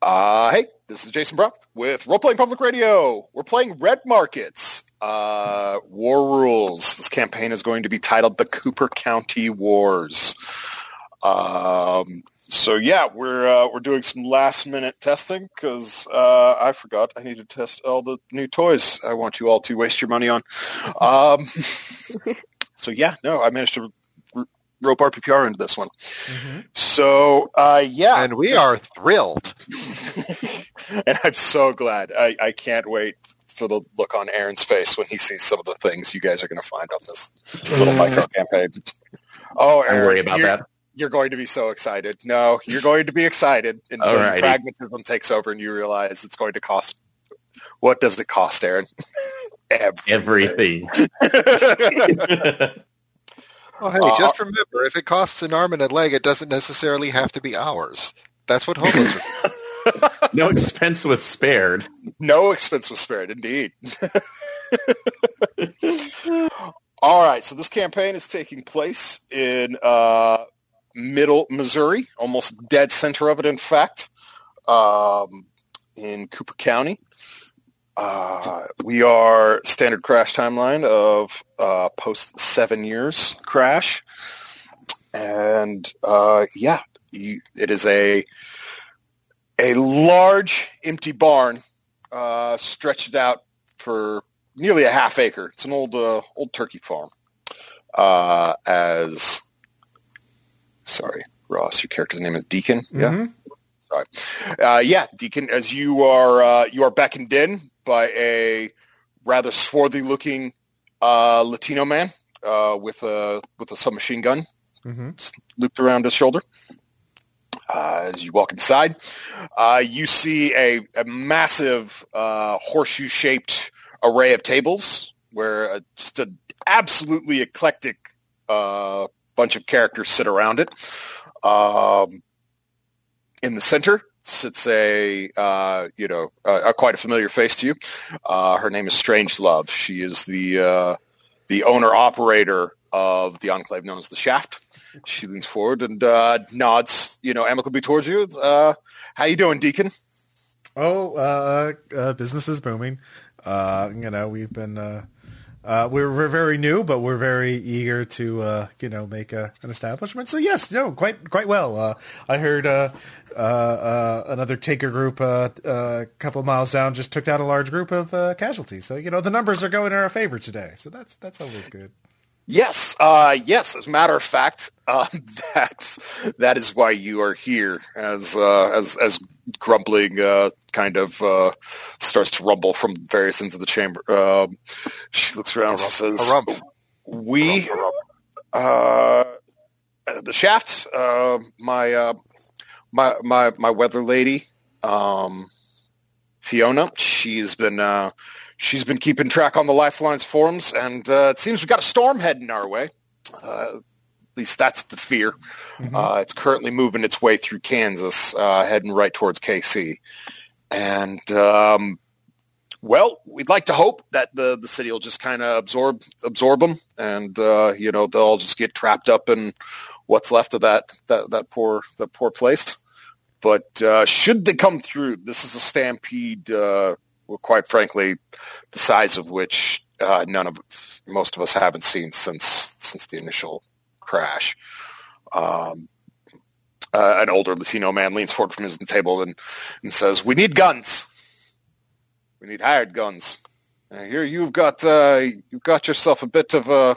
Uh, hey, this is Jason Brock with Role Playing Public Radio. We're playing Red Markets. Uh, War Rules. This campaign is going to be titled The Cooper County Wars. Um, so yeah, we're uh, we're doing some last minute testing because uh, I forgot I need to test all the new toys. I want you all to waste your money on. Um, so yeah, no, I managed to rope RPPR into this one. So uh, yeah, And we are thrilled. and I'm so glad. I, I can't wait for the look on Aaron's face when he sees some of the things you guys are going to find on this little micro campaign. Oh, Don't Aaron, worry about you're, that. You're going to be so excited. No, you're going to be excited until Alrighty. pragmatism takes over and you realize it's going to cost. What does it cost, Aaron? Everything. Everything. Oh, hey, Uh, just remember, if it costs an arm and a leg, it doesn't necessarily have to be ours. That's what hobos are. no expense was spared. No expense was spared, indeed. All right, so this campaign is taking place in uh, middle Missouri, almost dead center of it, in fact, um, in Cooper County. Uh, we are standard crash timeline of uh, post seven years crash, and uh, yeah, you, it is a a large empty barn uh, stretched out for nearly a half acre. It's an old uh, old turkey farm. Uh, as sorry, Ross, your character's name is Deacon. Yeah, Mhm. sorry. Uh, yeah, Deacon. As you are uh, you are beckoned in by a rather swarthy looking uh, Latino man uh, with a with a submachine gun Mhm. looped around his shoulder. Uh, as you walk inside, uh, you see a, a massive uh, horseshoe-shaped array of tables where uh, just an absolutely eclectic uh, bunch of characters sit around it. Um, in the center sits a uh, you know a, a quite a familiar face to you. Uh, her name is Strange Love. She is the uh, the owner operator of the enclave known as the Shaft. She leans forward and uh, nods, you know, amicably towards you. Uh, how you doing, Deacon? Oh, uh, uh, business is booming. Uh, you know, we've been, uh, we're, we're very new, but we're very eager to, uh, you know, make a, an establishment. So yes, no, quite, quite well. Uh, I heard, uh, uh, uh, another taker group, a couple miles down just took down a large group of, casualties. So, you know, the numbers are going in our favor today. So that's, that's always good. Yes, uh, yes. As a matter of fact, uh, that that is why you are here. As uh, as as grumbling uh, kind of uh, starts to rumble from various ends of the chamber. Um, she looks around and says. "We, uh, the shaft, uh, my uh, my my my weather lady, um, Fiona. She's been." Uh, She's been keeping track on the Lifelines forums, and uh, it seems we've got a storm heading our way. Uh, at least that's the fear. Uh, it's currently moving its way through Kansas, uh, heading right towards KC. And, um, well, we'd like to hope that the, the city will just kind of absorb absorb them, and, uh, you know, they'll all just get trapped up in what's left of that, that, that poor that poor place. But uh, should they come through, this is a stampede uh, well, quite frankly, the size of which uh, none of most of us haven't seen since since the initial crash. Um, uh, an older Latino man leans forward from his table and, and says, "We need guns. We need hired guns. Uh, here you've got uh, you've got yourself a bit of a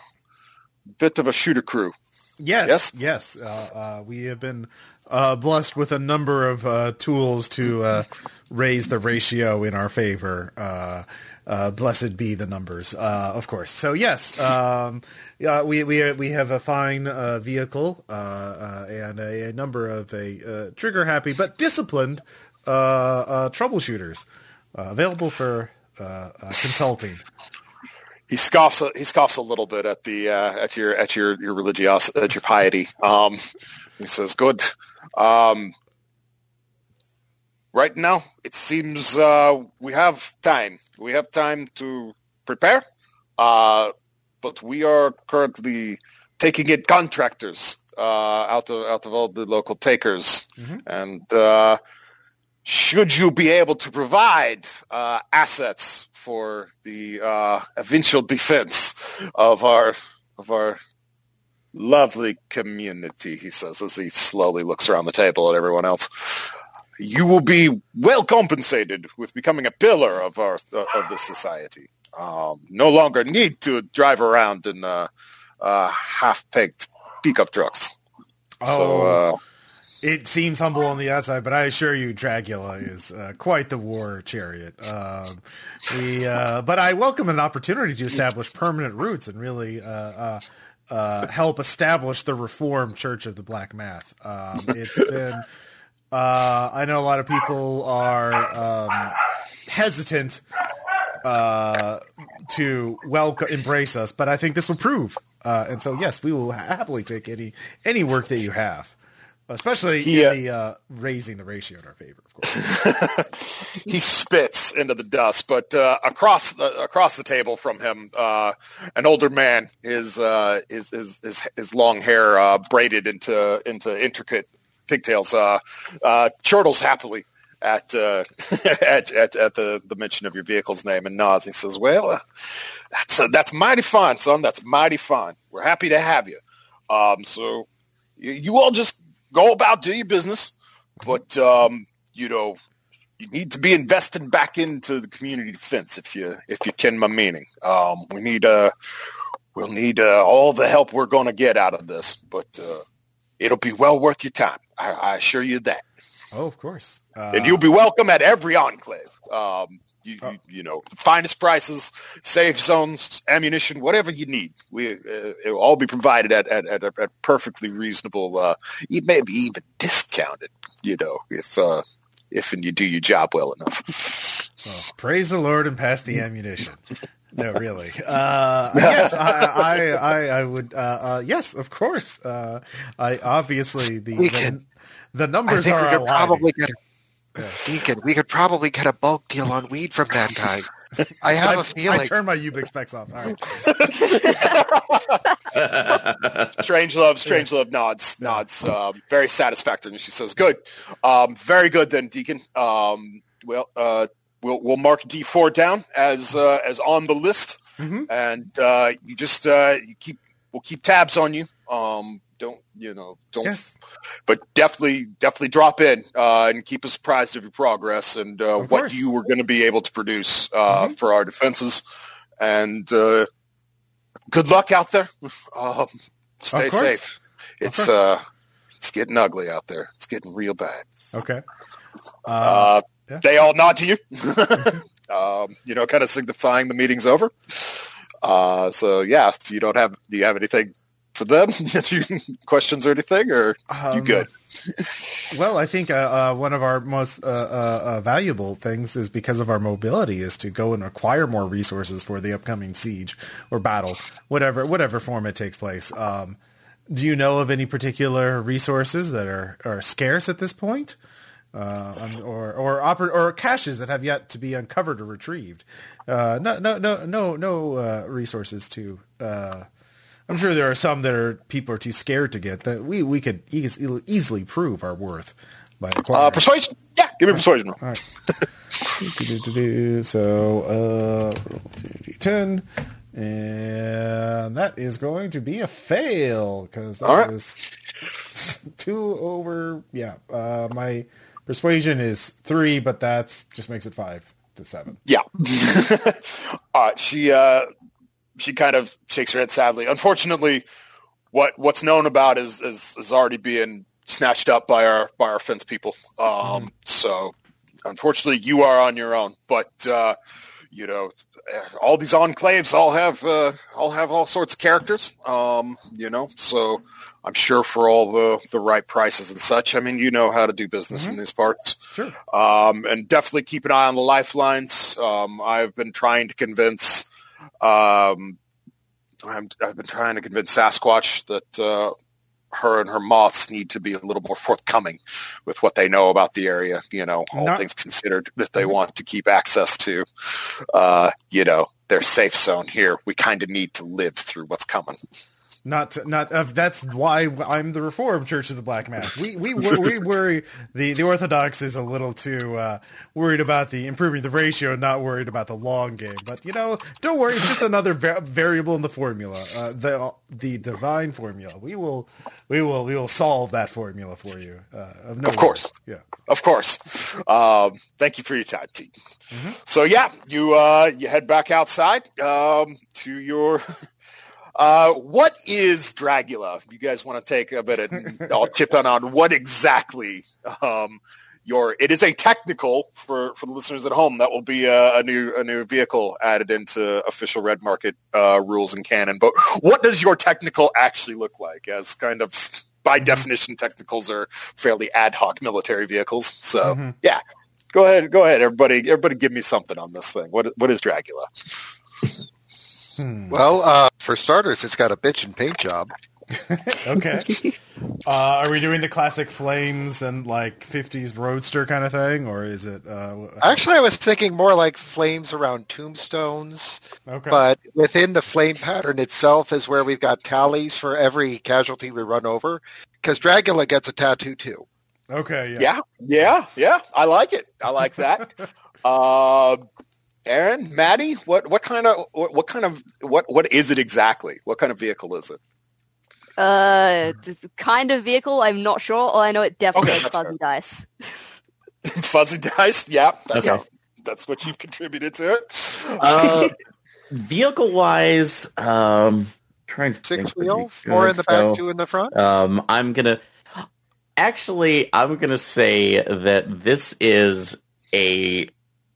bit of a shooter crew. Yes, Yes? yes. Uh, uh, we have been uh, blessed with a number of uh, tools to uh, raise the ratio in our favor. Uh, uh, blessed be the numbers, uh, of course. So yes, um, yeah, we we we have a fine vehicle and a, a number of a trigger happy but disciplined troubleshooters available for consulting. he scoffs he scoffs a little bit at the uh, at your at your your religiosity at your piety. Um, he says, "Good. Um, right now, it seems uh, we have time. We have time to prepare, uh, but we are currently taking in contractors uh, out of out of all the local takers, Mhm. and uh, should you be able to provide uh, assets for the uh, eventual defense of our of our lovely community, he says as he slowly looks around the table at everyone else. You will be well compensated with becoming a pillar of our of the society. Um, no longer need to drive around in uh, uh, half-baked pickup trucks. Oh, So, uh, it seems humble on the outside, but I assure you, Dragula is uh, quite the war chariot. Um, we, uh, but I welcome an opportunity to establish permanent roots and really uh, help establish the Reformed Church of the Black Math. Um, it's been. Uh, I know a lot of people are um, hesitant uh, to welcome, embrace us, but I think this will prove. Uh, and so, yes, we will happily take any any work that you have, especially Yeah. in the uh, raising the ratio in our favor, of course. he spits into the dust, but uh, across the, across the table from him, uh, an older man, his uh, his, his his his long hair uh, braided into into intricate pigtails, uh, uh, chortles happily at, uh, at at at the, the mention of your vehicle's name and nods. He says, "Well, uh, that's uh, that's mighty fine, son. That's mighty fine. We're happy to have you. Um, so you, you all just go about do your business, but um, you know." you need to be investing back into the community defense if you if you can my meaning. Um, we need uh we'll need uh, all the help we're going to get out of this, but uh, it'll be well worth your time. I, I assure you that, oh, of course. Uh, and you'll be welcome at every enclave. Um, you, you, you know, finest prices, safe zones, ammunition, whatever you need. We uh, it will all be provided at at, at, at perfectly reasonable, uh, maybe even discounted. You know, if uh, if and you do your job well enough. well, praise the Lord and pass the ammunition. No, really. Uh, yes, I, I, I, I would. Uh, uh, yes, of course. Uh, I obviously the the, the numbers are probably get a Deacon. We could probably get a bulk deal on weed from that guy. I have a I feeling. I turn my Ubix specs off. All right. Strange love, strange love nods, nods, um, very satisfactory. And she says, "Good, um, very good then, Deacon. Um, well, uh, we'll we'll mark D four down as uh, as on the list, Mhm. and uh, you just uh, you keep we'll keep tabs on you. Um, don't you know? Don't, Yes. but definitely definitely drop in uh, and keep us apprised of your progress and uh, what course. you were going to be able to produce uh, Mhm. for our defenses. And uh, good luck out there. Um, stay safe. It's uh, it's getting ugly out there. It's getting real bad. Okay. Uh, Uh, yeah. They all nod to you. um, you know, kind of signifying the meeting's over. Uh, so yeah, if you don't have, do you have anything for them? Questions or anything, or you Um, good? Well, I think uh, uh, one of our most uh, uh, uh, valuable things is because of our mobility is to go and acquire more resources for the upcoming siege or battle, whatever whatever form it takes place. Um, do you know of any particular resources that are, are scarce at this point, uh, or or oper- or caches that have yet to be uncovered or retrieved? Uh, no, no, no, no, no uh, resources to. Uh, I'm sure there are some that are people are too scared to get that we we could eas- easily prove our worth by acquiring. Uh, persuasion? Yeah, give me persuasion. All right. Do-do-do-do. so uh, d10, and that is going to be a fail because that All right. is two over. Yeah, uh, my persuasion is three, but that's just makes it five to seven. Yeah. uh, she uh, she kind of shakes her head sadly. Unfortunately, what what's known about is is, is already being snatched up by our by our fence people. Um, So unfortunately, you are on your own. But uh, you know, all these enclaves all have uh, all have all sorts of characters. Um, you know, so I'm sure for all the the right prices and such. I mean, you know how to do business in these parts. Sure. Um, and definitely keep an eye on the lifelines. Um, I've been trying to convince, um, I'm, I've been trying to convince Sasquatch that uh, her and her moths need to be a little more forthcoming with what they know about the area. You know, all Not- things considered, if they want to keep access to, uh, you know, their safe zone here, we kind of need to live through what's coming. Not to, not uh, that's why I'm the Reformed Church of the Black Math. We we we worry the the Orthodox is a little too uh, worried about the improving the ratio, not worried about the long game. But you know, don't worry, it's just another va- variable in the formula, uh, the the divine formula. We will we will we will solve that formula for you. Uh, of, no Of course. yeah. Of course. Um, thank you for your time, T. So yeah, you uh, you head back outside um, to your. Uh, what is Dragula? You guys want to take a bit of? I'll chip in on what exactly um, your. It is a technical for for the listeners at home. That will be a, a new a new vehicle added into official red market uh, rules and canon. But what does your technical actually look like? As kind of by definition, technicals are fairly ad hoc military vehicles. So Mhm. yeah, go ahead, go ahead, everybody. Everybody, give me something on this thing. What what is Dragula? Hmm. Well, uh, for starters, it's got a bitch and paint job. Okay. Uh, are we doing the classic flames and like 50s roadster kind of thing, or is it? Uh, Actually, I was thinking more like flames around tombstones, okay. but within the flame pattern itself is where we've got tallies for every casualty we run over. Because Dragula gets a tattoo too. okay. Yeah. Yeah, yeah, yeah. I like it. I like that. uh, Aaron, Maddie, what what kind of what, what kind of what what is it exactly? What kind of vehicle is it? Uh, it's a kind of vehicle. I'm not sure. All I know it definitely Okay, has that's fuzzy dice. Fuzzy dice. Yeah, that's Okay. that's what you've contributed to it. Uh, vehicle wise, um, trying to think Six would wheel, four in the So, back, two in the front. Um, I'm gonna actually, I'm gonna say that this is a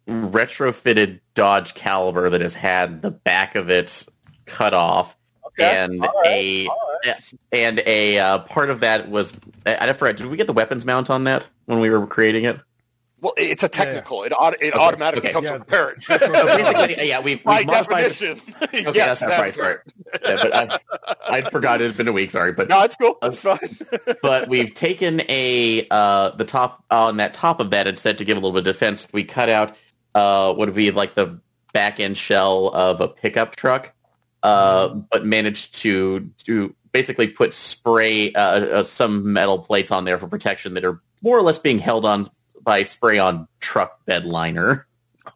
retrofitted Dodge Caliber that has had the back of it cut off, Okay. and All right. a All right. and a uh, part of that was I, I forgot. Did we get the weapons mount on that when we were creating it? Well, it's a Yeah, yeah. technical. It auto, it Okay, automatically okay. comes Yeah. from parent. So basically, yeah, we've, By we've modified. definition. Okay, yes, that's not right. Sorry, yeah, but I, I'd forgotten. It's been a week. Sorry, but No, it's cool. It's fine. but we've taken a uh, the top on that top of that instead to give a little bit of defense. We cut out uh, would be like the back end shell of a pickup truck, uh, but managed to to basically put spray uh, uh, some metal plates on there for protection that are more or less being held on by spray on truck bed liner.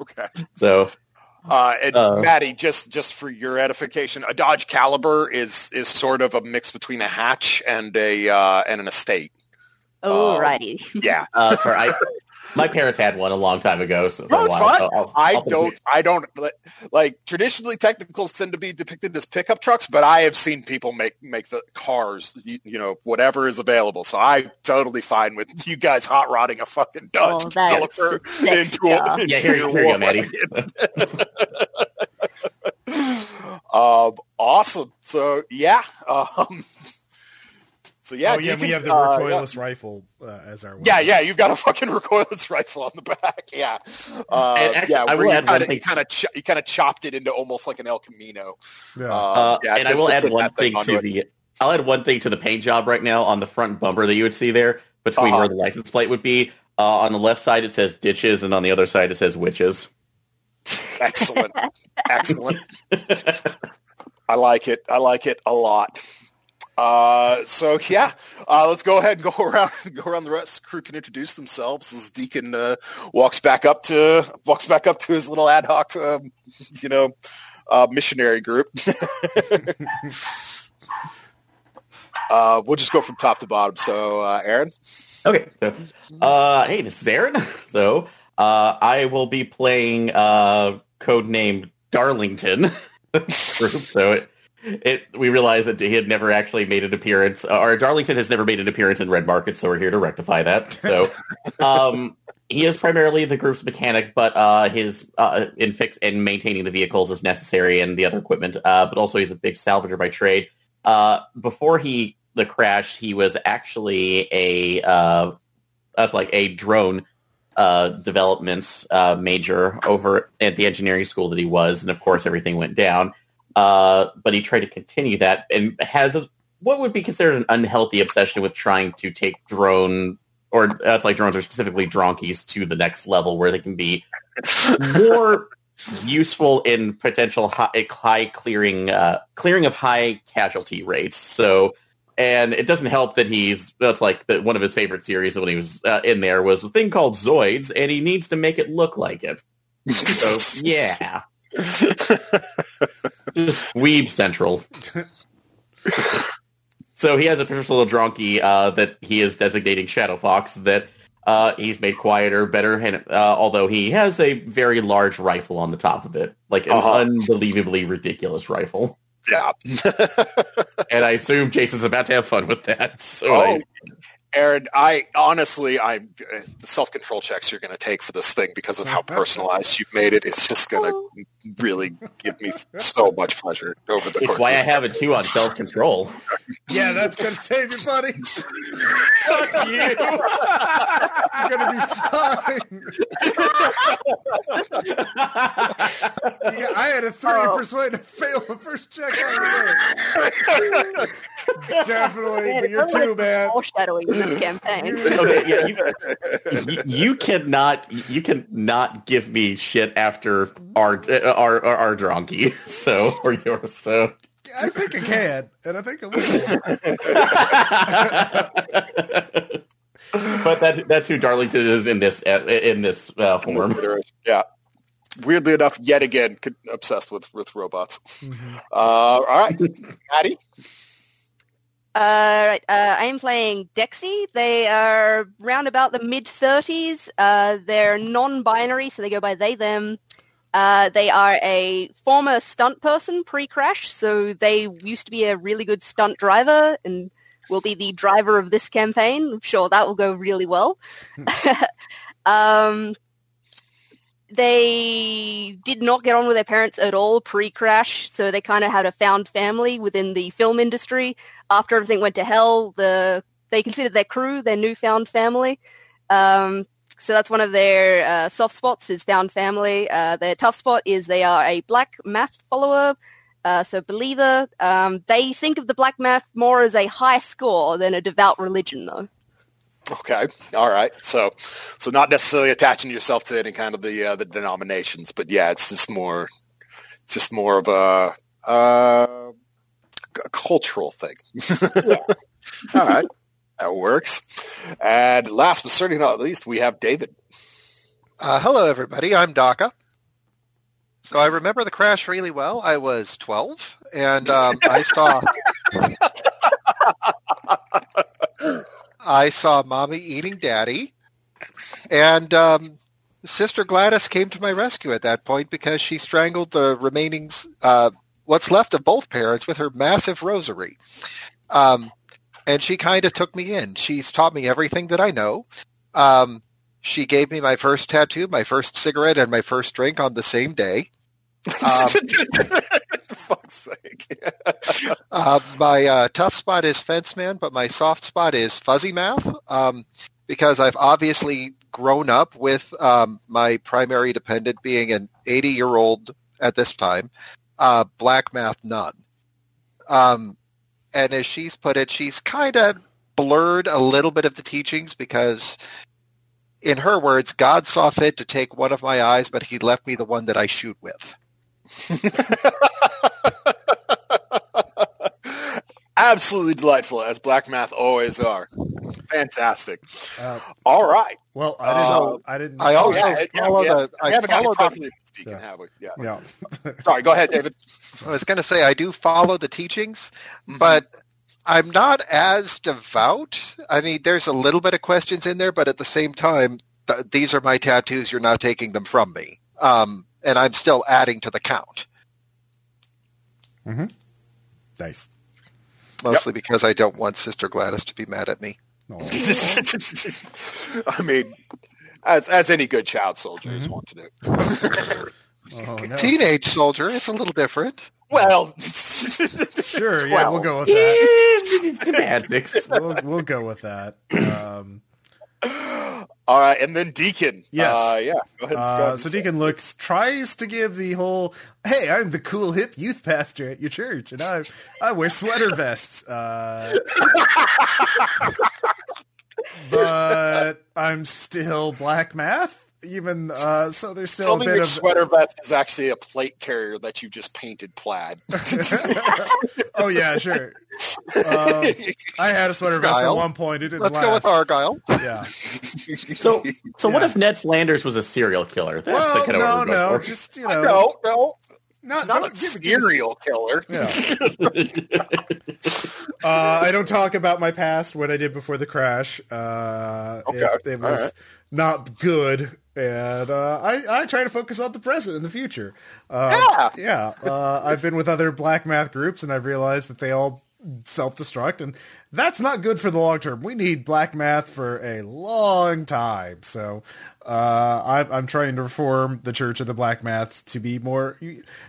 okay. So Uh, and Uh, Maddie, just just for your edification, a Dodge Caliber is is sort of a mix between a hatch and a uh, and an estate. Alrighty. Yeah, uh, sorry, I, my parents had one a long time ago. So No, it's fine. so I'll- I I'll don't. I don't like traditionally technicals tend to be depicted as pickup trucks, but I have seen people make make the cars, you, you know, whatever is available. So I'm totally fine with you guys hot rodding a fucking Dodge Oh, that is Caliber sexy, into, yeah. a, into Yeah, here- here you go, Maddie. um, awesome. So yeah. Um, so yeah, oh yeah, Deacon, we have the uh, yeah. recoilless rifle uh, as our. Yeah, weapon. yeah, yeah, you've got a fucking recoilless rifle on the back. Yeah, uh, And actually, yeah. I where will you add kinda, thing- you kind of ch- you kind of chopped it into almost like an El Camino. Yeah. Uh, Uh, yeah, and I will add one that thing onto to it. the. I'll add one thing to the paint job right now on the front bumper that you would see there between Uh-huh. where the license plate would be. Uh, on the left side it says ditches, and on the other side it says witches. Excellent, excellent. I like it. I like it a lot. Uh, so yeah, uh, let's go ahead and go around. Go around. The rest crew can introduce themselves as Deacon uh, walks back up to walks back up to his little ad hoc, um, you know, uh, missionary group. uh, we'll just go from top to bottom. So, uh, Aaron. Okay. So, hey, this is Aaron. So I will be playing uh, codename Darlington. group. So it, it we realized that he had never actually made an appearance, uh, or Darlington has never made an appearance in Red Market, so we're here to rectify that. So um, he is primarily the group's mechanic, but uh, his uh, in fix in maintaining the vehicles is necessary and the other equipment. Uh, but also he's a big salvager by trade. Uh, before he the crash, he was actually a uh, that's like a drone uh, development uh, major over at the engineering school that he was, and of course everything went down. Uh, but he tried to continue that and has a, what would be considered an unhealthy obsession with trying to take drone or that's like drones or specifically dronkies to the next level where they can be more useful in potential high, high clearing uh, clearing of high casualty rates. So, and it doesn't help that he's that's like the, one of his favorite series when he was uh, in there was a thing called Zoids, and he needs to make it look like it. So yeah, Weeb Central. so he has a personal drunkie uh, that he is designating Shadow Fox that uh, he's made quieter, better, and uh, although he has a very large rifle on the top of it, like an Uh-huh. unbelievably ridiculous rifle. yeah. And I assume Jason's about to have fun with that. So Oh, I- Aaron, I honestly, I the self control checks you're going to take for this thing because of how personalized you've made it. It's just going to really give me so much pleasure over the it's course. why I have a two on self control. Yeah, that's gonna save you, buddy. Fuck you! You're gonna be fine. Yeah, I had a three Oh. persuade to fail the first check. on it. Definitely, but you're two, man. Foreshadowing this campaign. okay, yeah, you, you, you cannot you cannot give me shit after our uh, our our, our drunkie. So or yours. So I think I can, and I think I will. but that that's who Darlington is in this uh, in this uh, form. Yeah. Weirdly enough, yet again, obsessed with with robots. Mm-hmm. Uh, all right, Maddie. Uh, right, uh, I am playing Dexy. They are round about the mid thirties. Uh, they're non-binary, so they go by they them. Uh, they are a former stunt person pre-crash, so they used to be a really good stunt driver and will be the driver of this campaign. I'm sure that will go really well. um, they did not get on with their parents at all pre-crash, so they kind of had a found family within the film industry after everything went to hell, the they considered their crew their newfound family. Um, so that's one of their uh, soft spots is found family. Uh, their tough spot is they are a black math follower, uh, so believer. Um, they think of the black math more as a high score than a devout religion, though. Okay, all right. So, so not necessarily attaching yourself to any kind of the uh, the denominations, but yeah, it's just more, it's just more of a, uh, a cultural thing. all right, that works. And last but certainly not least, we have David. Uh, hello, everybody. I'm Daka. So I remember the crash really well. I was 12, and um, I saw I saw mommy eating daddy, and um, Sister Gladys came to my rescue at that point because she strangled the remaining uh, what's left of both parents with her massive rosary. Um, and she kind of took me in. She's taught me everything that I know. Um, she gave me my first tattoo, my first cigarette, and my first drink on the same day. Um, fuck's sake. uh, my uh, tough spot is fence man, but my soft spot is fuzzy mouth um, because I've obviously grown up with um, my primary dependent being an 80 year old at this time, uh, black math nun. Um, and as she's put it, she's kind of blurred a little bit of the teachings because, in her words, God saw fit to take one of my eyes, but he left me the one that I shoot with. Absolutely delightful, as Black Math always are. Fantastic. Uh, All right. well, I didn't. So, I didn't. I also yeah, yeah, follow yeah. the. I I haven't gotten follow it the properly, Deacon, Yeah. have we? Yeah. Yeah. Sorry, go ahead, David. I was going to say I do follow the teachings, Mhm. but I'm not as devout. I mean, there's a little bit of questions in there, but at the same time, th- these are my tattoos. You're not taking them from me, um, and I'm still adding to the count, Mm-hmm. Nice. mostly because I don't want Sister Gladys to be mad at me. I mean, as as any good child soldier is Mhm. want to do. Oh, no. Teenage soldier, it's a little different. Well, Sure. Yeah, we'll go with that. Yeah, semantics. We'll, we'll go with that. Um, All right, and then Deacon. Yes. Uh, yeah. Go ahead. Uh, so Deacon looks tries to give the whole, "Hey, I'm the cool hip youth pastor at your church, and I I wear sweater vests." Uh, but I'm still black math, even uh, so, there's still Tell a me bit your of sweater vest is actually a plate carrier that you just painted plaid. oh yeah, sure. Um, I had a sweater vest at one point. It didn't Let's last. go with Argyle. Yeah. So, so what if Ned Flanders was a serial killer? That's the Well, kind of no, what no, for. just you know, no, no, not not a give- give us- serial killer. Yeah. Uh, I don't talk about my past, what I did before the crash. Uh, Okay, it, it was right. not good, and uh, I, I try to focus on the present and the future. Uh, Yeah. yeah. Uh, I've been with other black math groups, and I've realized that they all self-destruct, and that's not good for the long term. We need black math for a long time. So uh, I'm, I'm trying to reform the Church of the Black Maths to be more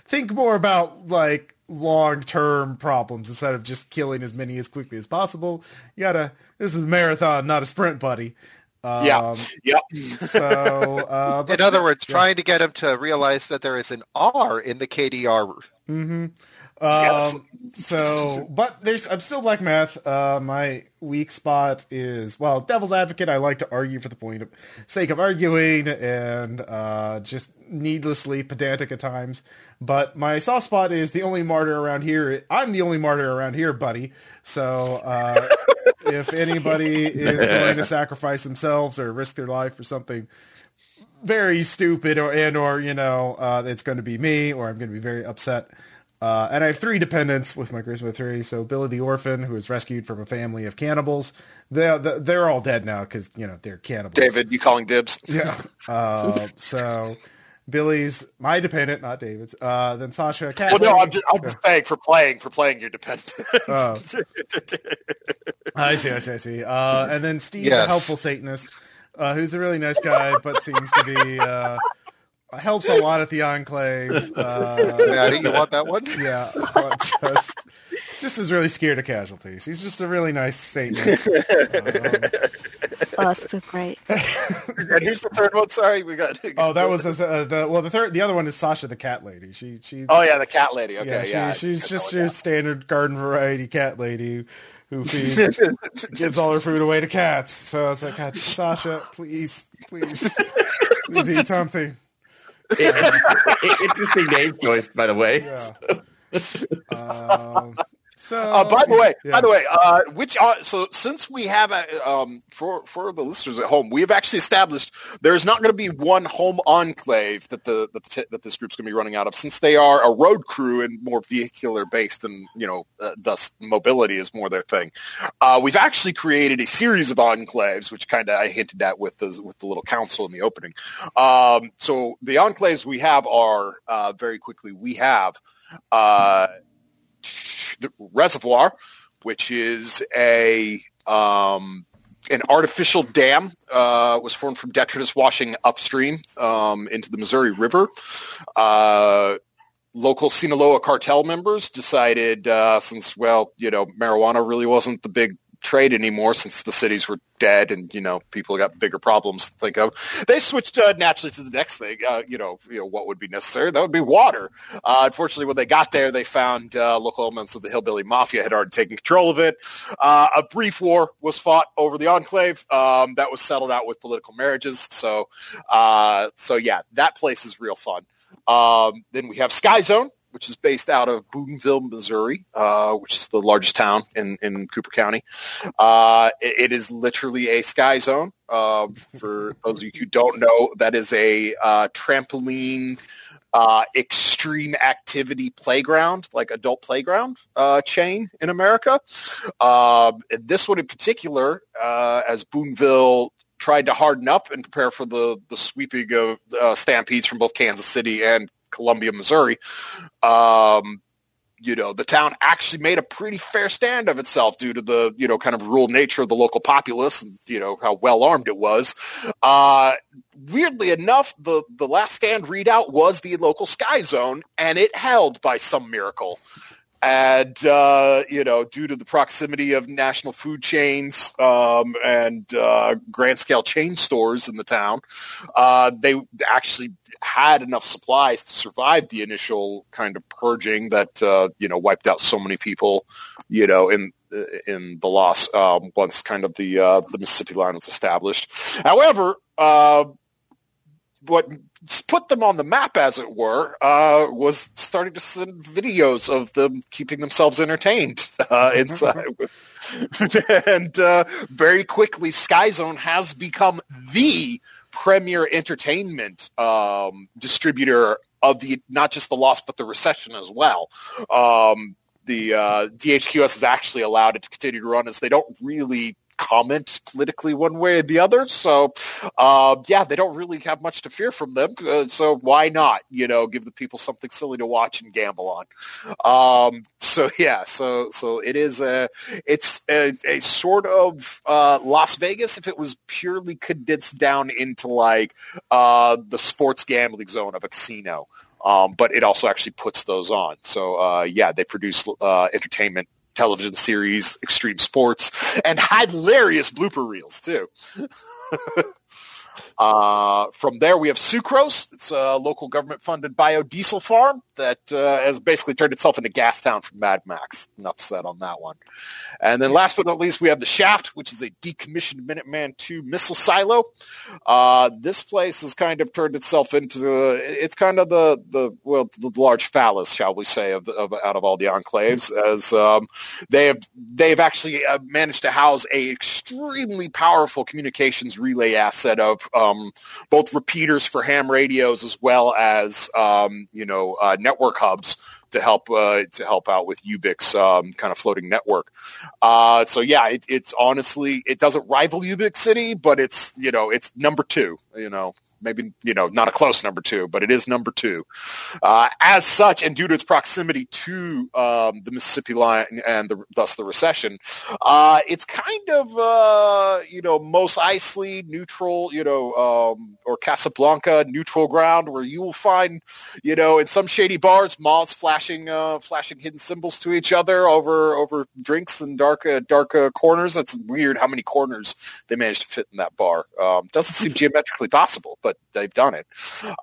think more about like long-term problems instead of just killing as many as quickly as possible. You gotta. This is a marathon, not a sprint, buddy. Um, Yeah. Yep. So, uh, In other words, yeah. trying to get him to realize that there is an R in the KDR. Yes. Um, so, but there's, I'm still black math. Uh, my weak spot is, well, devil's advocate. I like to argue for the point of sake of arguing and, uh, just needlessly pedantic at times. But my soft spot is the only martyr around here. I'm the only martyr around here, buddy. So, uh, if anybody is going to sacrifice themselves or risk their life for something very stupid or and or you know uh, it's going to be me or I'm going to be very upset. Uh, and I have three dependents with my charisma three. So Billy the orphan, who was rescued from a family of cannibals. They they're all dead now because you know they're cannibals. David, you calling dibs? Yeah. Uh, so Billy's my dependent, not David's. Uh, then Sasha, cat. Well, no. I'm just, I'm just saying for playing for playing your dependent. Oh. I see, I see, I see. Uh, and then Steve, the helpful Satanist, uh, who's a really nice guy, but seems to be uh, helps a lot at the Enclave. Uh, Maddie, you want that one? yeah, but just just is really scared of casualties. He's just a really nice Satanist. Um, Oh, that's so great. and who's the third one? Sorry, we got. oh, that was the, uh, the well, the third, the other one is Sasha, the cat lady. She she. Oh yeah, the cat lady. Okay, yeah, yeah. she's just your that. standard garden variety cat lady who feeds, gives all her food away to cats. So it's like, God, Sasha, please, please, please eat something. Interesting name choice, by the way. Yeah. Um, so, Uh, by the way, yeah. by the way, uh, which uh, so since we have uh, um, for for the listeners at home, we have actually established there's not going to be one home enclave that the that, the, that this group's going to be running out of, since they are a road crew and more vehicular based, and you know, uh, thus mobility is more their thing. Uh, we've actually created a series of enclaves, which kind of I hinted at with the with the little council in the opening. Um, so the enclaves we have are uh, very quickly we have. The reservoir, which is a um, an artificial dam, uh, was formed from detritus washing upstream um, into the Missouri River. Uh, local Sinaloa cartel members decided, uh, since well, you know, marijuana really wasn't the big trade anymore since the cities were dead and you know people got bigger problems to think of. They switched uh, naturally to the next thing uh, you know you know what would be necessary. That would be water. Uh, unfortunately when they got there they found uh, local elements of the hillbilly mafia had already taken control of it. Uh, a brief war was fought over the enclave. Um, that was settled out with political marriages. So uh, so yeah that place is real fun. Um, then we have Sky Zone, which is based out of Boonville, Missouri, uh, which is the largest town in, in Cooper County. Uh, it, it is literally a sky zone. Uh, for those of you who don't know, that is a uh, trampoline uh, extreme activity playground, like adult playground uh, chain in America. Um, this one in particular, as Boonville tried to harden up and prepare for the, the sweeping of stampedes from both Kansas City and Columbia, Missouri. Um, you know, the town actually made a pretty fair stand of itself due to the, you know, kind of rural nature of the local populace and, you know, how well armed it was. Uh, weirdly enough, the, the last stand readout was the local sky zone and it held by some miracle. And, uh, you know, due to the proximity of national food chains um, and uh, grand scale chain stores in the town, uh, they actually had enough supplies to survive the initial kind of purging that, uh, you know, wiped out so many people, you know, in in the loss um, once kind of the uh, the Mississippi line was established. However, uh, what put them on the map, as it were, uh, was starting to send videos of them keeping themselves entertained uh, inside. and uh, very quickly, Skyzone has become the premier entertainment um, distributor of the not just the loss but the recession as well. Um, the uh, DHQS is actually allowed it to continue to run as they don't really comment politically one way or the other. So, uh, yeah, they don't really have much to fear from them. Uh, so why not, you know, give the people something silly to watch and gamble on? Um, so yeah, so so it is a it's a, a sort of uh, Las Vegas if it was purely condensed down into like uh, the sports gambling zone of a casino. Um, but it also actually puts those on. So uh, yeah, they produce uh, entertainment television series, extreme sports, and hilarious blooper reels too. Uh, from there, we have Sucrose. It's a local government-funded biodiesel farm that uh, has basically turned itself into Gastown from Mad Max. Enough said on that one. And then last but not least, we have the Shaft, which is a decommissioned Minuteman II missile silo. Uh, this place has kind of turned itself into, it's kind of the, the well, the large phallus, shall we say, of, of out of all the enclaves, as um, they have they've actually uh, managed to house a extremely powerful communications relay asset of um, both repeaters for ham radios as well as um, you know uh, network hubs to help uh, to help out with Ubix um, kind of floating network. Uh, so yeah, it, it's honestly it doesn't rival Ubix City, but it's you know it's number two. You know maybe you know not a close number two, but it is number two. Uh, as such, and due to its proximity to um, the Mississippi line and the, thus the recession, uh, it's kind of uh, you know Mos Eisley neutral, you know, um, or Casablanca neutral ground where you will find you know in some shady bars moths flashing uh, flashing hidden symbols to each other over over drinks and dark uh, dark uh, corners. That's weird how many corners they managed to fit in that bar. Um, doesn't seem geometrically possible, but they've done it.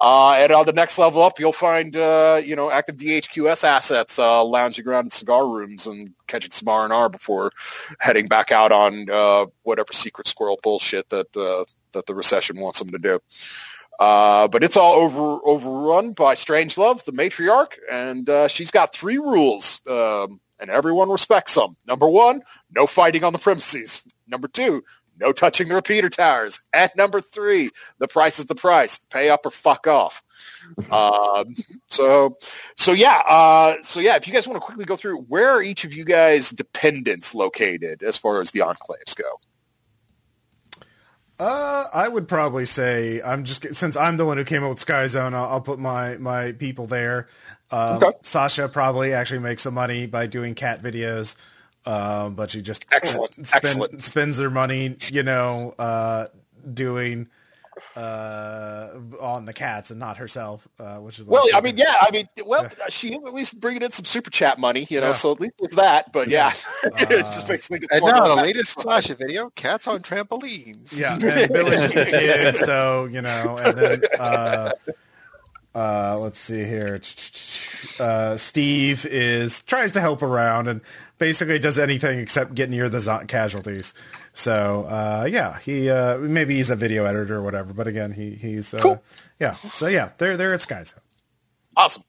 Uh, and on the next level up, you'll find uh, you know active DHQS assets uh, lounging around in cigar rooms and catching some R and R before heading back out on uh, whatever secret squirrel bullshit that uh, that the recession wants them to do. Uh, but it's all over overrun by Strange Love, the matriarch, and she's got three rules. Um, and everyone respects them. Number one, no fighting on the premises. Number two, no touching the repeater towers. At number three, the price is the price. Pay up or fuck off. um, so, so yeah, uh, so yeah. If you guys want to quickly go through, where are each of you guys' dependents located as far as the enclaves go? Uh, I would probably say I'm just since I'm the one who came up with Sky Zone, I'll, I'll put my my people there. Um, okay. Sasha probably actually makes some money by doing cat videos. Um, but she just excellent. Spend, excellent. spends her money, you know, uh, doing uh, on the cats and not herself, uh, which is well. I mean, yeah. I mean, well, yeah. she at least bringing in some super chat money, you know. Yeah. So at least it's that. But yeah, yeah. just basically. And now the latest Sasha video: cats on trampolines. Yeah, and Billy's just a kid, so you know, and then. Uh, uh, let's see here. Uh, Steve is tries to help around and basically does anything except get near the casualties. So uh, yeah, he uh, maybe he's a video editor or whatever. But again, he he's uh, cool. yeah. So yeah, they're they're at Sky Awesome.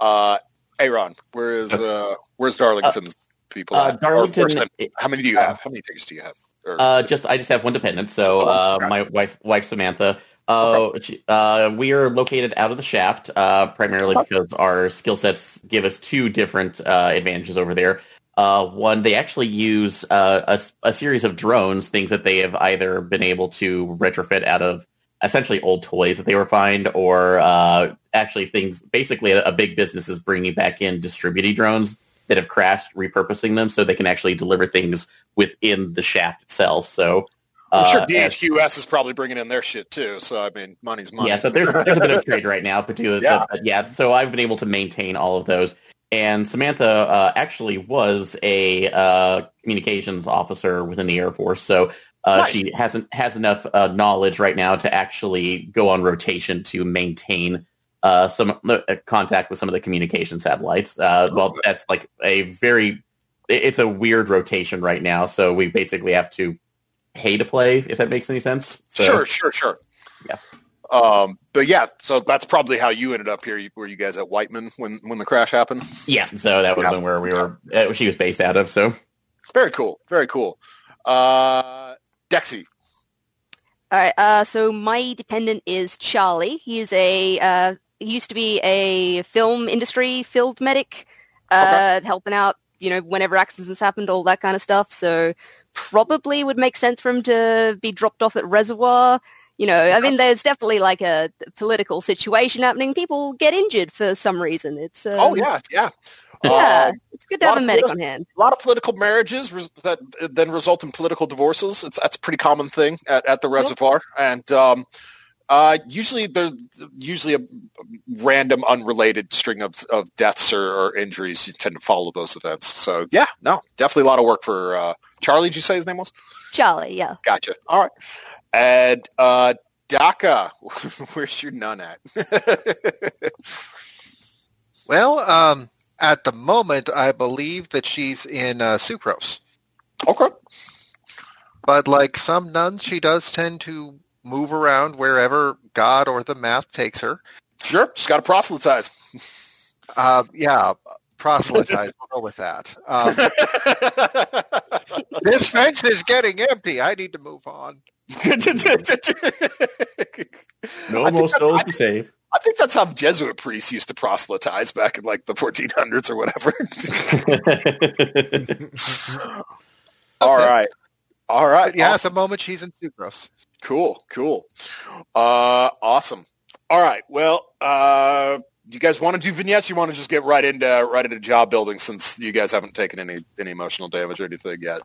Uh, Aaron, where is uh, where's Darlington's people? Uh, Darlington. how many do you have? How many tickets do you have? Or, uh, just I just have one dependent. So uh, my wife wife Samantha uh, uh, we are located out of the shaft, uh, primarily because our skill sets give us two different uh, advantages over there. Uh, one, they actually use uh, a, a, series of drones, things that they have either been able to retrofit out of essentially old toys that they were find, or actually things. Basically, a, a, big business is bringing back in distributed drones that have crashed, repurposing them so they can actually deliver things within the shaft itself. So I'm sure DHQS uh, is probably bringing in their shit too. So I mean, money's money. Yeah, so there's there's a bit of trade right now, but yeah. Yeah. So I've been able to maintain all of those. And Samantha uh, actually was a uh, communications officer within the Air Force, so uh, nice. she hasn't has enough uh, knowledge right now to actually go on rotation to maintain uh, some contact with some of the communication satellites. well, that's like a very it's a weird rotation right now, so we basically have to pay to play, if that makes any sense. So, sure, sure, sure. Yeah. Um, but yeah, so that's probably how you ended up here. Were you guys at Whiteman when when the crash happened? Yeah, so that would have Yeah. been where we were. Uh, she was based out of. So Very cool. Very cool. Uh, Dexy. All right. Uh, so my dependent is Charlie. He is a uh, he used to be a film industry field medic, uh, helping out. You know, whenever accidents happened, all that kind of stuff. So probably would make sense for him to be dropped off at Reservoir. You know, I mean, there's definitely like a political situation happening. People get injured for some reason. It's uh, Oh yeah, yeah. yeah. Um, it's good to have a medic on hand. a lot of political marriages res- that then result in political divorces. It's that's a pretty common thing at, at the reservoir, and um, uh, usually there's usually a random, unrelated string of, of deaths or, or injuries. You tend to follow those events. So yeah, no, definitely a lot of work for uh, Charlie. Did you say his name was? Charlie, yeah. Gotcha. All right, and uh, Daka, where's your nun at? Well, um, at the moment, I believe that she's in uh, Sucrose. okay. But like some nuns, she does tend to move around wherever God or the math takes her. Sure, she's got to proselytize. Uh, yeah, proselytize. we'll go with that. Um, this fence is getting empty. I need to move on. No I more think that's- souls to save. I think that's how Jesuit priests used to proselytize back in like the 1400s or whatever. All right. All right. But yeah, Awesome. at the moment, she's in Sucrose. Cool. Cool. Uh, awesome. All right. Well, uh, do you guys want to do vignettes? You want to just get right into right into job building since you guys haven't taken any any emotional damage or anything yet?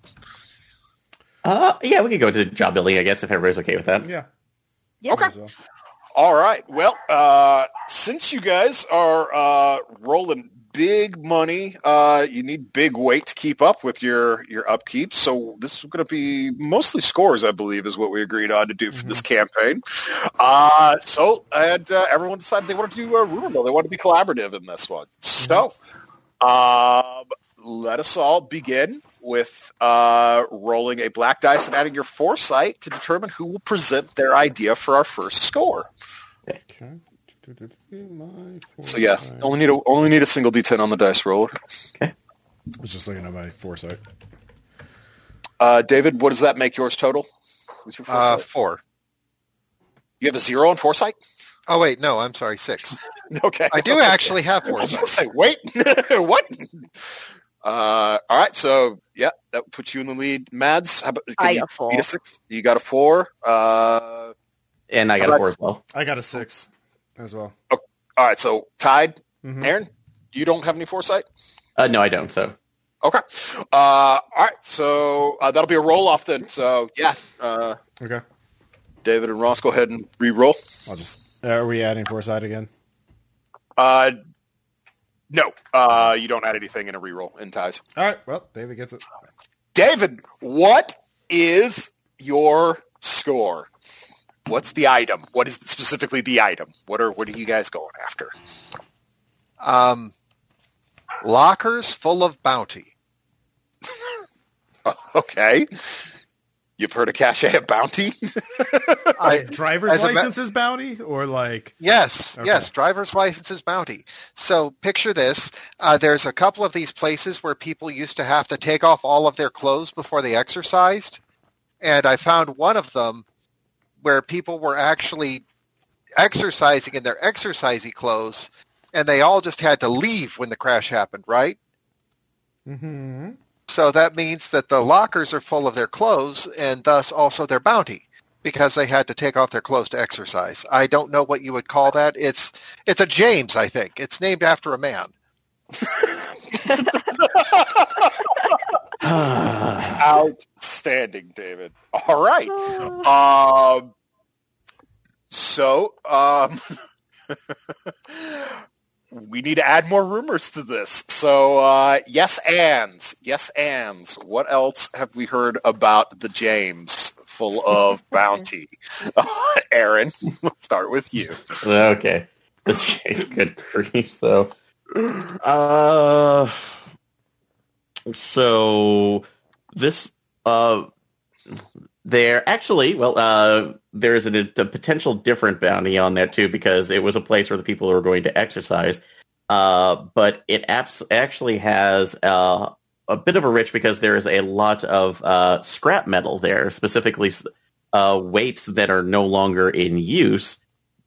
Uh, yeah, we could go to job building, I guess, if everybody's okay with that. Yeah. Yeah. Okay. So- All right. Well, uh, since you guys are uh, rolling big money, uh, you need big weight to keep up with your your upkeep. So this is going to be mostly scores, I believe, is what we agreed on to do for this campaign. Uh, so and uh, everyone decided they wanted to do a rumor mill. They wanted to be collaborative in this one. So um, let us all begin with uh, rolling a black dice and adding your foresight to determine who will present their idea for our first score. Okay. So yeah, only need a only need a single d10 on the dice rolled. I was just looking at my foresight. Uh, David, what does that make yours total? What's your Uh, four. you have a zero on foresight. Oh wait, no, I'm sorry, six. Okay, I do actually have I was foresight. gonna say, wait, what? Uh, all right, so yeah, that puts you in the lead. Mads, how about can I you got four. beat a six? You got a four. Uh, And I got a four as well. I got a six as well. all right, so tied. Mhm. Aaron, you don't have any foresight. Uh, no, I don't. So Okay. Uh, all right, so uh, that'll be a roll off then. So yeah, uh, Okay. David and Ross, go ahead and re-roll. I'll just. Are we adding foresight again? Uh, no, uh, you don't add anything in a reroll in ties. All right. Well, David gets it. David, what is your score? What's the item? What is specifically the item? What are what are you guys going after? Um, lockers full of bounty. Okay, you've heard of cachet of bounty. I, Driver's as a ma- licenses bounty or like. Yes, Okay. yes, driver's licenses bounty. So picture this. Uh, there's a couple of these places where people used to have to take off all of their clothes before they exercised. And I found one of them where people were actually exercising in their exercisey clothes and they all just had to leave when the crash happened, right? Mm-hmm. So that means that the lockers are full of their clothes and thus also their bounty because they had to take off their clothes to exercise. I don't know what you would call that. It's it's a James, I think. It's named after a man. Outstanding, David. All right. Um, so, um, we need to add more rumors to this. So, uh, yes, ands. Yes, ands. What else have we heard about the James full of bounty? Aaron, we'll start with you. okay, that's good grief. So, uh, so this uh, There actually, well, uh, there's a, a potential different bounty on that too because it was a place where the people were going to exercise. Uh, but it abs- actually has uh, a bit of a rich because there is a lot of uh, scrap metal there, specifically uh, weights that are no longer in use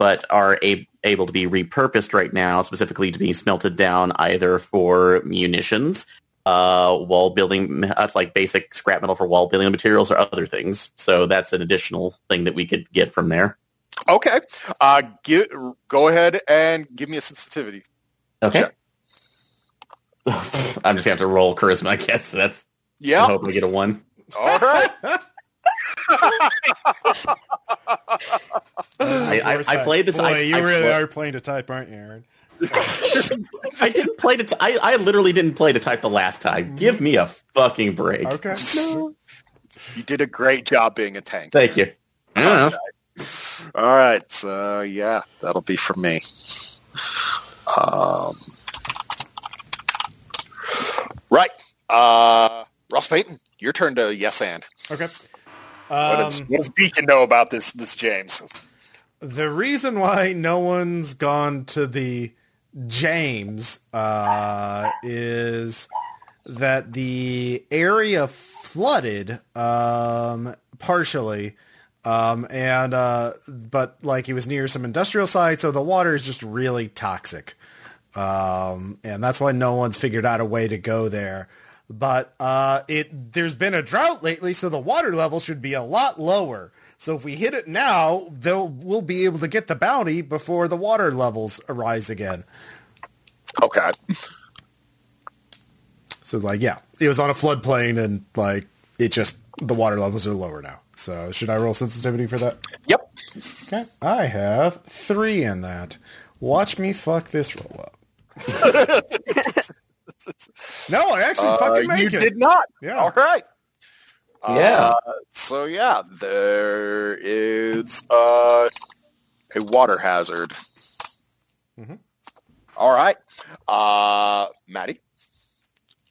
but are a- able to be repurposed right now, specifically to be smelted down either for munitions, uh, wall building. That's like basic scrap metal for wall building materials or other things. So that's an additional thing that we could get from there. Okay. Uh, give, go ahead and give me a sensitivity. Okay. Check. I'm just gonna have to roll charisma, I guess. That's Yeah. I hope we get a one. All right. I, I, Of I played this. Boy, I, you I really pla- are playing to type, aren't you, Aaron? I didn't play to. T- I, I literally didn't play to type the last time. Give me a fucking break. Okay. you did a great job being a tank. Thank you. I. All right. So yeah, that'll be for me. Um, right. Uh, Ross Payton, your turn to yes and. Okay. What does, Um, what does Deacon know about this? This James. the reason why no one's gone to the James uh, is that the area flooded um, partially, um, and uh, but like it was near some industrial site, so the water is just really toxic, um, and that's why no one's figured out a way to go there. But uh, it there's been a drought lately, so the water level should be a lot lower. So if we hit it now, they'll we'll be able to get the bounty before the water levels rise again. Okay. So like, yeah, it was on a floodplain, and like it just the water levels are lower now. So should I roll sensitivity for that? Yep. Okay, I have three in that. Watch me fuck this roll up. no, I actually Uh, fucking make you it. did not. Yeah. All right. Yeah. Uh, so yeah, there is uh, a water hazard. Mhm. All right. Uh, Maddie.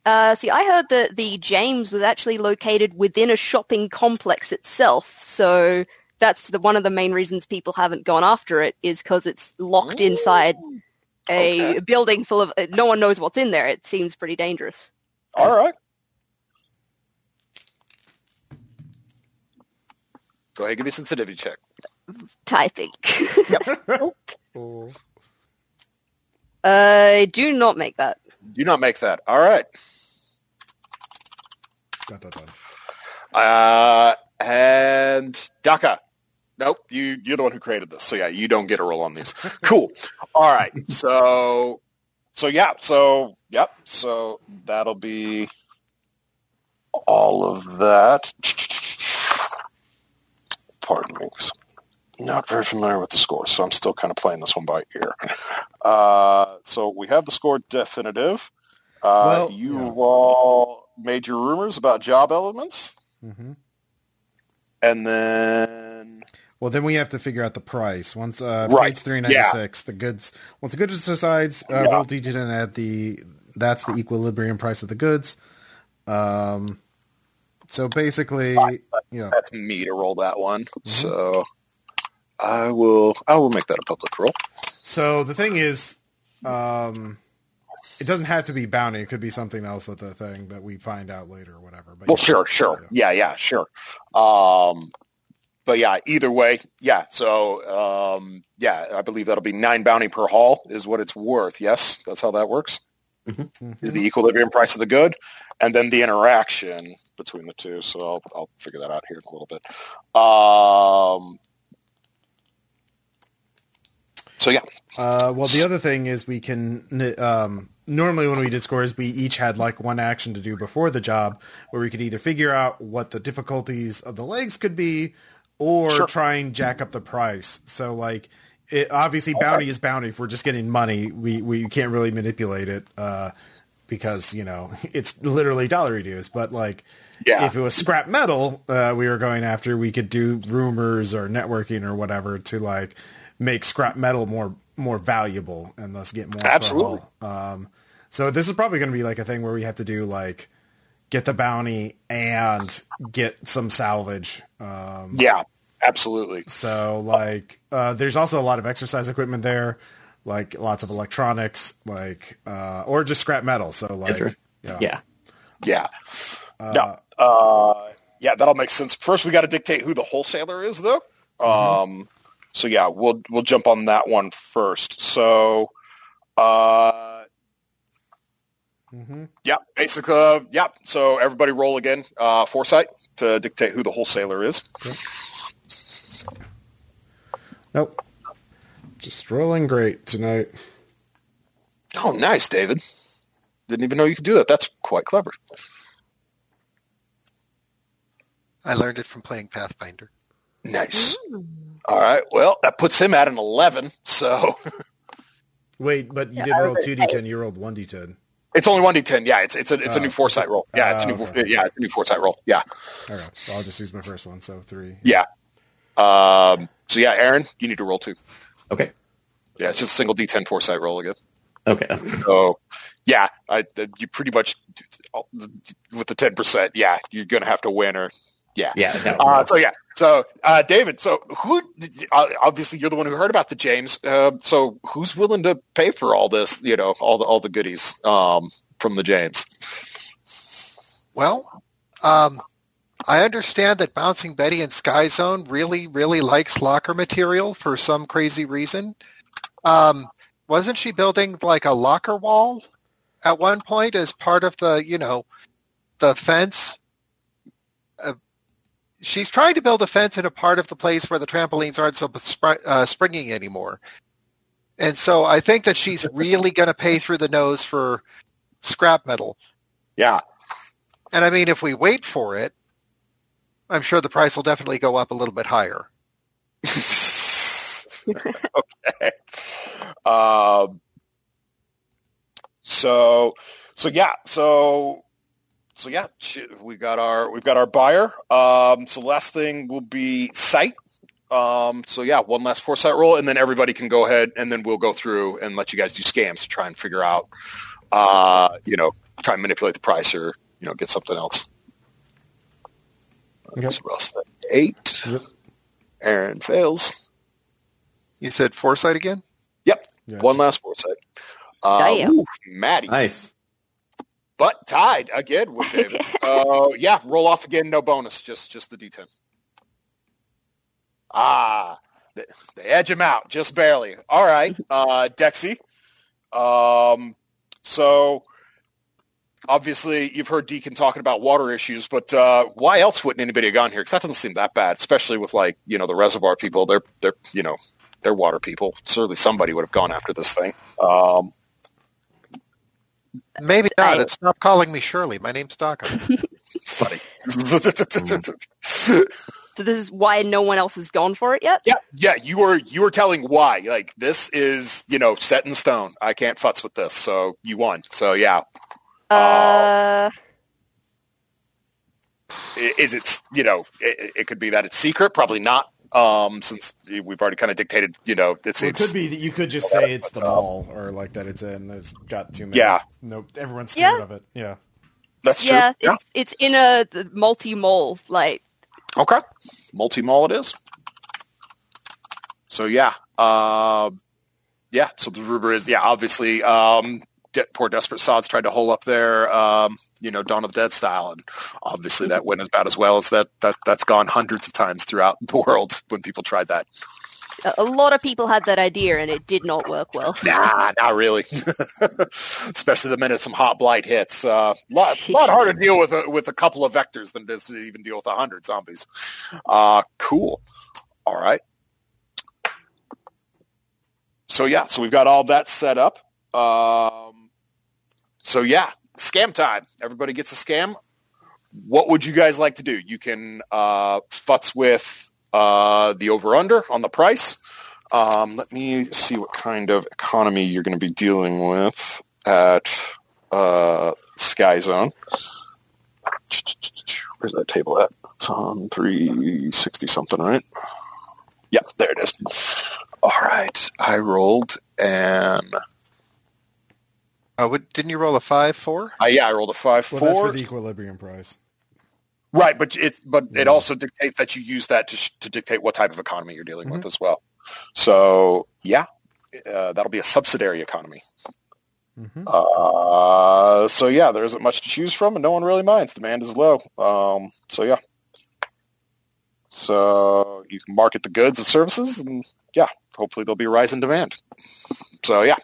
Uh, see, I heard that the James was actually located within a shopping complex itself, so that's the, one of the main reasons people haven't gone after it is because it's locked inside a Okay. building full of no one knows what's in there. It seems pretty dangerous. All right. Go ahead, give me a sensitivity check. Typing. Oh. I do not make that. Do not make that. All right. Dun, dun, dun. Uh, and Daka. Nope, you you're the one who created this, so yeah, you don't get a roll on these. Cool. All right, so so yeah, so yep, so that'll be all of that. 'Cause I'm not very familiar with the score, so I'm still kind of playing this one by ear. Uh, so we have the score definitive. Uh, Well, you yeah. all made your rumors about job elements. Mhm. And then Well, then we have to figure out the price. Once uh, Right. page three ninety six, the goods. Once the goods decides, uh, Yeah. roll digit and add the that's the equilibrium price of the goods. Um, so basically, you know, that's me to roll that one. Mm-hmm. So I will I will make that a public roll. so the thing is, um, it doesn't have to be bounty. It could be something else at the thing that we find out later or whatever. But Well, sure, sure. Yeah, yeah, sure. Um but yeah, either way, yeah. So um yeah, I believe that'll be nine bounty per haul is what it's worth. Yes, that's how that works. Mhm. Is the equilibrium price of the good, and then the interaction between the two. So I'll, I'll figure that out here in a little bit. Um, so yeah, Uh, well, the other thing is we can um, normally when we did scores, we each had like one action to do before the job, where we could either figure out what the difficulties of the legs could be, or Sure. try and jack up the price. So like, it, obviously bounty is bounty. If we're just getting money, we we can't really manipulate it uh, because you know it's literally dollar reduce. But like. Yeah. If it was scrap metal uh, we were going after, we could do rumors or networking or whatever to like make scrap metal more more valuable and thus get more. Absolutely. Um, so this is probably going to be like a thing where we have to do like get the bounty and get some salvage. Um, Yeah, absolutely. So like, uh, there's also a lot of exercise equipment there, like lots of electronics, like uh, or just scrap metal. So like, right. yeah, Yeah. Yeah. no. Uh, yeah, that'll make sense. First, we got to dictate who the wholesaler is, though. Um, so yeah, we'll we'll jump on that one first. So, uh, Mhm. yeah, basically, uh, yeah. So everybody roll again. Uh, foresight to dictate who the wholesaler is. Nope. Just rolling great tonight. Oh, nice, David. Didn't even know you could do that. That's quite clever. I learned it from playing Pathfinder. Nice. Mm. All right. Well, that puts him at an eleven. So Wait, but you Yeah, didn't roll two d10. You rolled one d10. it's only one d ten. Yeah, it's it's a it's a Oh. new foresight roll. Yeah, it's a Oh, new okay. yeah it's a new foresight roll. Yeah. Okay, so I'll just use my first one. So three. Yeah. Um, so yeah, Aaron, you need to roll two. Okay. Yeah, it's just a single D10 foresight roll again. Okay. So yeah, I, you pretty much with the ten percent. Yeah, you're gonna have to win or yeah. Yeah. No, Uh, so yeah, so uh, David, so who? Uh, obviously, you're the one who heard about the James. Uh, so who's willing to pay for all this? You know, all the all the goodies um, from the James. Well, um, I understand that Bouncing Betty and Sky Zone really, really likes locker material for some crazy reason. Um, wasn't she building like a locker wall at one point as part of the, you know, the fence? Uh, she's trying to build a fence in a part of the place where the trampolines aren't so spr- uh, springing anymore. And so I think that she's really going to pay through the nose for scrap metal. Yeah. And I mean, if we wait for it, I'm sure the price will definitely go up a little bit higher. okay. Um, so, so yeah, so, so yeah, shit, we got our, we've got our buyer. Um, so last thing will be site. Um, so yeah, one last foresight roll, and then everybody can go ahead, and then we'll go through and let you guys do scams to try and figure out, uh, you know, try and manipulate the price or you know get something else. Yep. So Russ, eight. Yep. Aaron fails. You said foresight again? Yep. Yeah. One last foresight. Uh, ooh, Maddie, Nice. but tied again with David. uh, yeah, roll off again. No bonus, just just the D10. Ah, they, they edge him out just barely. All right, uh, Dexy. Um, so obviously you've heard Deacon talking about water issues, but uh, why else wouldn't anybody have gone here? Because that doesn't seem that bad, especially with like you know the reservoir people. They're they're you know they're water people. Certainly somebody would have gone after this thing. Um, Maybe not. I- stop calling me Shirley. My name's Stockholm. funny. So this is why no one else has gone for it yet? Yeah, yeah, you were you were telling why. Like this is, you know, set in stone. I can't futz with this. So you won. So yeah. Uh, Is it, you know, it, it could be that it's secret, probably not. Um, since we've already kind of dictated, you know, it Well, seems it could be that you could just say it's the mall or like that it's in. It's got too many. Yeah. Nope. Everyone's scared Yeah. of it. Yeah. that's true. yeah, Yeah. it's, it's in a multi-mole, like, Okay. Multi mall it is. So yeah. Um yeah, so the rumor is yeah, obviously um de- poor desperate sods tried to hole up their um, you know, Dawn of the Dead style and obviously that went about as well as that that that's gone hundreds of times throughout the world when people tried that. a, a lot of people had that idea and it did not work well. Nah, not really. Especially the minute some hot blight hits. Uh, lot, lot harder to deal with a, with a couple of vectors than it is to even deal with a hundred zombies. Uh, cool. All right. So yeah, so we've got all that set up. Um, so yeah, scam time. Everybody gets a scam. What would you guys like to do? You can uh, futz with uh, the over under on the price. Um, let me see what kind of economy you're going to be dealing with at uh, Sky Zone. Where's that table at? It's on 360 something, right? Yep, there it is. All right. I rolled an Uh, what, didn't you roll a five four? Uh, yeah, I rolled a five Well, that's four. for the equilibrium price. Right, but it but it also dictates that you use that to sh- to dictate what type of economy you're dealing Mm-hmm. with as well. So yeah, uh, that'll be a subsidiary economy. Mhm. Uh, so yeah, there isn't much to choose from, and no one really minds. Demand is low. Um, so yeah, so you can market the goods and services, and yeah, hopefully there'll be a rise in demand. So yeah,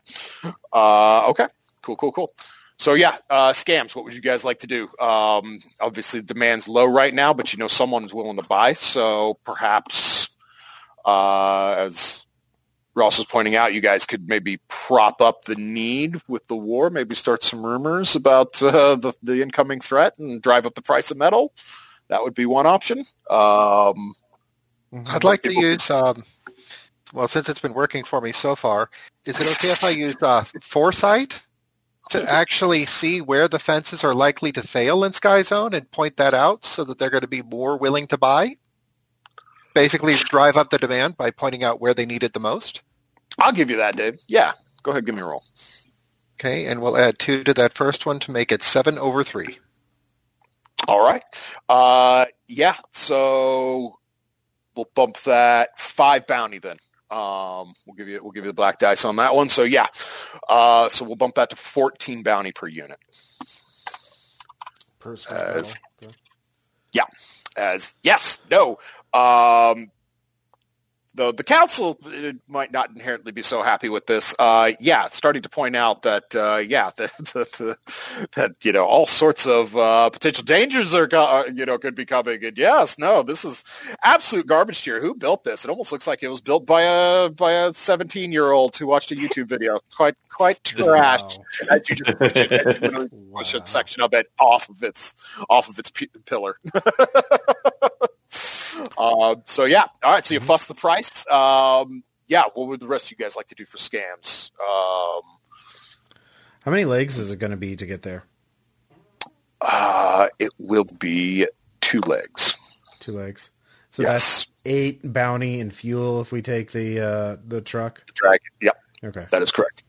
uh, okay, cool, cool, cool. So yeah, uh, scams. What would you guys like to do? Um, obviously, demand's low right now, but you know someone is willing to buy. So perhaps, uh, as Ross was pointing out, you guys could maybe prop up the need with the war. Maybe start some rumors about uh, the the incoming threat and drive up the price of metal. That would be one option. Um, Mhm. I'd like to People- use. Um, well, since it's been working for me so far, is it okay if I use uh, foresight to actually see where the fences are likely to fail in Sky Zone and point that out so that they're going to be more willing to buy? Basically, drive up the demand by pointing out where they need it the most. I'll give you that, Dave. Yeah, go ahead, give me a roll. Okay, and we'll add two to that first one to make it seven over three. All right. Uh, yeah. So we'll bump that five bounty then. Um, we'll give you we'll give you the black dice on that one. So yeah. Uh, so we'll bump that to fourteen bounty per unit. Per mile. Okay. As yes, no. Um, the the council uh, might not inherently be so happy with this. Uh, yeah, starting to point out that uh, yeah, the, the, the, that you know all sorts of uh, potential dangers are uh, you know could be coming. And yes, no, this is absolute garbage here. Who built this? It almost looks like it was built by a by a seventeen year old who watched a YouTube video. Quite quite trash. Wow. As you just push it, as push a Wow. section of it off of its off of its p- pillar. uh, so yeah, all right. So you fuss the price. Um, yeah, what would the rest of you guys like to do for scams? Um, How many legs is it going to be to get there? uh, it will be two legs. Two legs. So that's yes, eight bounty and fuel if we take the uh, the truck. The dragon. Yep, Okay. that is correct.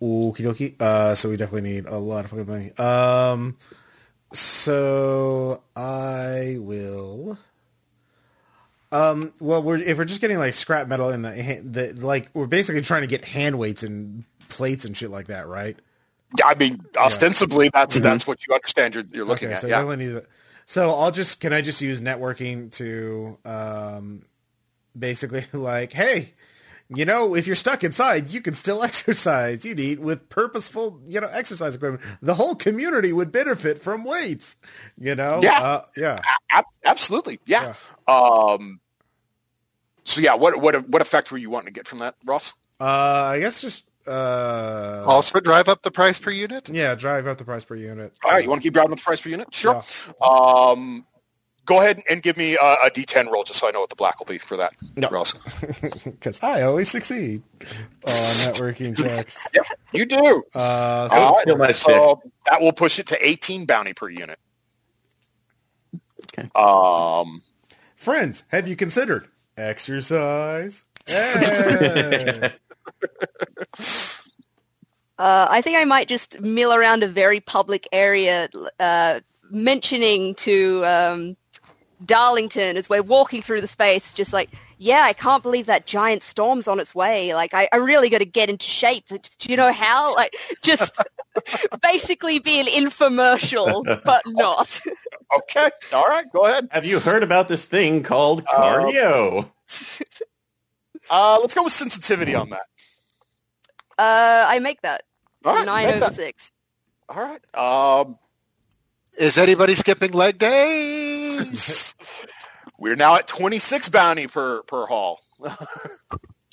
Okie dokie. Uh, so we definitely need a lot of fucking money. Um, so I will. Um, well, we're if we're just getting like scrap metal in the, ha- the like we're basically trying to get hand weights and plates and shit like that, right? I mean, ostensibly, that's that's what you understand you're, you're looking okay, at. so yeah. definitely need. So I'll just can I just use networking to um, basically like, hey, you know, if you're stuck inside, you can still exercise. You need with purposeful, you know, exercise equipment. The whole community would benefit from weights. You know, Yeah. uh, yeah. Ab- absolutely. Yeah. Um, so yeah, what what what effect were you wanting to get from that, Ross? Uh, I guess just uh, Also, drive up the price per unit. yeah, drive up the price per unit. All right, you want to keep driving up the price per unit? Sure. Um, go ahead and give me a, a D10 roll just so I know what the black will be for that, No. Ross. because I always succeed on networking checks. Yeah, you do. Uh, so Don't All right, my so that will push it to 18 bounty per unit. Okay. Um, Friends, have you considered exercise? Hey. Uh, I think I might just mill around a very public area, uh, mentioning to um, Darlington as we're walking through the space, just like, yeah, I can't believe that giant storm's on its way. Like, I, I really got to get into shape. Do you know how? Like, just basically be an infomercial, but not. okay. All right. Go ahead. Have you heard about this thing called cardio? Uh, let's go with sensitivity on that. Uh, I make that All right. nine make over that. six. All right. Um, Is anybody skipping leg day? we're now at 26 bounty per per haul.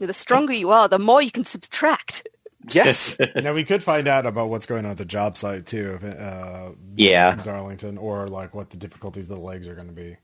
The stronger you are, the more you can subtract. Yes. now we could find out about what's going on at the job site too, uh, Yeah. Darlington, or like what the difficulties of the legs are going to be.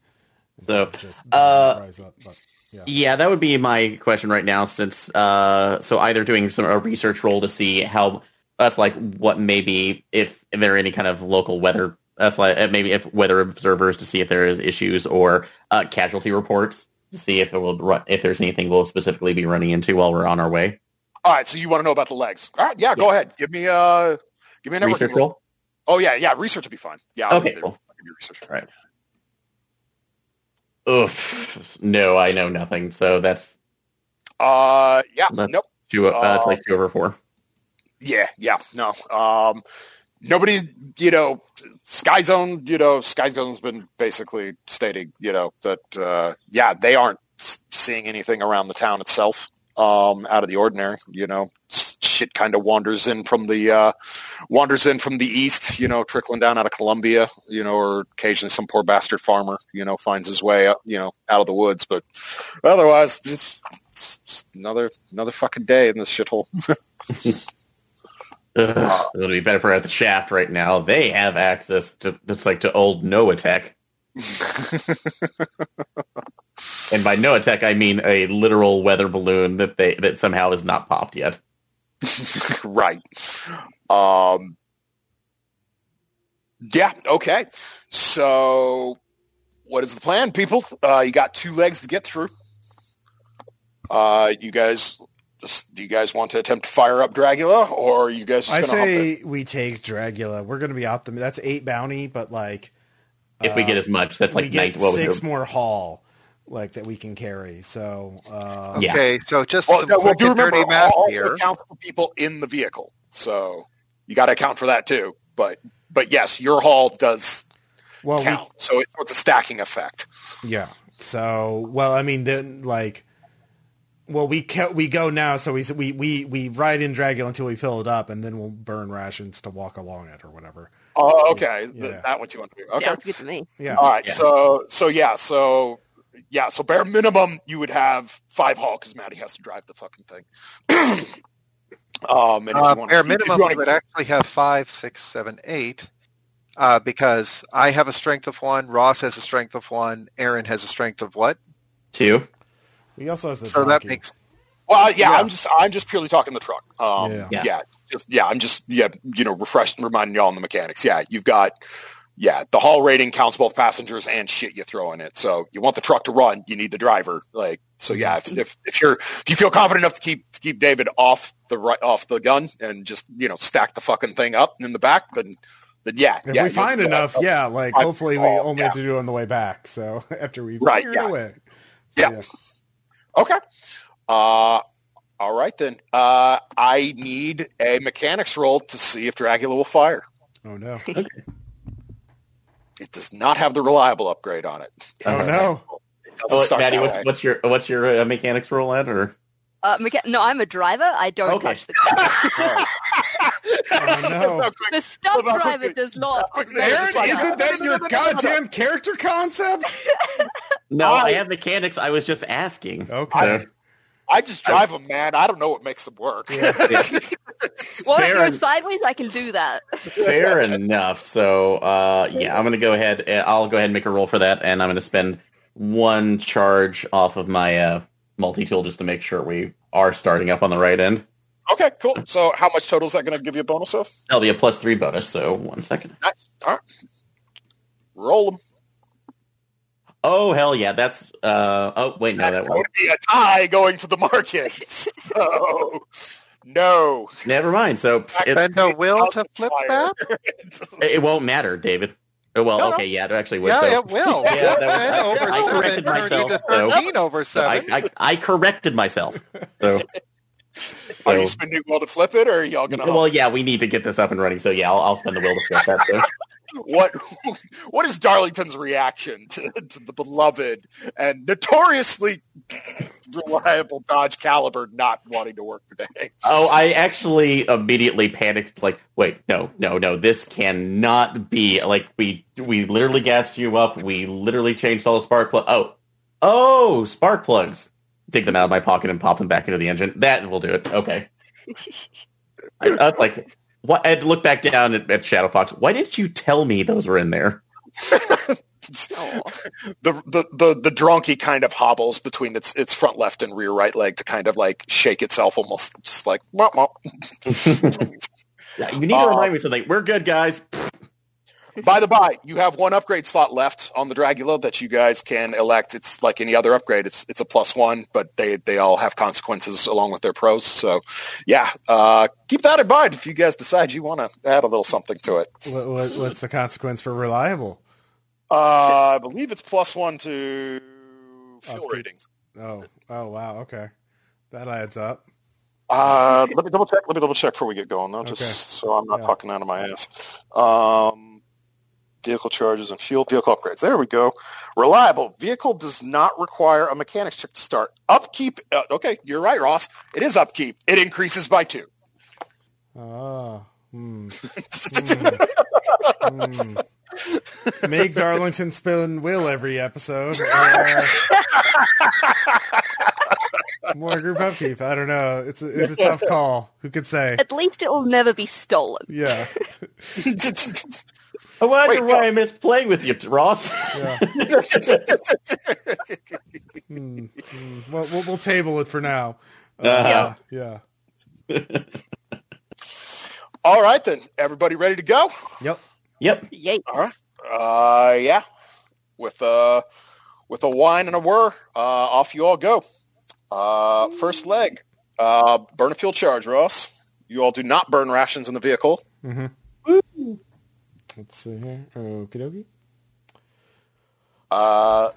So, Just uh, up, but, yeah. Yeah, that would be my question right now. Since uh, so either doing some a research roll to see how that's like what maybe if, if there are any kind of local weather that's like uh, maybe if weather observers to see if there is issues or uh, casualty reports to see if it will run, if there's anything we'll specifically be running into while we're on our way. All right, so you want to know about the legs? All right, yeah, go ahead. Give me uh, give me an Research roll. Oh yeah, yeah. Research would be fine. Yeah. I'll Okay, cool. I'll give you research. All right. Oof. No, I know nothing. So that's Uh, yeah. That's- Nope. two. Uh, it's Uh, like two over four. Yeah. Yeah. No. Um, nobody. You know, Sky Zone. You know, Sky Zone's been basically stating. You know that. Uh, yeah, they aren't seeing anything around the town itself. Um, out of the ordinary. You know, shit kind of wanders in from the uh, wanders in from the east. You know, trickling down out of Columbia. You know, or occasionally some poor bastard farmer. You know, finds his way. Up, you know, out of the woods. But otherwise, it's, it's another another fucking day in this shithole. Ugh, it'll be better for at the shaft right now. They have access to just like to old NOAA tech, and by NOAA tech I mean a literal weather balloon that they that somehow is not popped yet. right. Um, yeah. Okay. So, what is the plan, people? Uh, you got two legs to get through. Uh, you guys, do you guys want to attempt to fire up Dragula, or are you guys just I going to say we take Dragula. We're going to be optimistic. That's eight bounty, but like If we Uh, get as much, that's we like get nine. What six more haul, like that we can carry. So uh, Yeah. Okay, so just Well, some no, well, quick do remember dirty math all here. account for people in the vehicle, so you got to account for that too. But but yes, your haul does well, we, count, so it's, it's a stacking effect. Yeah. So, well, I mean, then like, well, we ca- we go now, so we we we we ride in Dragula until we fill it up, and then we'll burn rations to walk along it or whatever. Oh, okay, Th- Yeah. that what you want to do? Okay, Sounds good to me. Yeah. All right, Yeah. so so yeah, so yeah, so bare minimum you would have five haul because Maddie has to drive the fucking thing. um, and if Uh, you want, bare if you minimum, wanna- we would actually have five, six, seven, eight, uh, because I have a strength of one, Ross has a strength of one, Aaron has a strength of what? Two. He also has the so that makes well, yeah, yeah. I'm just I'm just purely talking the truck. Um, Yeah. yeah. Yeah. just yeah, I'm just yeah, you know, refreshing, reminding y'all on the mechanics. Yeah, you've got. Yeah, the haul rating counts both passengers and shit you throw in it. So you want the truck to run, you need the driver. Like so, yeah. If, if, if you're if you feel confident enough to keep to keep David off the right off the gun and just you know stack the fucking thing up in the back, then then yeah, If yeah, we find you'll enough, have- yeah, like I- hopefully we oh, only yeah. have to do it on the way back. So after we Right, fire yeah. it away. Yeah. Okay. Uh, all right then. Uh, I need a mechanics roll to see if Dragula will fire. Oh no. It does not have the reliable upgrade on it. Oh no. It Oh, start Maddie, what's what's your what's your uh, mechanics roll at or? Uh, mecha- no, I'm a driver. I don't Okay. touch the car. Oh no. So the stuff Hold on, driver does not. quickly. manage Aaron, isn't that your goddamn character concept? No, I- I have mechanics. I was just asking. Okay. So, I just drive them, man. I don't know what makes them work. yeah, Well, if Fair you're en- sideways, I can do that. fair enough. So, uh, yeah, I'm gonna go ahead. and I'll go ahead and make a roll for that, and I'm gonna spend one charge off of my uh, multi tool just to make sure we are starting up on the right end. Okay, cool. So how much total is that going to give you a bonus of? That'll be a plus three bonus. So, one second. Nice. All right. Roll them. Oh hell yeah, that's. Uh, oh wait, no, that That one. would be a tie going to the market. So, no. Never mind. So it, Bend a will to flip Fire. that? it won't matter, David. Oh, well, No, no. okay, yeah, it actually would. Yeah, so. it will. Yeah, that Ten was- over I seven corrected myself, so- 13 over So I, seven. I, I corrected myself. So, Are you spending will to flip it, or are y'all going to? well, yeah, we need to get this up and running. So yeah, I'll, I'll spend the will to flip that. So. what what is Darlington's reaction to, to the beloved and notoriously reliable Dodge Caliber not wanting to work today? Oh, I actually immediately panicked. Like, wait, no, no, no, this cannot be. Like, we we literally gassed you up. We literally changed all the spark plug. Oh, oh, spark plugs. Dig them out of my pocket and pop them back into the engine. That will do it. Okay. I, I was like, what? I'd look back down at, at Shadow Fox. Why didn't you tell me those were in there? Oh. The, the the the donkey kind of hobbles between its its front left and rear right leg to kind of like shake itself, almost just like womp, womp. Yeah, you need to Uh, remind me something. We're good, guys. By the by, you have one upgrade slot left on the Dragula that you guys can elect. It's like any other upgrade. It's it's a plus one, but they they all have consequences along with their pros. So, yeah, uh, keep that in mind if you guys decide you want to add a little something to it. What, what, what's the consequence for reliable? Uh, I believe it's plus one to fuel Upkeep. rating. Oh, oh wow, okay, that adds up. Uh, let me double check. Let me double check before we get going, though, just Okay. so I'm not Yeah. talking out of my ass. Um, vehicle charges and fuel vehicle upgrades. There we go. Reliable vehicle does not require a mechanics check to start. Upkeep. Uh, okay, you're right, Ross. It is upkeep. It increases by two. Ah. hmm. Hmm. Hmm. Make Darlington spin wheel every episode. Uh, more group upkeep. I don't know. It's a, it's a tough call. Who could say? At least it will never be stolen. Yeah. I wonder Wait, why no. I miss playing with you, Ross. yeah. Hmm. Hmm. Well, we'll, we'll table it for now. Uh, Uh-huh. yeah. All right, then. Everybody ready to go? Yep. Yep. Yay. All right. Uh, yeah. With uh, with a whine and a whir, uh, off you all go. Uh, first leg. Uh, burn a fuel charge, Ross. You all do not burn rations in the vehicle. Mm-hmm. Let's see here. Okie dokie. Uh,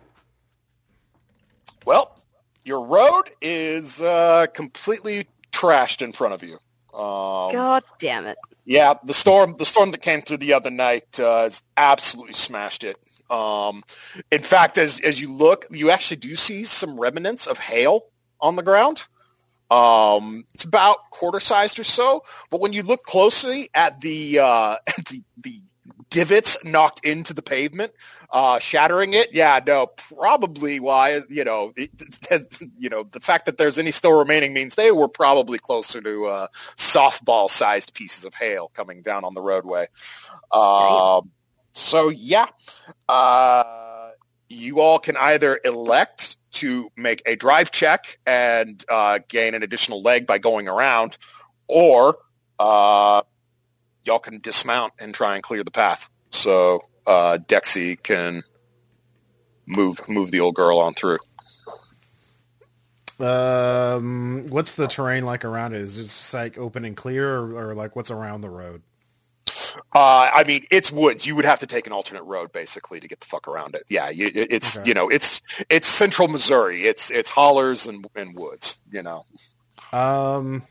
well, your road is uh, completely trashed in front of you. Um, God damn it. Yeah, the storm the storm that came through the other night uh, has absolutely smashed it. Um, in fact, as as you look, you actually do see some remnants of hail on the ground. Um, it's about quarter sized or so, but when you look closely at the uh, at the the divots knocked into the pavement, uh, shattering it, yeah, no, probably why you know it, you know the fact that there's any still remaining means they were probably closer to uh, softball sized pieces of hail coming down on the roadway. Um, so yeah, uh, you all can either elect to make a drive check and uh, gain an additional leg by going around, or uh, y'all can dismount and try and clear the path. So uh, Dexy can move move the old girl on through. Um, what's the terrain like around it? Is it just like open and clear, or, or like what's around the road? Uh, I mean, it's woods. You would have to take an alternate road basically to get the fuck around it. Yeah, you, it's Okay. you know, it's it's central Missouri. It's it's hollers and, and woods. You know. Um,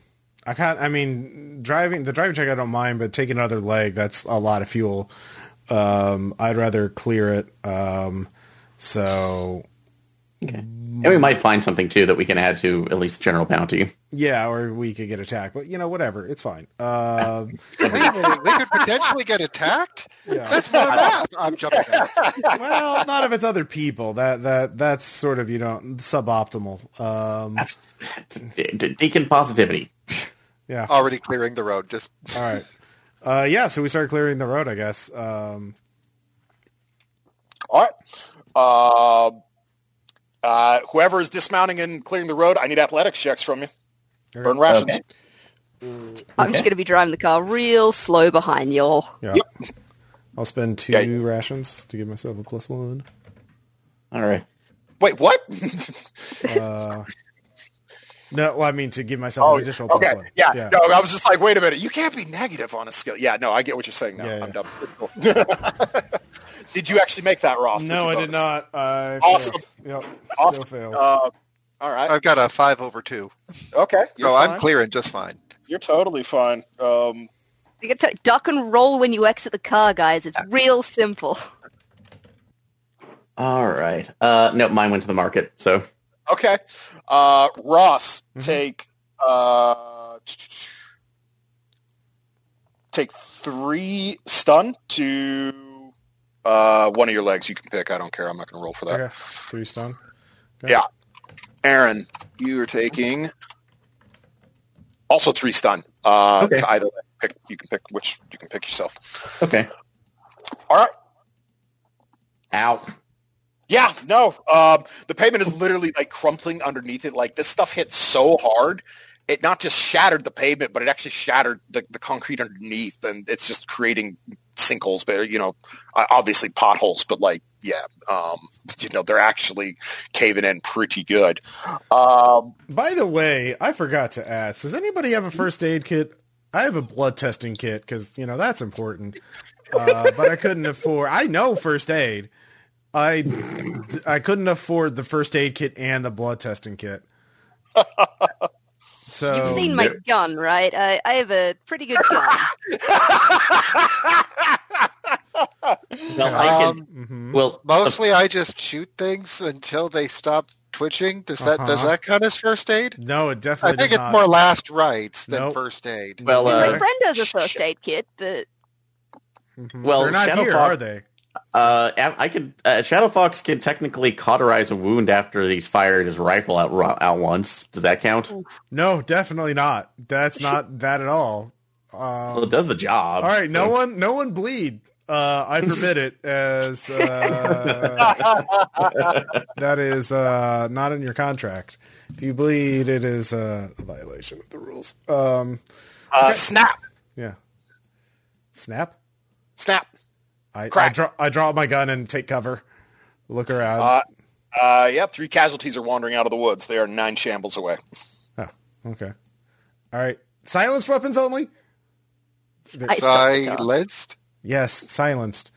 I can't. I mean, driving the driving check I don't mind, but taking another leg that's a lot of fuel. Um, I'd rather clear it. Um, so Okay. And we might find something too that we can add to at least general bounty. yeah, or we could get attacked, but you know, whatever, it's fine. Um, Wait a minute, we could potentially get attacked? yeah. That's my math. I'm jumping out. well, not if it's other people. That that that's sort of you know suboptimal. Um, De- de- Deacon positivity. Yeah. Already clearing the road. Just All right. Uh, yeah, so we started clearing the road, I guess. Um, All right. Uh, uh, whoever is dismounting and clearing the road, I need athletics checks from you. Burn rations. Okay. I'm just going to be driving the car real slow behind y'all. yeah. I'll spend two Yeah. rations to give myself a plus one. All right. Wait, what? Uh, no, well, I mean to give myself oh, an additional plus okay. one. Yeah. yeah. No, I was just like, wait a minute. You can't be negative on a skill. Yeah. No, I get what you're saying now. Yeah, I'm yeah. done. did you actually make that, Ross? No, I What'd did not. I Awesome. failed. Yep. Awesome. Still. Uh, all right. I've got a five over two, Okay. You're so I'm clearing just fine. You're totally fine. Um, You get to duck and roll when you exit the car, guys. It's real simple. All right. Uh, no, mine went to the market. So okay. Uh, Ross, Mhm. take uh, take three stun to uh, one of your legs. You can pick. I don't care. I'm not going to roll for that. okay. Three stun. Yeah. Aaron, you are taking also three stun. Uh, Okay. to either pick. You can pick which. You can pick yourself. okay. All right. Ow. Yeah, no. Um, the pavement is literally like crumpling underneath it. Like this stuff hit so hard, it not just shattered the pavement, but it actually shattered the, the concrete underneath, and it's just creating sinkholes, but you know, obviously potholes. But like, yeah, um, you know, they're actually caving in pretty good. Um, By the way, I forgot to ask. Does anybody have a first aid kit? I have a blood testing kit because you know that's important. Uh, but I couldn't afford. I know first aid. I I couldn't afford the first aid kit and the blood testing kit. So You've seen my there- gun, right? I, I have a pretty good gun. Well, I Um, can. Mhm. Well, Mostly, I just shoot things until they stop twitching. Does that does Uh-huh. that count as first aid? no, it definitely doesn't. I definitely think does it's not. more last rites than Nope. first aid. Well, my uh, friend has a first aid kit, but Mhm. Well, they're not Shadow here, Fox- are they? Uh, I could uh, Shadow Fox can technically cauterize a wound after he's fired his rifle out out once. Does that count? No, definitely not. That's not that at all. Well, it Um, does the job. all right, no so- one, no one bleed. Uh, I forbid it as uh, that is uh, not in your contract. If you bleed, it is uh, a violation of the rules. Um, uh, snap, yeah. Snap. snap. I, I Crack. draw. I draw my gun and take cover. Look around. Uh, uh, yep, three casualties are wandering out of the woods. They are nine shambles away. oh, okay. All right. Silenced weapons only. I stopped the gun. Silenced. Yes, silenced.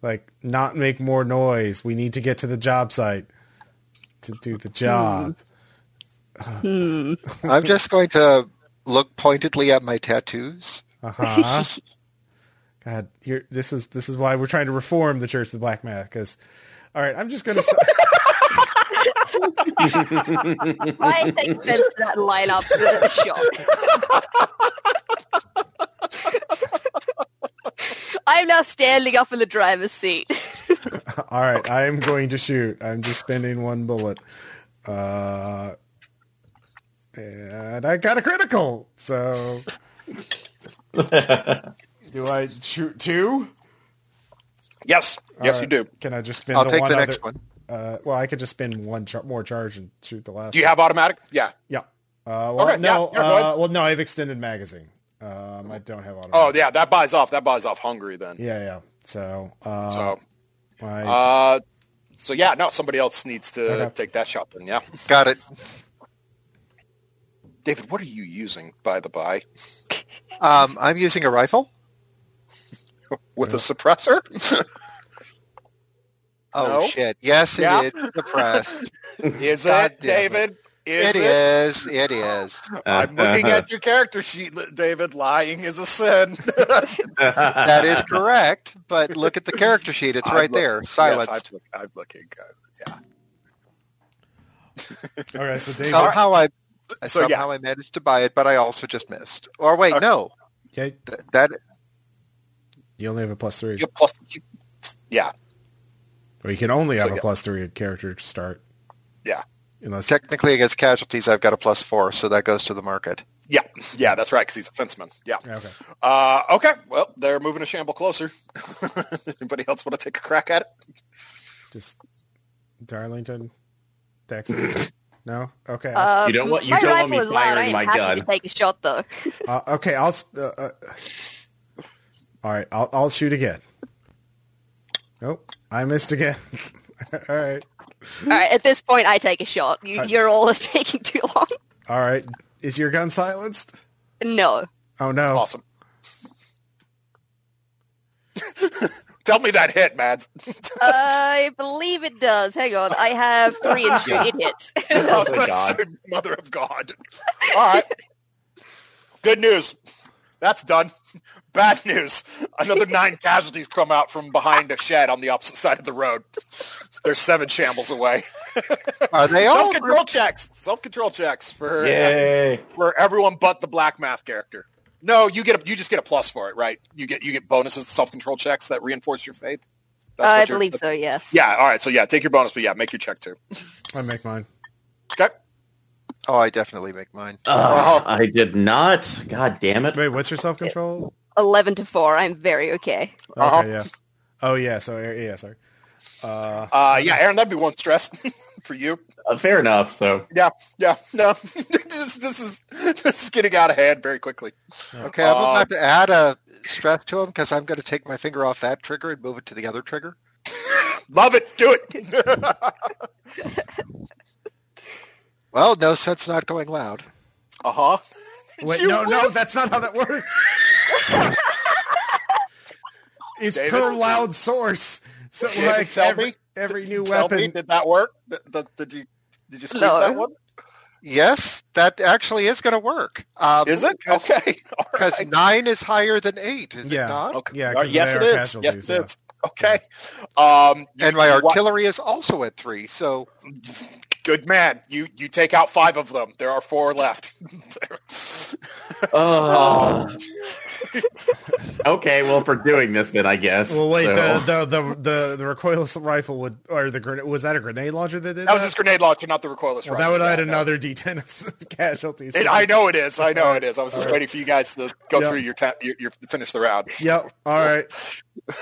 Like not make more noise. We need to get to the job site to do the job. Hmm. I'm just going to look pointedly at my tattoos. Uh-huh. God, here this is this is why we're trying to reform the Church of the Black Math. cuz all right, I'm just going to I take offense to that lineup with a shot. I'm now standing up in the driver's seat. All right, I am going to shoot. I'm just spending one bullet. Uh and I got a critical. So do I shoot two? Yes, yes, All you do. Can I just spin I'll the take one the other? next one. Uh, well, I could just spin one char- more charge and shoot the last. Do you one. have automatic? Yeah. Yeah. Uh, well, Okay, yeah, no. yeah, go uh, well, no. I have extended magazine. Um, I don't have automatic. Oh, yeah, that buys off. That buys off hungry then. Yeah, yeah. So, uh, So, I, uh, so yeah, no, somebody else needs to Okay. take that shot then. Yeah, Got it. David, what are you using by the by Um, I'm using a rifle. With a suppressor? Oh No? shit! Yes, it Yeah? is suppressed. Is God it. David? Is it is. It is. I'm looking at your character sheet, David. Lying is a sin. That is correct. But look at the character sheet. It's I'm right look- there. Yes, Silenced. I'm, look- I'm looking. uh, yeah. okay. So David, somehow I, I So, yeah. somehow I managed to buy it, but I also just missed. Or wait, Okay. no. okay, Th- That you only have a plus three. You have plus, you, yeah, Or you can only have So, a yeah. plus three character to start. Yeah. Unless technically against casualties, I've got a plus four, so that goes to the market. yeah, yeah. That's right, because he's a fenceman. Yeah. okay. Uh, okay. Well, they're moving a shamble closer. Anybody else want to take a crack at it? Just Darlington, Dexter. no. Okay. I'll- Uh, You don't want- you don't want me is loud. I firing am my happy gun. To take a shot though. Uh, okay, I'll. S- all right, I'll I'll shoot again. Nope, I missed again. all right, all right, at this point, I take a shot. You, Alright. You're all taking too long. all right. Is your gun silenced? No. Oh no! Awesome. Tell me that hit, Mads. I believe it does. Hang on. I have three and shoot. It hits. Oh, my God. Mother of God. All right. Good news. That's done. Bad news. Another nine casualties come out from behind a shed on the opposite side of the road. They're seven shambles away. Are they all? Self-control checks. Self-control checks for uh, Yay! for everyone but the black math character. No, you get a, you just get a plus for it, right? You get you get bonuses self-control checks that reinforce your faith. That's uh, I believe so. Yes. Yeah. All right. So yeah, take your bonus, but yeah, make your check too. I make mine. Okay. Oh, I definitely make mine. Oh, I did not. God damn it! Wait, what's your self control? Eleven to four. I'm very okay. Okay, Uh-huh. yeah. Oh yeah. So yeah, sorry. Uh, Uh, yeah, Aaron, that'd be one stress for you. uh, fair enough. So Yeah, yeah, no. this, this is this is getting out of hand very quickly. Okay, I'm Uh, about to add a stress to him because I'm going to take my finger off that trigger and move it to the other trigger. Love it. Do it. Well, no sense not going loud. uh huh. Wait, You no, no, that's not how that works. it's David? per loud source. So David, like tell every, me. every new Tell me, weapon. did that work? Did, did, did you did you squeeze No. that one? Yes, that actually is going to work. Um, Is it Because okay? Because right. nine is higher than eight, is Yeah. it not? Okay. Yeah, All right, 'cause yes, they it are is. Yes, casualties, it yeah. is. Okay. Um, And my artillery is also at three, so good man. You you take out five of them. There are four left. Oh. okay, well, for doing this, then I guess. Well, wait, So- the, the the the the recoilless rifle would, or the grenade was that a grenade launcher that did that was his grenade launcher, not the recoilless. Well, rifle. that would Yeah, add no. another D10 of casualties. It, I know it is. I know it is. I was just All right. waiting for you guys to go Yeah. through your, ta- your your finish the round. Yep. All right.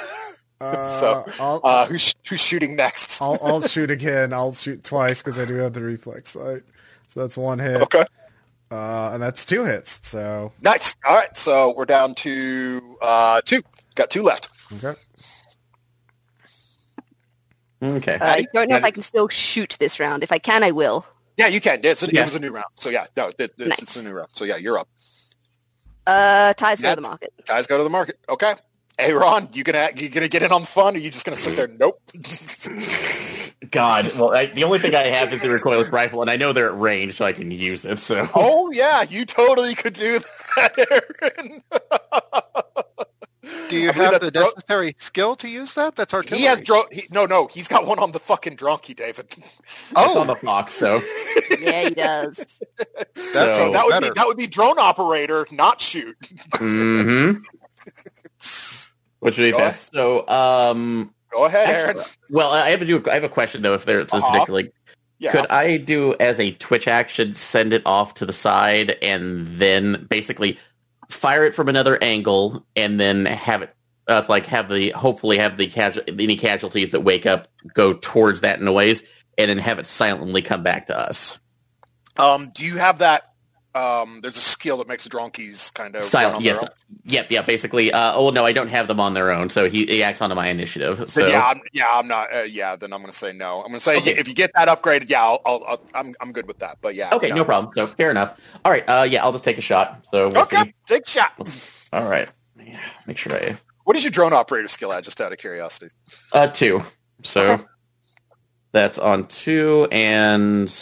Uh, So, I'll, Uh, who's who's shooting next? I'll I'll shoot again. I'll shoot twice because I do have the reflex sight. So that's one hit, Okay. uh, and that's two hits. So Nice. All right. So we're down to uh, two. Got two left. okay. okay. Uh, I don't know if I can still shoot this round. If I can, I will. Yeah, you can. It's a, Yeah. It was a new round. So yeah, no, it, it's, Nice. it's a new round. So yeah, you're up. Uh, ties go to the market. Guys, go to the market. Okay. Hey, Ron, you gonna you gonna get in on the fun, or are you just gonna sit there? Nope. God, well, I, the only thing I have is the recoilless rifle, and I know they're at range, so I can use it. So, oh yeah, you totally could do that, Aaron. do you I have the dro- necessary skill to use that? That's artillery. he has dro- he, no, no. He's got one on the fucking drunkie, David. it's on oh, the fox. So, Yeah, he does. that's So- that would better. be that would be drone operator, not shoot. hmm which would be Go best. So, um, Go ahead, Aaron. actually- well, I have to do. I have a question though. If there's a Uh-huh. particularly, Yeah. could I do as a twitch action, send it off to the side, and then basically fire it from another angle, and then have it. Uh, it's like have the hopefully have the casual any casualties that wake up go towards that noise, and then have it silently come back to us. Um, do you have that? Um, there's a skill that makes the dronkies kind of Silent, on yes, their own. yep, yeah. Basically, uh, oh no, I don't have them on their own, so he, he acts onto my initiative. So yeah, I'm, yeah, I'm not. Uh, yeah, then I'm going to say no. I'm going to say Okay. if you get that upgraded, yeah, I'll, I'll, I'll, I'm I'm good with that. But yeah, okay, no problem. So fair enough. All right, uh, yeah, I'll just take a shot. So we'll Okay, see. take a shot. All right, make sure I What is your drone operator skill at? Just out of curiosity. uh two. So Okay. that's on two, and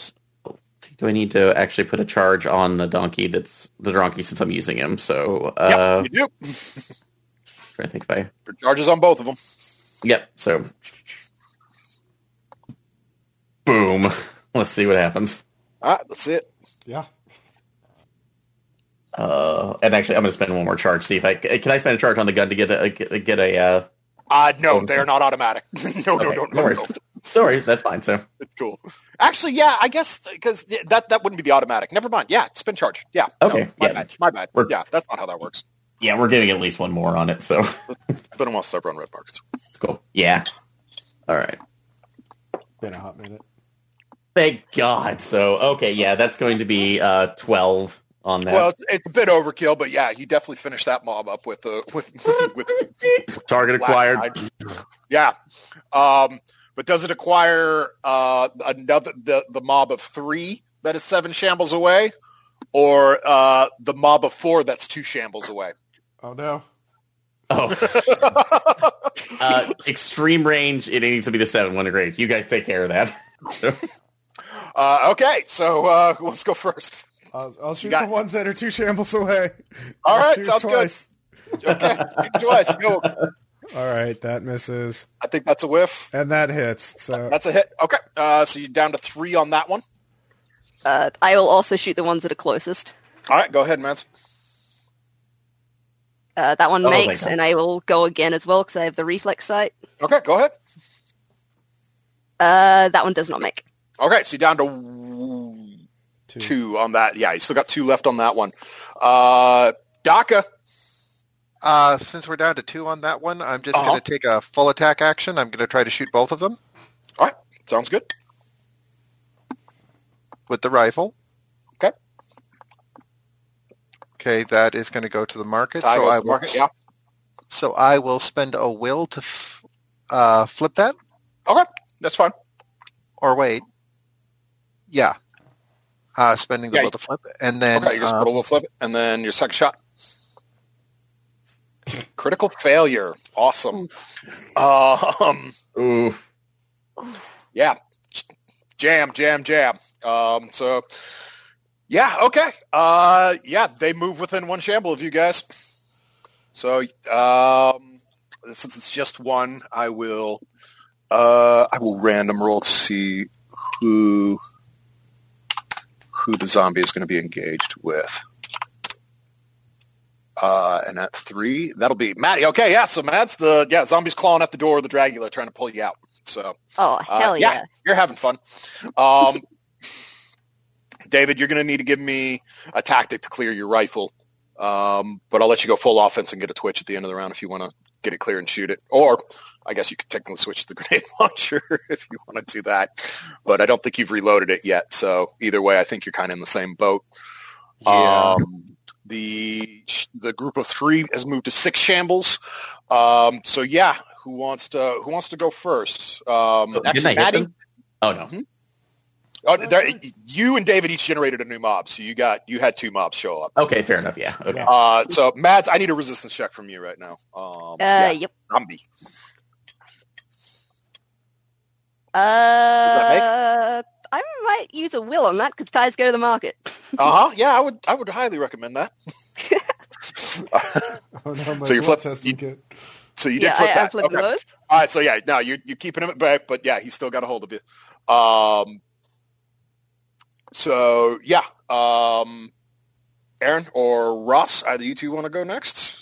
do I need to actually put a charge on the donkey? That's the donkey since I'm using him. So uh, yep, you do. I think if I Your charges on both of them. yep. So boom. Let's see what happens. All right, that's it. Yeah. Uh, and actually, I'm going to spend one more charge. See if I can I spend a charge on the gun to get a get, get a. Uh, Uh, no, they're not automatic. no, no, okay, no, no no, no. No worries, that's fine. So It's cool. Actually, yeah, I guess because that that wouldn't be the automatic. Never mind. Yeah, spin charge. Yeah. no, Okay, my yeah. bad. My bad. We're- yeah, that's not how that works. yeah, we're getting at least one more on it. So But I want to start on red marks. cool. Yeah. All right. Been a hot minute. Thank God. So okay, yeah, that's going to be uh, twelve on that. Well, it's, it's a bit overkill, but yeah, you definitely finished that mob up with uh, with with Target acquired. eye. Yeah. Um, but does it acquire uh, another the, the mob of three that is seven shambles away, or uh, the mob of four that's two shambles away? Oh no. Oh, uh, extreme range. It needs to be the seven one grades. You guys take care of that. Uh, okay, so uh, let's go first. I'll, I'll shoot got- the ones that are two shambles away. All I'll right, shoot sounds good. twice. Okay, twice. Go. All right, that misses, I think that's a whiff. and that hits. So That's a hit. Okay, uh, so you're down to three on that one. Uh, I will also shoot the ones that are closest. All right, go ahead, Mance. Uh, that one Oh makes, God. and I will go again as well because I have the reflex sight. Okay, go ahead. Uh, that one does not make. Okay, so you're down to two. two on that. Yeah, you still got two left on that one. Uh, DACA. Uh, since we're down to two on that one, I'm just Uh-huh. going to take a full attack action. I'm going to try to shoot both of them. All right, sounds good. with the rifle. Okay. Okay, that is going to go to the market. So I will, market, yeah. so I will spend a will to f- uh, flip that. Okay, that's fine. Or wait, yeah, uh, spending the Yeah, will to flip, and then okay, you just put a little flip, and then your second shot. Critical failure. Awesome. Um, Oof. yeah, jam, jam, jam. Um, so, yeah, okay. Uh, yeah, they move within one shamble of you guys. So, um, since it's just one, I will, uh, I will random roll to see who, who the zombie is going to be engaged with. Uh, and at three, that'll be Maddie. Okay, yeah. So Matt's the yeah zombies clawing at the door of the Dragula, trying to pull you out. So Oh, uh, hell yeah. you're having fun. Um, David, you're going to need to give me a tactic to clear your rifle, um, but I'll let you go full offense and get a twitch at the end of the round if you want to get it clear and shoot it. Or I guess you could technically switch to the grenade launcher if you want to do that. But I don't think you've reloaded it yet. So either way, I think you're kind of in the same boat. yeah. Um, the the group of three has moved to six shambles. Um, so yeah, who wants to who wants to go first? Um, Didn't actually, Maddie, them? Oh no. Oh, there, you and David each generated a new mob, so you got you had two mobs show up. Okay, fair enough. Yeah. Okay. Uh, so Mads, I need a resistance check from you right now. Um, Uh, yeah, yep. zombie. Uh, I might use a will on that because ties go to the market. Uh huh. Yeah, I would I would highly recommend that. Oh no, my So you blood flip- testing you- kit. so you did yeah, flip I, I that. flipped Okay. those. All right. So yeah, no, you're you're keeping him back, but yeah, he's still got a hold of you. Um. So yeah, um, Aaron or Ross, either you two want to go next?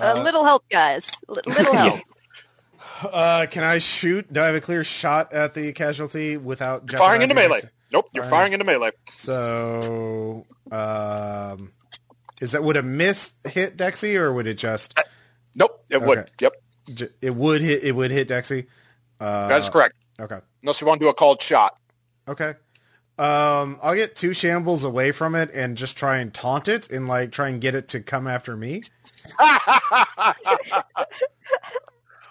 Uh, little help, guys. L- little help. Uh, can I shoot? Do I have a clear shot at the casualty without firing into melee. Dex- Nope, you're Firing. firing into melee. So, um, is that would a miss hit Dexy or would it just? Nope, it would. Yep, It would hit. It would hit Dexy. Uh, that is correct. Okay. Unless you want to do a called shot. Okay. Um, I'll get two shambles away from it and just try and taunt it and like try and get it to come after me.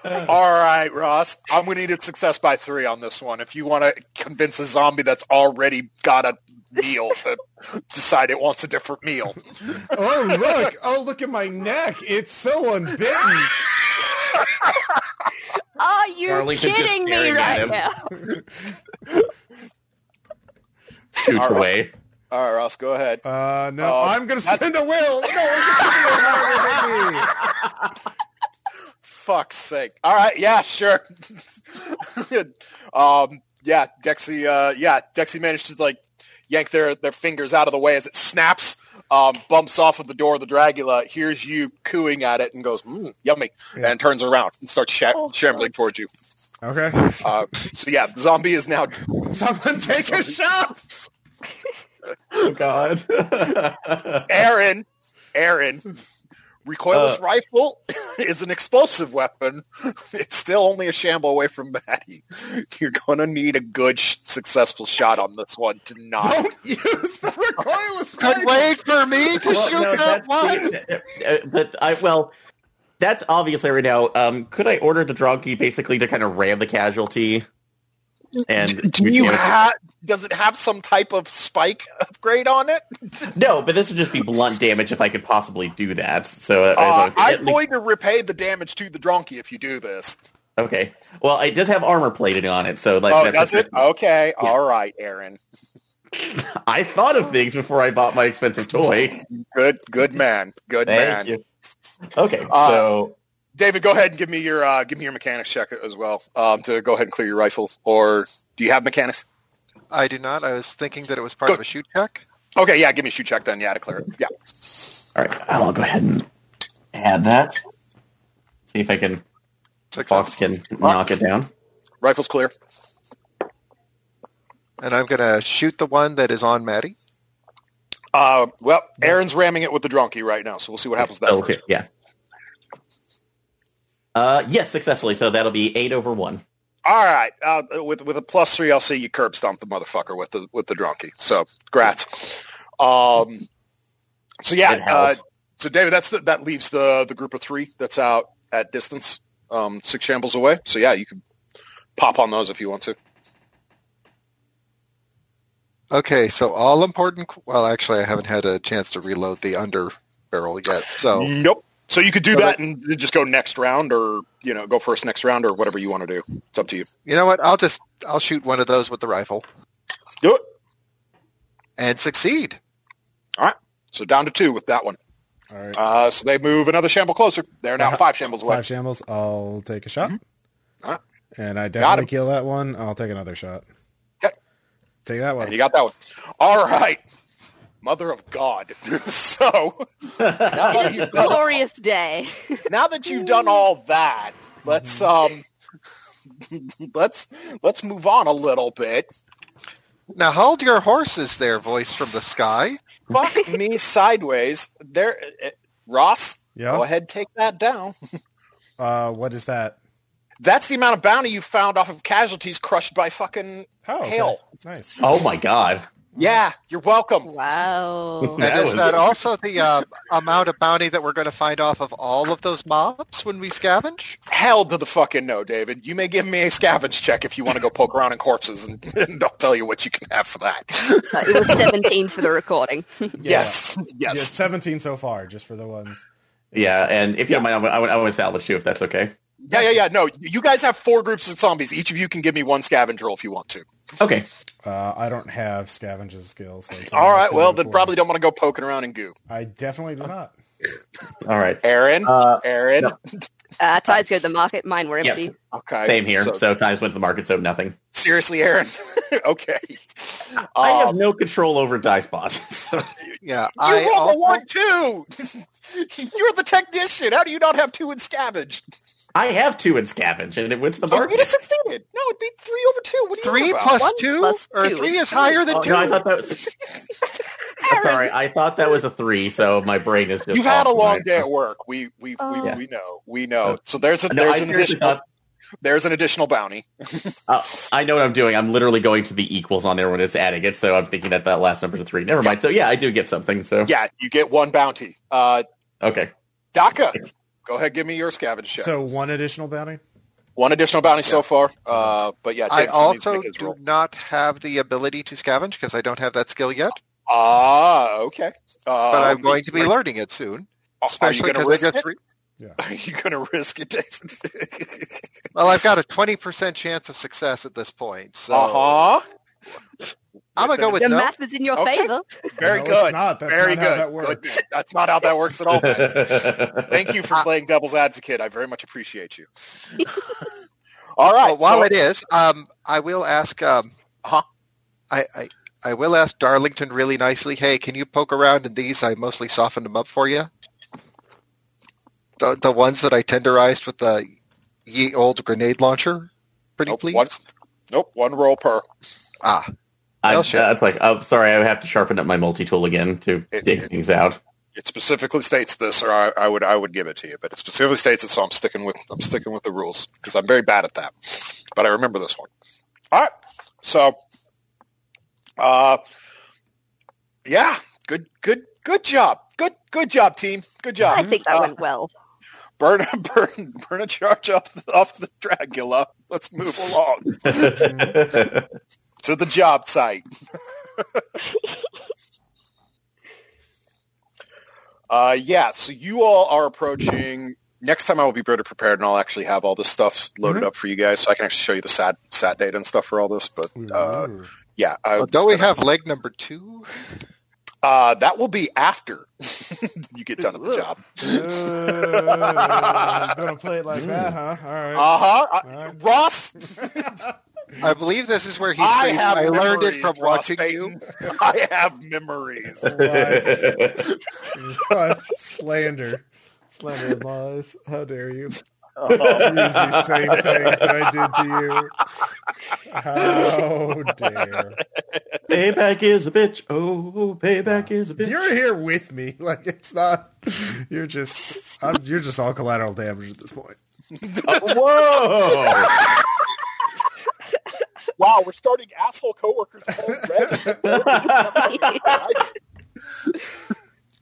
All right, Ross. I'm going to need a success by three on this one. If you want to convince a zombie that's already got a meal to decide it wants a different meal. Oh look! Oh look at my neck! It's so unbitten. Are you Darlington kidding me right now? Shoot All right. away. All right, Ross, go ahead. Uh, no, Uh, I'm gonna that's- spin the will. No, I'm gonna spin the will. Fuck's sake. All right, yeah, sure. um, yeah, Dexy. Uh, yeah, Dexy managed to like yank their their fingers out of the way as it snaps, um, bumps off of the door of the Dragula. Hears you cooing at it and goes, mm, "Yummy," Yeah. and turns around and starts sh- Oh, shambling towards you. Okay, Uh, so yeah, the zombie is now someone take a shot. Oh God. Aaron. Aaron. Recoilless Uh. rifle is an explosive weapon. It's still only a shamble away from Maddie. You're going to need a good, sh- successful shot on this one to not. Don't use the recoilless Could rifle. wait for me to Well, shoot no, that one. uh, but I well, that's obviously right now. Um, could I order the donkey basically to kind of ram the casualty? And Do you damage it? have? Does it have some type of spike upgrade on it? No, but this would just be blunt damage if I could possibly do that. So uh, Uh, as a- at I'm least- going to repay the damage to the donkey if you do this. okay. Well, it does have armor plated on it, so like Oh, that- does it? Okay, Yeah. all right, Aaron. I thought of things before I bought my expensive toy. Good, good man. Good man. You. Okay, Uh, so David, go ahead and give me your uh, give me your mechanics check as well um, to go ahead and clear your rifle. Or do you have mechanics? I do not. I was thinking that it was part Good. of a shoot check. Okay, yeah, give me a shoot check then. Yeah, to clear it. Yeah. all right, I'll go ahead and add that. See if I can Fox can knock it down. Rifle's clear. And I'm going to shoot the one that is on Maddie. Uh, well, Aaron's ramming it with the drunkie right now, so we'll see what happens with that Okay, first. yeah. Uh, yes, successfully. So that'll be eight over one. All right. Uh, with with a plus three, I'll see you curb stomp the motherfucker with the with the drunkie. So, grats. Um, so yeah. Uh, so David, that's the, that leaves the the group of three that's out at distance, um, six shambles away. So yeah, you can pop on those if you want to. Okay, so all important. Well, actually, I haven't had a chance to reload the under barrel yet. So Nope. So you could do So that and just go next round, or you know, go first next round, or whatever you want to do. It's up to you. you know what? I'll just I'll shoot one of those with the rifle Do it. and succeed. All right. So down to two with that one. All right. Uh, so they move another shamble closer. They're now five shambles away. Five shambles. I'll take a shot. All right. And I him. definitely kill that one. I'll take another shot. Okay. Take that one. And you got that one. All right. Mother of God. so now that, you've done, Glorious day. now that you've done all that, let's um let's let's move on a little bit. Now hold your horses, there, voice from the sky. Fuck me sideways. There uh, Ross, Yeah? go ahead take that down. Uh, what is that? That's the amount of bounty you found off of casualties crushed by fucking Oh, okay. hail. Nice. Oh my god. Yeah, you're welcome. Wow. And is that also the uh, amount of bounty that we're going to find off of all of those mobs when we scavenge? Hell to the fucking no, David. You may give me a scavenge check if you want to go poke around in corpses, and, and I'll tell you what you can have for that. Uh, it was 17 for the recording. yes, Yeah, yes. 17 so far, just for the ones. Yeah, and if you don't mind, I would- I would, salvage too if that's okay. Yeah, yeah, yeah. No, you guys have four groups of zombies. Each of you can give me one scavenge roll if you want to. Okay. Uh, I don't have scavenges skills. So All someone right. can Well, do then probably don't want to go poking around in goo. I definitely do not. All right. Aaron, Uh, Aaron. no. Uh, ties go to the market. Mine were Yeah. empty. Okay. Same here. So, So, times went to the market, so nothing. seriously, Aaron. okay. I have Um, no control over die spots. So, Yeah, you I rolled a one too. You're the technician. How do you not have two in scavenge? I have two in scavenge, and it went to the So market. you'd have succeeded. No, it'd be three over two. What are you three on about? plus One two, or three is is higher than Oh, two. no, I thought that was. I'm sorry, I thought that was a three, so my brain is just. You've had a long day at work. We we Oh. we, Yeah. we know. We know. So there's a No, I there's an additional thought. there's an additional bounty. Uh, I know what I'm doing. I'm literally going to the equals on there when it's adding it, so I'm thinking that that last number's a three. Never mind. So yeah, I do get something. So Yeah, you get one bounty. Uh, okay. DACA, go ahead, give me your scavenge check. So one additional bounty? one additional bounty so far. Uh, but yeah, I James still needs to also do roll. not have the ability to scavenge because I don't have that skill yet. Ah, okay. Uh, But I'm going to be learning it soon, Are you especially going to because I risk get it? three. Are you going to risk it, David? Well, I've got a 20% chance of success at this point, so uh huh. I'm gonna go with The no. math is in your Okay. favor. Very No, it's good. not. That's Very not how good. that works. Good. That's not how that works at all. Thank you for playing devil's advocate. I very much appreciate you. all right. Well, while so- it is, um, I will ask. Um, Uh-huh. I, I I will ask Darlington really nicely. Hey, can you poke around in these? I mostly softened them up for you. The the ones that I tenderized with the ye old grenade launcher. Pretty Nope, please. one- Nope, one roll per. Ah, I, Well, shit. that's like, I'm sorry, I have to sharpen up my multi-tool again to It- dig it- things out. It specifically states this, or I, I would I would give it to you, but it specifically states it, so I'm sticking with I'm sticking with the rules because I'm very bad at that. But I remember this one. All right, so, uh, yeah, good good good job, good good job, team, good job. I think that Uh, went well. burn burn burn a charge off the, off the Dragula. Let's move along to the job site. uh, yeah, so you all are approaching. Next time I will be better prepared, and I'll actually have all this stuff loaded up for you guys, so I can actually show you the sat sat data and stuff for all this. But uh, yeah, I, well, don't we have leg number two? Uh, that will be after you get done with the Ooh. job. Uh, gonna play it like that, huh? All right. Uh huh. Uh, Alright. Ross, I believe this is where he's I saying, have I learned it from Ross watching you. I have memories. What? What? Slander. Slander and lies. How dare you? Uh, Use these same things that I did to you. How dare. payback is a bitch. Oh, payback is a bitch. You're here with me. Like it's not you're just I'm, you're just all collateral damage at this point. Whoa! Wow, we're starting asshole coworkers already.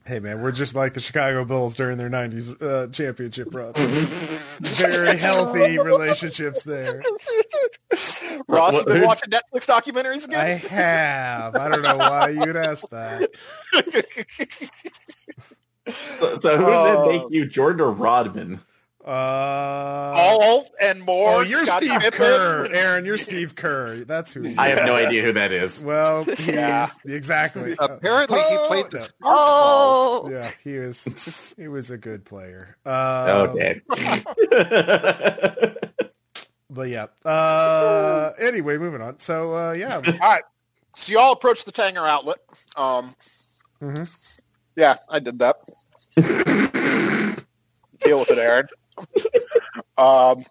Hey man, we're just like the Chicago Bulls during their '90s uh, championship run. Very healthy relationships there. Ross, you What- been watching Netflix documentaries again? I have. I don't know why you'd ask that. so, so who does it make you, Jordan or Rodman? Uh, All and more. oh, you're Scottie Steve Pippen. Kerr, Aaron. You're Steve Kerr. That's who. He I have no idea who that is. Well, Yeah. exactly. Apparently, he Oh, played no. the sports. Oh, Yeah, he was. He was a good player. Uh, Okay. But yeah. Uh, anyway, moving on. So uh, yeah, All right. So y'all approach the Tanger outlet. Um, Mhm. Yeah, I did that. Deal with it, Aaron. um,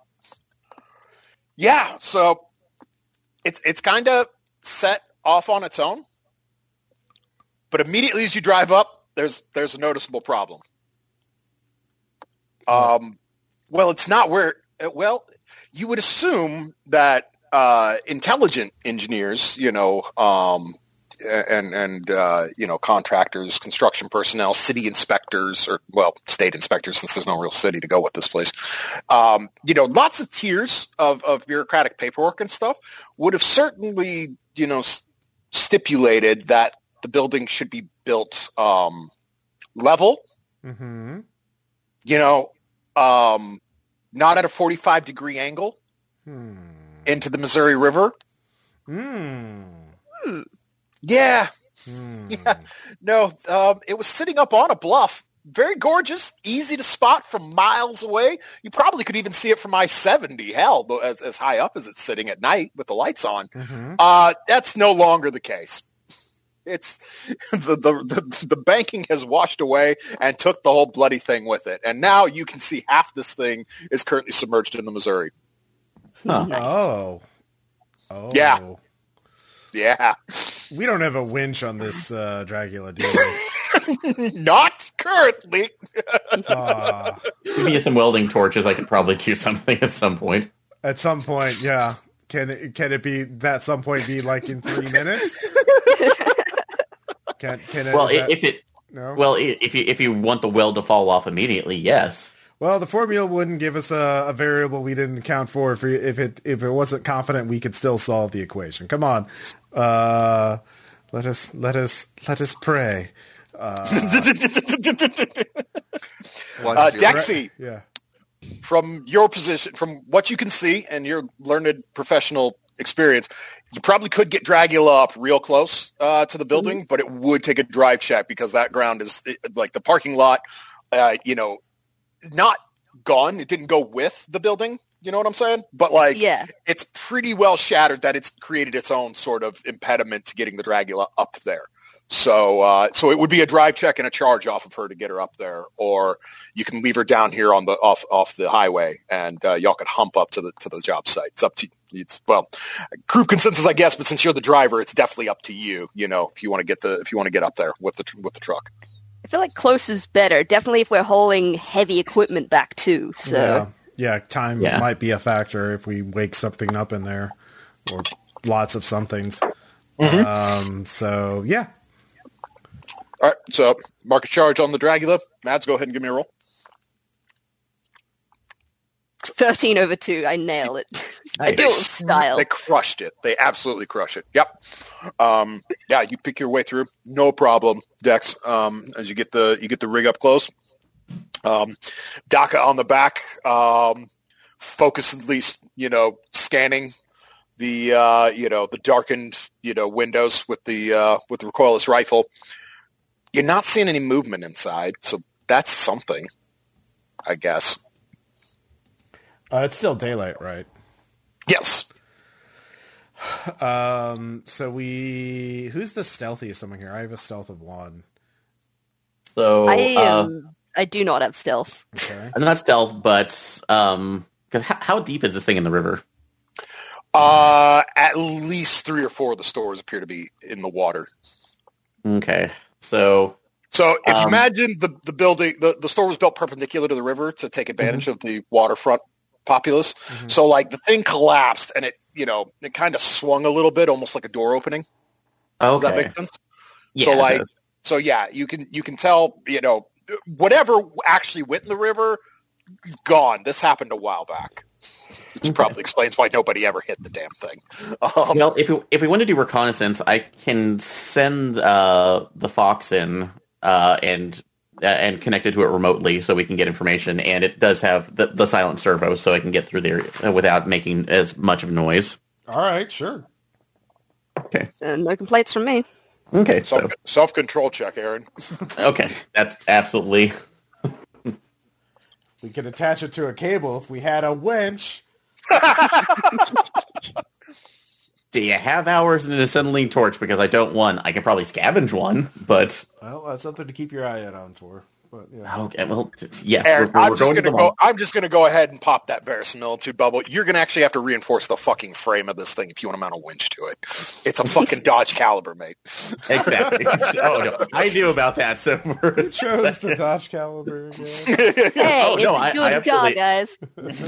yeah, so it's it's kind of set off on its own, but immediately as you drive up, there's there's a noticeable problem. Um, well, it's not where. uh, Well, you would assume that uh, intelligent engineers, you know, um, and and uh, you know, contractors, construction personnel, city inspectors, or well, state inspectors, since there's no real city to go with this place. Um, you know, lots of tiers of, of bureaucratic paperwork and stuff would have certainly, you know, s- stipulated that the building should be built um, level hmm you know, um, not at a 45 degree angle Hmm. into the Missouri River. Hmm. Yeah, Hmm. Yeah. no, um, it was sitting up on a bluff. Very gorgeous, easy to spot from miles away. You probably could even see it from I-70. Hell, as, as high up as it's sitting at night with the lights on. Mhm. Uh, that's no longer the case. It's the, the the the banking has washed away and took the whole bloody thing with it, and now you can see half this thing is currently submerged in the Missouri. Huh. nice. Oh. Oh. Yeah. Yeah, We don't have a winch on this uh, Dragula, do we? not currently. Ah. Give me some welding torches. I could probably do something at some point. At some point, yeah. Can it, can it be that some point be like in three minutes? Can can it? Well, is that- if it no. well, if you if you want the weld to fall off immediately, yes. Well, the formula wouldn't give us a, a variable we didn't account for if, if it if it wasn't confident we could still solve the equation. Come on, uh, let us let us let us pray. One Uh. Dexy, Yeah. from your position, from what you can see and your learned professional experience, you probably could get Dragula up real close uh, to the building, but it would take a drive check because that ground is it- like the parking lot. Uh, you know, not gone. It didn't go with the building. You know what I'm saying? But like, Yeah. it's pretty well shattered that it's created its own sort of impediment to getting the Dragula up there. So, uh, so it would be a drive check and a charge off of her to get her up there, or you can leave her down here on the off off the highway, and uh, y'all could hump up to the to the job site. It's up to it's well, group consensus, I guess. But since you're the driver, it's definitely up to you. You know, if you want to get the if you want to get up there with the with the truck. I feel like close is better. Definitely if we're hauling heavy equipment back too. So Yeah. Yeah. Time Yeah. might be a factor if we wake something up in there, or lots of somethings. Mm-hmm. Um. So yeah. All right, so market charge on the Dragula. Mads, go ahead and give me a roll. Thirteen over two, I nail it. I do it with style. They crushed it. They absolutely crushed it. Yep. Um, yeah, you pick your way through, no problem, Dex. Um, as you get the you get the rig up close. Um, Daka on the back, um, focusedly, you know, scanning the uh, you know the darkened you know windows with the uh, with the recoilless rifle. You're not seeing any movement inside, so that's something, I guess. Uh, it's still daylight, right? Yes. Um. So we. Who's the stealthiest among here? I have a stealth of one. So I uh, um, I do not have stealth. Okay. I'm not stealth, but um, because how, how deep is this thing in the river? Uh, at least three or four of the stores appear to be in the water. Okay, so So if you Um, imagine the, the building, the, the store was built perpendicular to the river to take advantage of the waterfront populace. So like the thing collapsed and it, you know, it kind of swung a little bit, almost like a door opening. Does that Okay. make sense? Yeah, so like, so yeah, you can you can tell, you know, whatever actually went in the river, gone. This happened a while back, which probably explains why nobody ever hit the damn thing. Um, well, if we, if we want to do reconnaissance, I can send uh, the Fox in uh, and and connected to it remotely so we can get information. And it does have the, the silent servo, so I can get through there uh, without making as much of noise. All right, sure. Okay. Uh, no complaints from me. Okay. So self self control check, Aaron. okay, that's absolutely We could attach it to a cable if we had a winch. Do you have hours in an acetylene torch? Because I don't one. I can probably scavenge one, but Well, that's something to keep your eye out on for. But yeah. okay. Well, t- yes, Aaron, we're, we're I'm just going to go. mall. I'm just gonna go ahead and pop that verisimilitude bubble. You're gonna actually have to reinforce the fucking frame of this thing if you want to mount a winch to it. It's a fucking Dodge Caliber, mate. Exactly. oh no, I knew about that. So we're Chose the Dodge Caliber again. Hey, Oh, it's no, a I- good I car, absolutely- guys.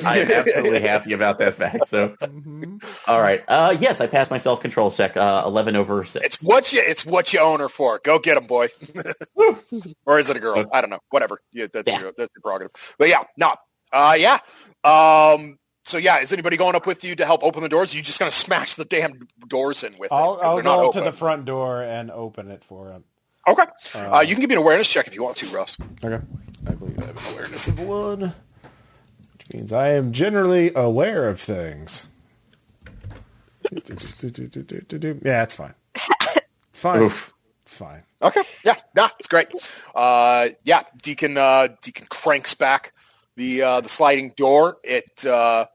I'm absolutely happy about that fact. So, Mhm. all right. Uh, yes, I passed my self control check. Uh, Eleven over six. It's what you. It's what you own her for. Go get him, boy. or is it a girl? I don't know. Whatever. Yeah, that's Yeah. your that's your prerogative. But yeah, no. Uh, yeah. Um. So yeah, is anybody going up with you to help open the doors? Are you just gonna smash the damn doors in with it? I'll, 'Cause I'll go to the front door and open it for him. Okay. Uh, Uh, you can give me an awareness check if you want to, Russ. Okay. I believe I have an awareness of one, which means I am generally aware of things. Yeah, it's fine. It's fine. Oof. It's fine. Okay. Yeah. Nah, it's great. Uh, yeah. Deacon. Uh, Deacon cranks back the uh, the sliding door. It, uh,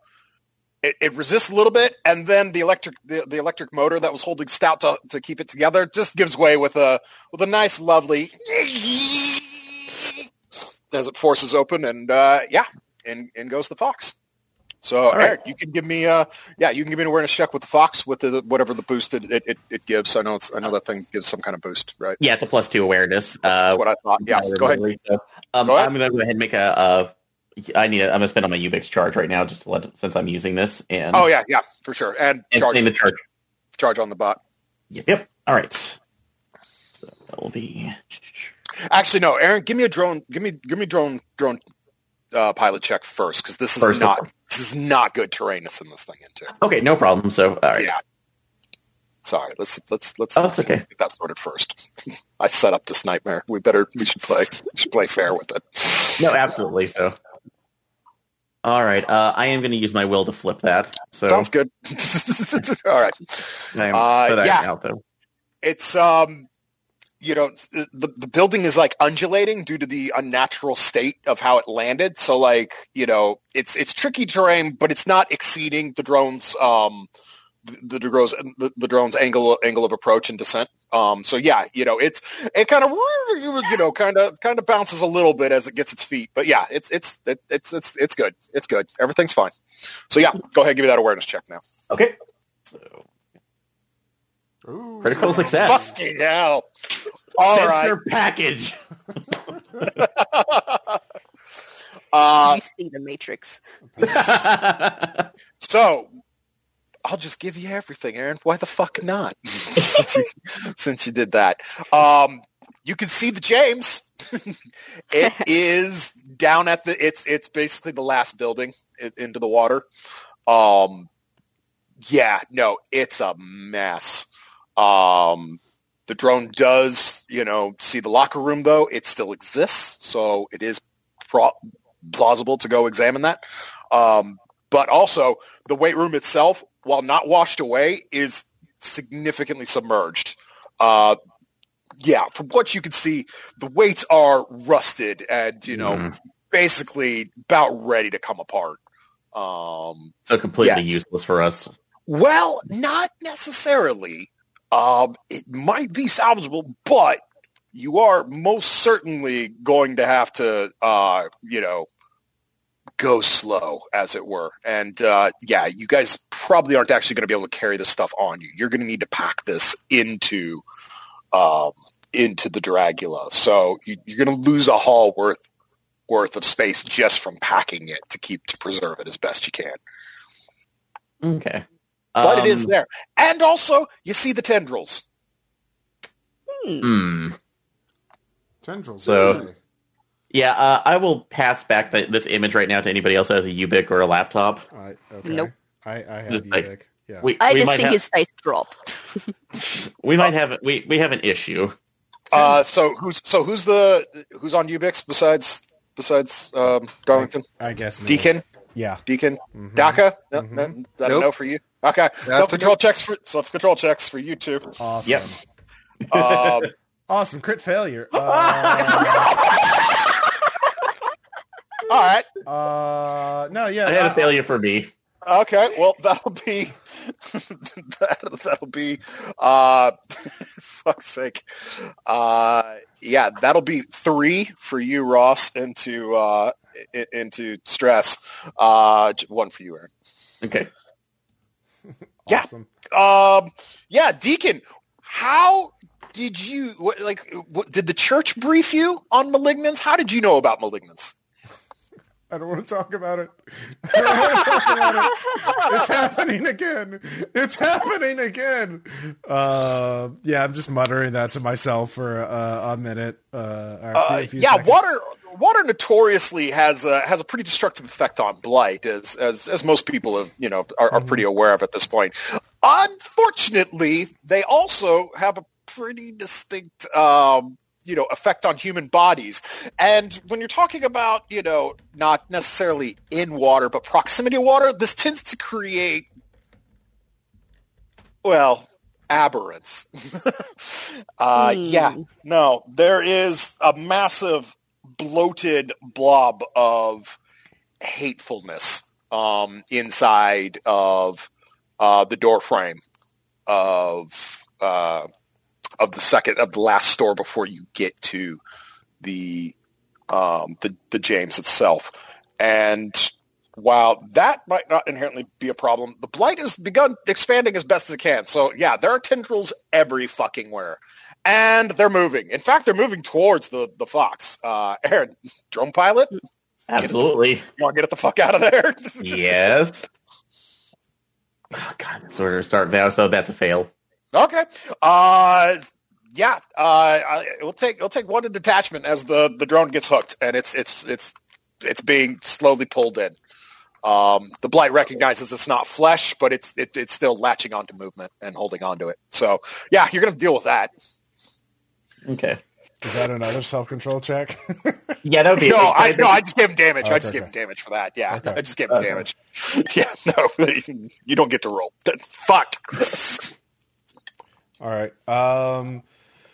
it it resists a little bit, and then the electric the, the electric motor that was holding stout to, to keep it together just gives way with a with a nice, lovely as it forces open, and uh, yeah, and in goes the fox. So right. Eric, you can give me uh yeah, you can give me an awareness check with the fox with the whatever the boost it, it, it, gives. I know it's I know that thing gives some kind of boost, right? Yeah, it's a plus two awareness. Uh, what I thought. Yeah, go ahead. So, um, Go ahead. I'm going to go ahead and make a. Uh, I need. A, I'm going to spend on my Ubix charge right now, just to let since I'm using this. And Oh yeah, yeah, for sure. And and charge the charge. charge on the bot. Yep. yep. All right. So that will be. Actually, no, Aaron, give me a drone. Give me give me drone drone uh, pilot check first because this is First, not. This is not good terrain to send this thing into. Okay, no problem. So, all right. Yeah. Sorry, let's let's let's, Oh, it's okay. get that sorted first. I set up this nightmare. We better we should play we should play fair with it. No, absolutely. So, all right. Uh, I am going to use my will to flip that. So, Sounds good. All right. I am Uh, yeah. out though. it's um you know the the building is like undulating due to the unnatural state of how it landed. So like you know it's it's tricky terrain but it's not exceeding the drone's um the, drone's the, the drone's angle angle of approach and descent. Um so yeah you know it's it kind of you know kind of kind of bounces a little bit as it gets its feet. But yeah it's it's it, it's it's it's good. It's good. Everything's fine. So yeah go ahead give me that awareness check now. Okay. So, Ooh. critical success. fucking hell all right Sensor package. uh you see the Matrix. So I'll just give you everything, Aaron. Why the fuck not? since, you, did that. Um, you can see the James. it is down at the it's it's basically the last building into the water. Um yeah, no, it's a mess. Um the drone does, you know, see the locker room though. It still exists, so it is pro- plausible to go examine that. Um, but also the weight room itself, while not washed away, is significantly submerged. Uh, yeah, from what you can see, the weights are rusted and you know Mhm. basically about ready to come apart. Um, so completely useless for us. well, not necessarily. Um, it might be salvageable, but you are most certainly going to have to, uh, you know, go slow, as it were. And uh, yeah, you guys probably aren't actually going to be able to carry this stuff on you. You're going to need to pack this into um, into the Dragula. So you, you're going to lose a haul worth worth of space just from packing it to keep to preserve it as best you can. Okay. But it is Um, there, and also you see the tendrils. hmm. Tendrils. So- Yeah, uh, I will pass back the, this image right now to anybody else that has a Ubic or a laptop. I, okay. Nope. I, I have Just like- Ubic. Yeah. We, I we just might see have, his face drop. we might have we, we have an issue. Uh, so who's so who's the who's on Ubix besides besides um, Darlington? I guess me. Deacon, Yeah. Deacon, Mhm. DACA. No, Mhm. no, is that a Nope. no for you? Okay, self control checks for self control checks for you two. Awesome. Yep. Um, Awesome. Crit failure. Uh, all right, uh, no, yeah. I had uh, a failure for me. okay. Well, that'll be that, that'll be uh, fuck's sake. Uh, yeah, that'll be three for you, Ross, into uh, into stress. Uh, one for you, Aaron. Okay. Yeah. Um, yeah, Deacon, how did you what, like? What, did the church brief you on malignants? How did you know about malignants? I don't want to talk about it. I don't want to talk about it. It's happening again. It's happening again. Uh, yeah, I'm just muttering that to myself for uh, a minute. Uh, a few- Uh, a few yeah, seconds. water water notoriously has a, has a pretty destructive effect on blight, as as, as most people have, you know are, are pretty aware of at this point. Unfortunately, they also have a pretty distinct. Um, you know, effect on human bodies. And when you're talking about, you know, not necessarily in water, but proximity to water, this tends to create, well, aberrance. uh, Hmm. Yeah, no, there is a massive bloated blob of hatefulness um, inside of uh, the door frame of uh, of the second of the last store before you get to the um, the the James itself. And while that might not inherently be a problem, the blight has begun expanding as best as it can. So yeah, there are tendrils every fucking where. And they're moving. In fact, they're moving towards the, the fox. Uh, Aaron, drone pilot, absolutely. you Absolutely. want to get it the fuck out of there? yes. Oh, God, this order start now, so that's a fail. Okay. Uh, yeah. Uh, I- it'll take it'll take one detachment as the, the drone gets hooked, and it's it's it's it's being slowly pulled in. Um, the blight recognizes it's not flesh, but it's it, it's still latching onto movement and holding onto it. So yeah, you're gonna deal with that. Okay. Is that another self-control check? Yeah, that would be. No, I no, I just gave him damage. I Okay, just gave him damage for that. Yeah, Okay. I just gave him Okay. damage. Yeah, no, you don't get to roll. Fuck. All right. Um,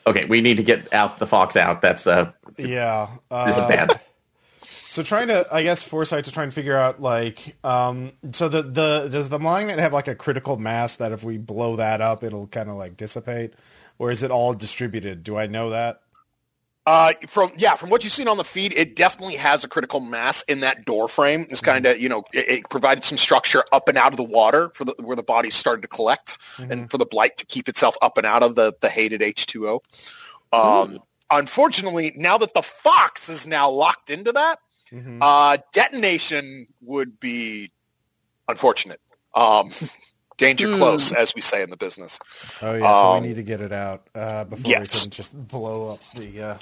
okay, we need to get out the fox out. That's uh, yeah. Uh, this is bad. So trying to, I guess, foresight to try and figure out like, um, so the the does the malignant have like a critical mass that if we blow that up, it'll kind of like dissipate, or is it all distributed? Do I know that? Uh, from yeah, from what you've seen on the feed, it definitely has a critical mass in that door frame. It's kind of you know it, it provided some structure up and out of the water for the where the body started to collect, and for the blight to keep itself up and out of the the hated H two O. Um, unfortunately, now that the fox is now locked into that, Mhm. uh, detonation would be unfortunate. Um, danger Hmm. close, as we say in the business. Oh yeah, so Um, we need to get it out uh, before yes. we can just blow up the.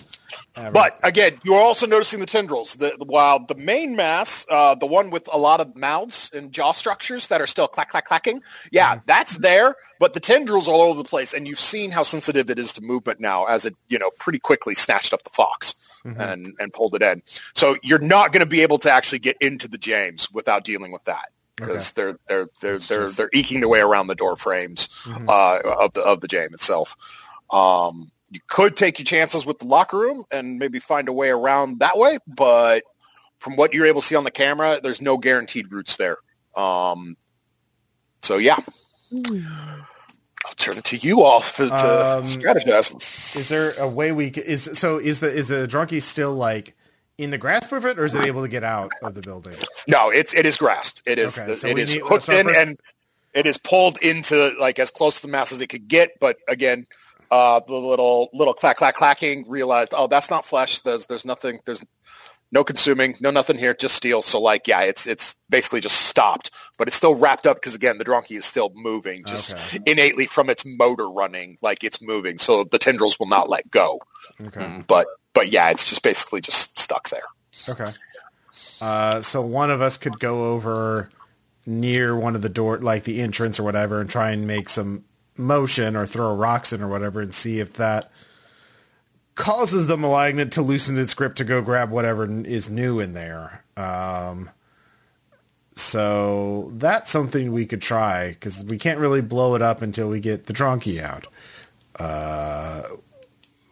Uh. But again, you're also noticing the tendrils. The, while the main mass, uh, the one with a lot of mouths and jaw structures that are still clack clack clacking, yeah, that's there. But the tendrils all over the place, and you've seen how sensitive it is to movement now, as it you know pretty quickly snatched up the fox and and pulled it in. So you're not going to be able to actually get into the James without dealing with that because they're they're they're It's they're just- they're eking their way around the door frames Mhm. uh, of the of the James itself. Um, you could take your chances with the locker room and maybe find a way around that way, but from what you're able to see on the camera, there's no guaranteed routes there. Um, so yeah, I'll turn it to you all to, to Um, strategize. is there a way we is so is the is the drunkie still like in the grasp of it, or is it able to get out of the building? No, it's it is grasped. It is Okay, so it is need- hooked so in first- and it is pulled into like as close to the mass as it could get. But again, uh, the little little clack clack clacking realized, oh, that's not flesh. There's there's nothing. There's no consuming, no nothing here, just steel. So like, yeah, it's it's basically just stopped, but it's still wrapped up because again, the donkey is still moving, just Okay. innately from its motor running, like it's moving. So the tendrils will not let go. Okay. But but yeah, it's just basically just stuck there. Okay. Uh, so one of us could go over near one of the door, like the entrance or whatever, and try and make some motion or throw rocks in or whatever, and see if that causes the malignant to loosen its grip to go grab whatever is new in there. Um, so that's something we could try because we can't really blow it up until we get the drunkie out. Uh,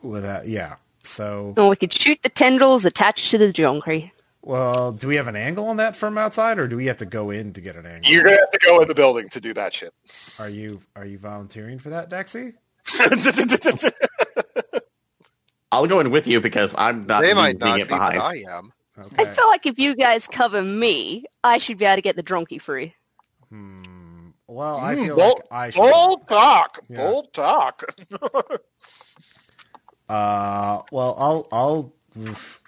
with that, yeah. So Or we could shoot the tendrils attached to the donkey. Well, do we have an angle on that from outside, or do we have to go in to get an angle? You're gonna have to go in the building to do that shit. Are you are you volunteering for that, Dexy? I'll go in with you because I'm not they might not it be, but behind. I am. I feel like if you guys cover me, I should be able to get the donkey free. Hmm. Well, I Mm, feel bold- like I should. Bold talk. Yeah. Bold talk. Uh, well, I'll I'll.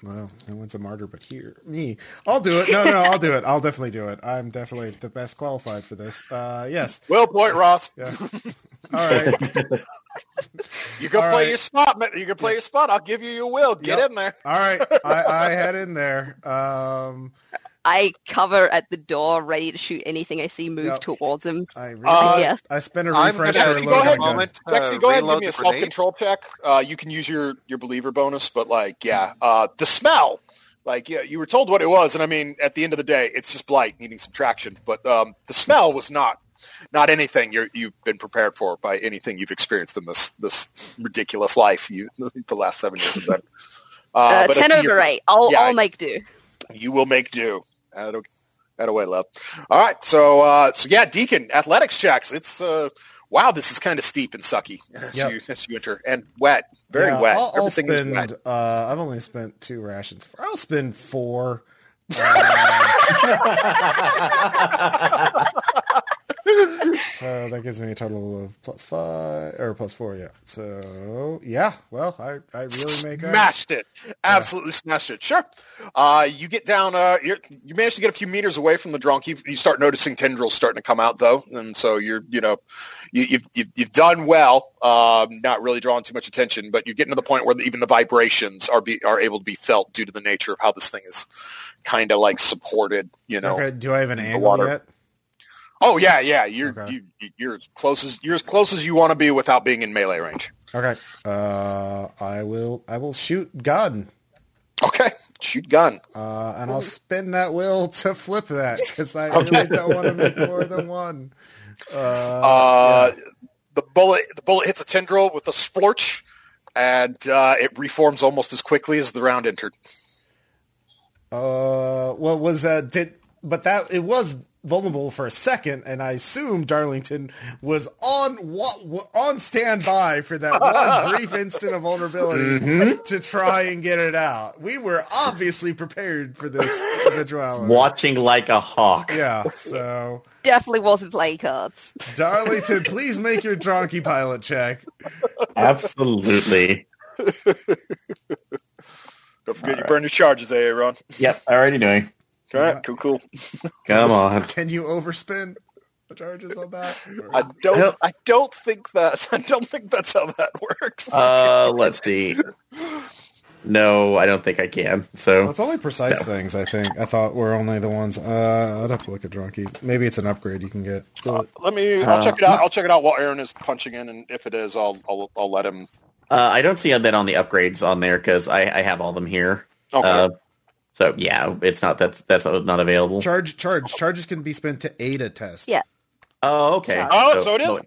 Well, no one's a martyr but here me. I'll do it. No, no, I'll do it. I'll definitely do it. I'm definitely the best qualified for this. Uh, yes. Well point, Ross. Yeah. All right. You can All play right. your spot. man. You can play your spot. I'll give you your will. Get Yep. in there. All right. I, I head in there. Um, I cover at the door, ready to shoot anything I see move Yep. towards him. I really, Uh, yes. I spent a I'm going refresher to go ahead. a a moment to Lexi, go ahead and give me a the self-control check. Uh, you can use your, your believer bonus, but like, yeah, uh, the smell, like, yeah, you were told what it was, and I mean, at the end of the day, it's just blight needing some traction. But um, the smell was not not anything you're, you've been prepared for by anything you've experienced in this this ridiculous life you the last seven years have been. Uh, Uh, but ten over eight. I'll yeah, I'll make do. you will make do. Add, add away, love. All right, so uh, so yeah, Deacon athletics checks. It's uh, wow, this is kind of steep and sucky as, Yep. you, as you enter, and wet, very Yeah, wet. I'll, I'll spend. wet. Uh, I've only spent two rations. For, I'll spend four. so that gives me a total of plus five or plus four. Yeah. So yeah. Well, I I really make a, Smashed it, absolutely smashed it. Sure, uh, you get down. Uh, you're, you manage to get a few meters away from the drunk. You, you start noticing tendrils starting to come out, though, and so you're, you know, you, you've, you've you've done well. Um, not really drawing too much attention, but you're getting to the point where even the vibrations are be are able to be felt due to the nature of how this thing is kind of like supported. You know, Okay. Do I have an angle water. yet? Oh yeah, yeah. You're Okay. you, you're as close as you're as close as you want to be without being in melee range. Okay. Uh, I will. I will shoot gun. Okay, shoot gun. Uh, and I'll spin that will to flip that because I really don't want to make more than one. Uh, Uh, The bullet the bullet hits a tendril with a splorch, and uh, it reforms almost as quickly as the round entered. Uh, well, was that did? But that it was vulnerable for a second, and I assume Darlington was on wa- on standby for that one brief instant of vulnerability mm-hmm. to try and get it out. We were obviously prepared for this eventuality. Watching like a hawk. Yeah. So, Definitely wasn't playing cards. Darlington, please make your donkey pilot check. Absolutely. Don't forget you burn your charges, Aaron. Yep, already doing. All right, cool, cool. Come on. Can you overspin the charges on that? I don't. I don't think that. I don't think that's how that works. Uh, let's see. No, I don't think I can. Well, So it's only precise No. things. I think I thought were only the ones. Uh, I'd have to look at Drunky. Maybe it's an upgrade you can get. Uh, let me. I'll Uh, check it out. I'll check it out while Aaron is punching in, and if it is, I'll I'll, I'll let him. uh, I don't see that on the upgrades on there because I, I have all them here. Okay. So yeah, it's not that's that's not available. Charge, charge, charges can be spent to aid a test. Yeah. Oh, okay. Oh, so it is.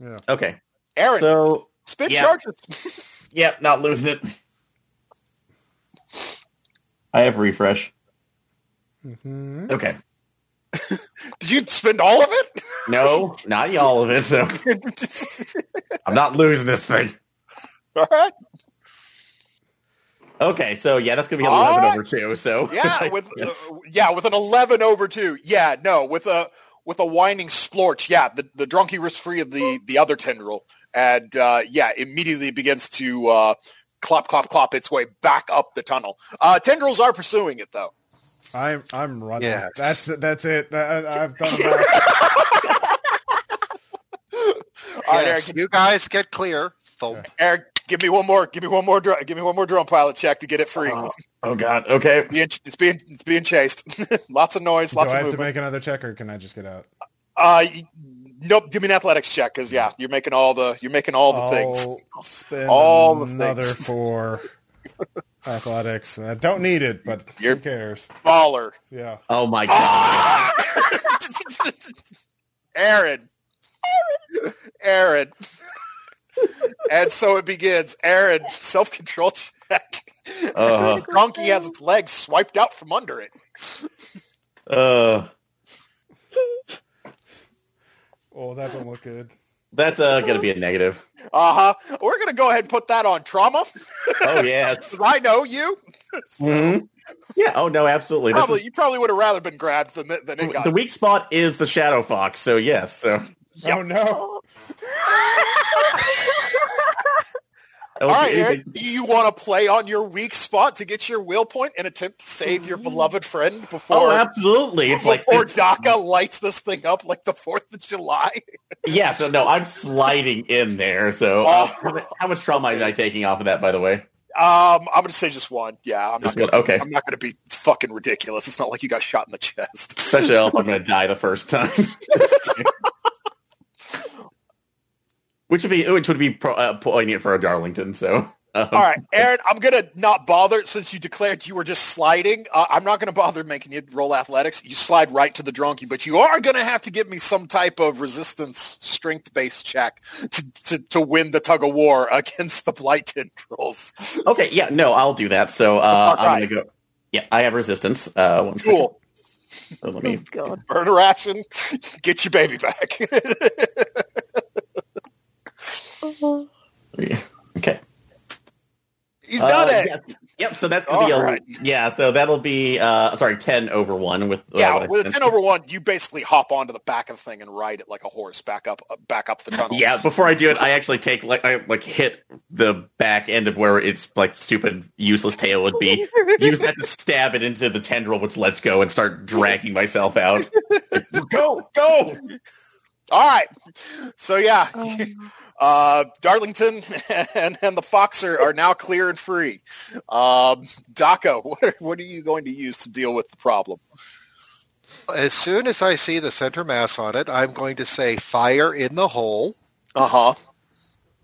Yeah. Okay. Aaron, So spin yeah. charges. Yep, not losing it. I have refresh. Mhm. Okay. Did you spend all of it? No, not all of it. So I'm not losing this thing. all right. Okay, so yeah, that's gonna be All eleven right. over two. So Yeah, with uh, yeah, with an eleven over two. Yeah, no, with a with a whining splorch. Yeah, the the drunkie was free of the the other tendril, and uh, yeah, immediately begins to uh, clop, clop, clop its way back up the tunnel. Uh, tendrils are pursuing it though. I'm I'm running. Yes. That's that's it. That- I've done enough. All right, Yes, Eric, you guys get clear. Thump. Eric, give me one more. Give me one more. Dr- give me one more drone pilot check to get it free. Oh, oh God. Okay. Being- it's being it's being chased. lots of noise. Lots Do Lots I of have to make another check, or can I just get out? Uh, nope. Give me an athletics check because yeah, you're making all the you're making all the things. I'll spend All the another things. for athletics. I don't need it, but You're- who cares? Baller. Yeah. Oh my God. Aaron. Aaron. Aaron. And so it begins. Aaron, self-control check. Uh, Donkey has its legs swiped out from under it. uh, Oh, that don't look good. that's uh, gonna be a negative. Uh-huh. We're going to go ahead and put that on trauma. Oh yes. 'cause I know you. Mhm. Yeah. Oh no. Absolutely. Probably, is- you probably would have rather been grabbed than, than it got. the weak spot is the shadow fox. So yes. So. Yep. Oh no. All right, Aaron, do you want to play on your weak spot to get your will point and attempt to save your beloved friend before? Oh, absolutely. It's like before it's- Daka lights this thing up like the 4th of July? Yeah, so no, I'm sliding in there. So uh, Oh. how, how much trauma am I taking off of that, by the way? Um, I'm going to say just one. Yeah, I'm not Just gonna, okay. I'm not going to be fucking ridiculous. It's not like you got shot in the chest. Especially if I'm going to die the first time. which would be which would be pro, uh, poignant for a Darlington. So um, All right, Aaron, I'm going to not bother since you declared you were just sliding. Uh, I'm not going to bother making you roll athletics. You slide right to the drunkie, but you are going to have to give me some type of resistance strength-based check to, to, to win the tug of war against the blight tendrils. okay, yeah, no, I'll do that. So uh, All I'm right. going to go. Yeah, I have resistance. Uh, one second. Cool. So let Oh, me. God. Burn a ration. Get your baby back. Okay. He's done Uh, it. yes. Yep. So that's gonna be a All right. yeah. So that'll be uh sorry ten over one with uh, Yeah, what with ten over one, you basically hop onto the back of the thing and ride it like a horse back up, uh, back up the tunnel. Yeah, before I do it, I actually take like I like hit the back end of where its like stupid useless tail would be. Use that to stab it into the tendril, which lets go and start dragging myself out. go, go! All right. So yeah, uh, Darlington and, and the Fox are, are now clear and free. Um, Daka, what are, what are you going to use to deal with the problem? As soon as I see the center mass on it, I'm going to say fire in the hole, Uh huh.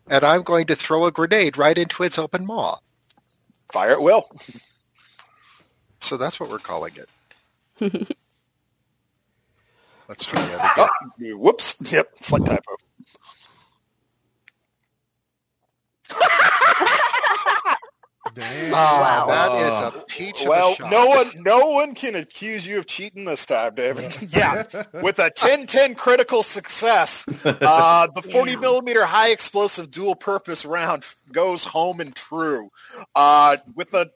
and I'm going to throw a grenade right into its open maw. Fire at will. So that's what we're calling it. Let's try that again. Oh, whoops. Yep. Slight typo. Damn. Ah, Wow. that is a peach of Well, a shot. no one, no one can accuse you of cheating this time, David. yeah, with a 10-10 critical success, uh, the 40 millimeter high explosive dual purpose round goes home and true. Uh, with a,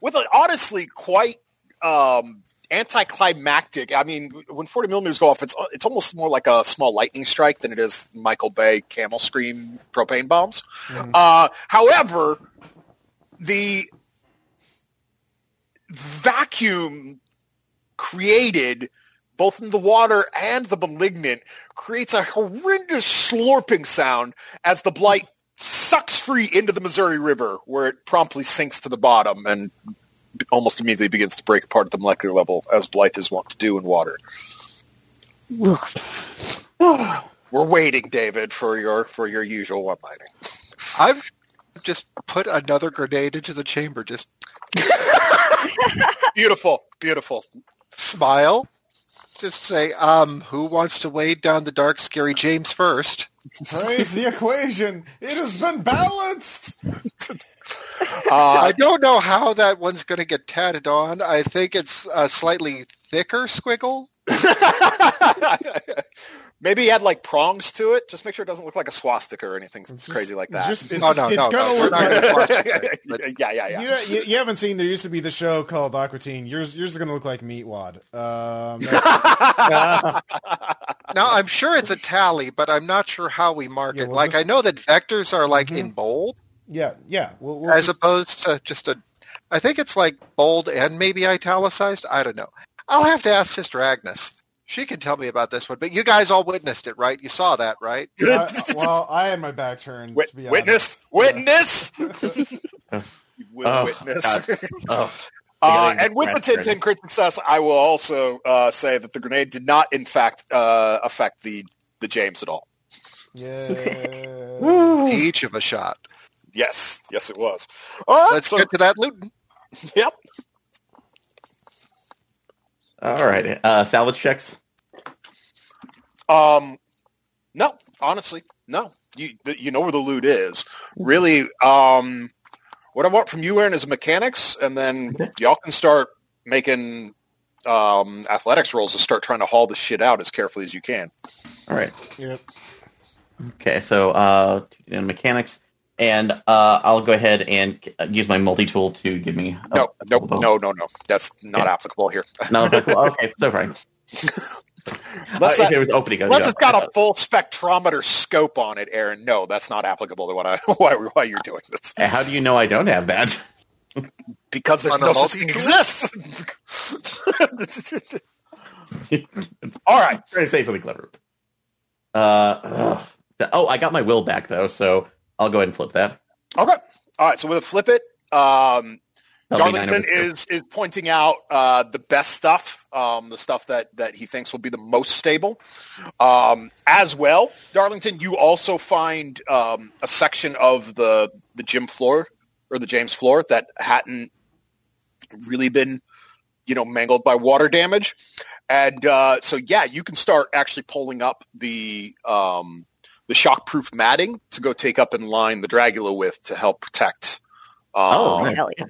with a honestly quite um, anticlimactic. I mean, when 40 millimeters go off, it's it's almost more like a small lightning strike than it is Michael Bay Camel Scream propane bombs. Uh, however, the vacuum created both in the water and the malignant creates a horrendous slurping sound as the blight sucks free into the Missouri River where it promptly sinks to the bottom and almost immediately begins to break apart at the molecular level as blight is wont to do in water. We're waiting, David, for your for your usual one-lining. I've just put another grenade into the chamber. Just Beautiful, beautiful. smile. Just say, um, who wants to wade down the dark, scary James first? Praise the equation. It has been balanced. Uh, I don't know how that one's going to get tatted on. I think it's a slightly thicker squiggle. Maybe add like prongs to it. Just make sure it doesn't look like a swastika or anything It's just- crazy like that. Just, it's, Oh, no, it's no, gonna no, look like. it, but- yeah, yeah, yeah. You, you, you haven't seen. There used to be the show called Aqua Teen. Yours, yours is going to look like Meatwad. Um, Now, I'm sure it's a tally, but I'm not sure how we mark Yeah, it. we'll like, just- I know that vectors are, like, Mhm. in bold. Yeah, yeah. We'll, we'll as just- opposed to just a. I think it's like bold and maybe italicized. I don't know. I'll have to ask Sister Agnes. She can tell me about this one. But you guys all witnessed it, right? You saw that, right? I- well, I had my back turned. Wit- to be honest. witness, witness, Oh, witness. Oh, Uh, and with the with 10 Brad 10 crit success, I will also uh, say that the grenade did not, in fact, uh, affect the the James at all. Yeah. Peach of a shot. Yes, yes, it was. All right, Let's so, get to that Luton. yep. all right. Uh, salvage checks. Um, no, honestly, no. You you know where the loot is. Really, um, what I want from you, Aaron, is mechanics, and then Okay. y'all can start making um, athletics rolls to start trying to haul the shit out as carefully as you can. All right. Yep. Okay, so uh, in mechanics, and uh, I'll go ahead and uh, use my multi tool to give me. a- No, no, no, no, no. That's not Okay. applicable here. no. okay, okay, so fine. Unless Uh, that- if it was opening, Unless it's got a full spectrometer scope on it, Aaron. No, that's not applicable to what I why, why you're doing this. Uh, How do you know I don't have that? Because there's On no such thing multi-tool? exists. All right. trying to say something clever. Uh, oh, I got my will back though, so I'll go ahead and flip that. Okay. All right. So with a flip it, um, That'll be nine Darlington is is pointing out uh, the best stuff, um, the stuff that that he thinks will be the most stable. Um, as well, Darlington, you also find um, a section of the the gym floor or the James floor that hadn't really been, you know, mangled by water damage, and uh, so yeah, you can start actually pulling up the um, the shockproof matting to go take up and line the Dragula with to help protect. Um, Oh. Hell yeah.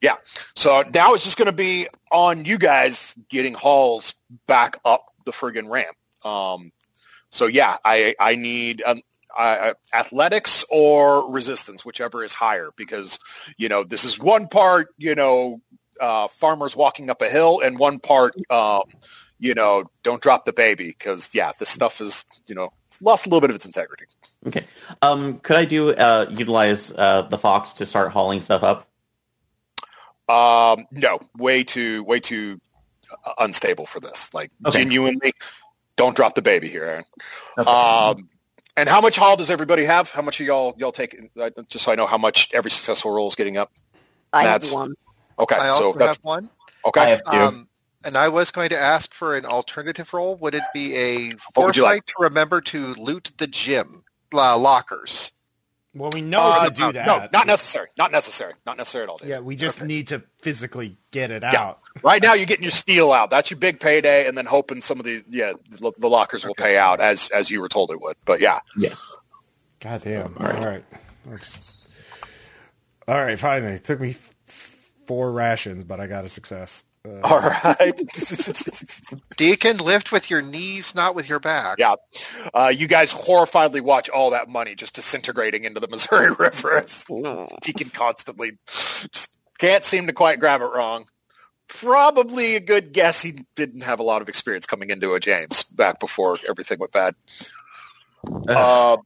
Yeah. so now it's just going to be on you guys getting hauls back up the friggin' ramp. Um, so yeah, I I need um, I, I- athletics or resistance, whichever is higher, because you know this is one part you know uh, farmers walking up a hill, and one part um, you know don't drop the baby, because yeah, this stuff is you know lost a little bit of its integrity. Okay. Um, could I do uh, utilize uh, the fox to start hauling stuff up? Um, no, way too way too uh, unstable for this. Like Okay. genuinely, don't drop the baby here, Aaron. Okay. Um, and how much haul does everybody have? How much are y'all y'all take? uh, Just so I know how much every successful roll is getting up. I That's- have one. Okay, I so also that's have one. okay. I have two. Um, and I was going to ask for an alternative role. Would it be a What would you foresight like? to remember to loot the gym uh, lockers? Well, we know Uh, to do that. No, not necessary. Not necessary. Not necessary at all. Dave. Yeah, we just need to physically get it Yeah. out. Right now, you're getting your steel out. That's your big payday, and then hoping some of the yeah the, the lockers will pay out as as you were told it would. But yeah, God damn. All All right. right. All right. All right, finally. It took me four rations, but I got a success. Uh, all right. Deacon, lift with your knees, not with your back. Yeah. Uh, you guys horrifiedly watch all that money just disintegrating into the Missouri River. Deacon constantly just can't seem to quite grab it wrong. Probably a good guess he didn't have a lot of experience coming into a James back before everything went bad. Ugh. Uh,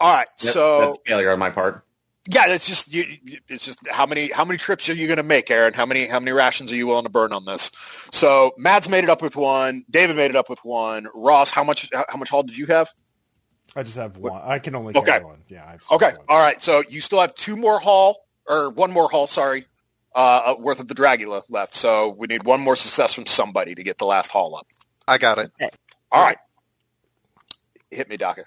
all right, That- so that's failure on my part. Yeah, it's just you, you- it's just how many how many trips are you going to make, Aaron? How many how many rations are you willing to burn on this? So Mads made it up with one. David made it up with one. Ross, how much how how much haul did you have? I just have one. I can only Okay. carry one. Yeah. I have Okay. one. All right. So you still have two more haul or one more haul, sorry, uh, worth of the Dragula left. So we need one more success from somebody to get the last haul up. I got it. All right. Hit me, Daka.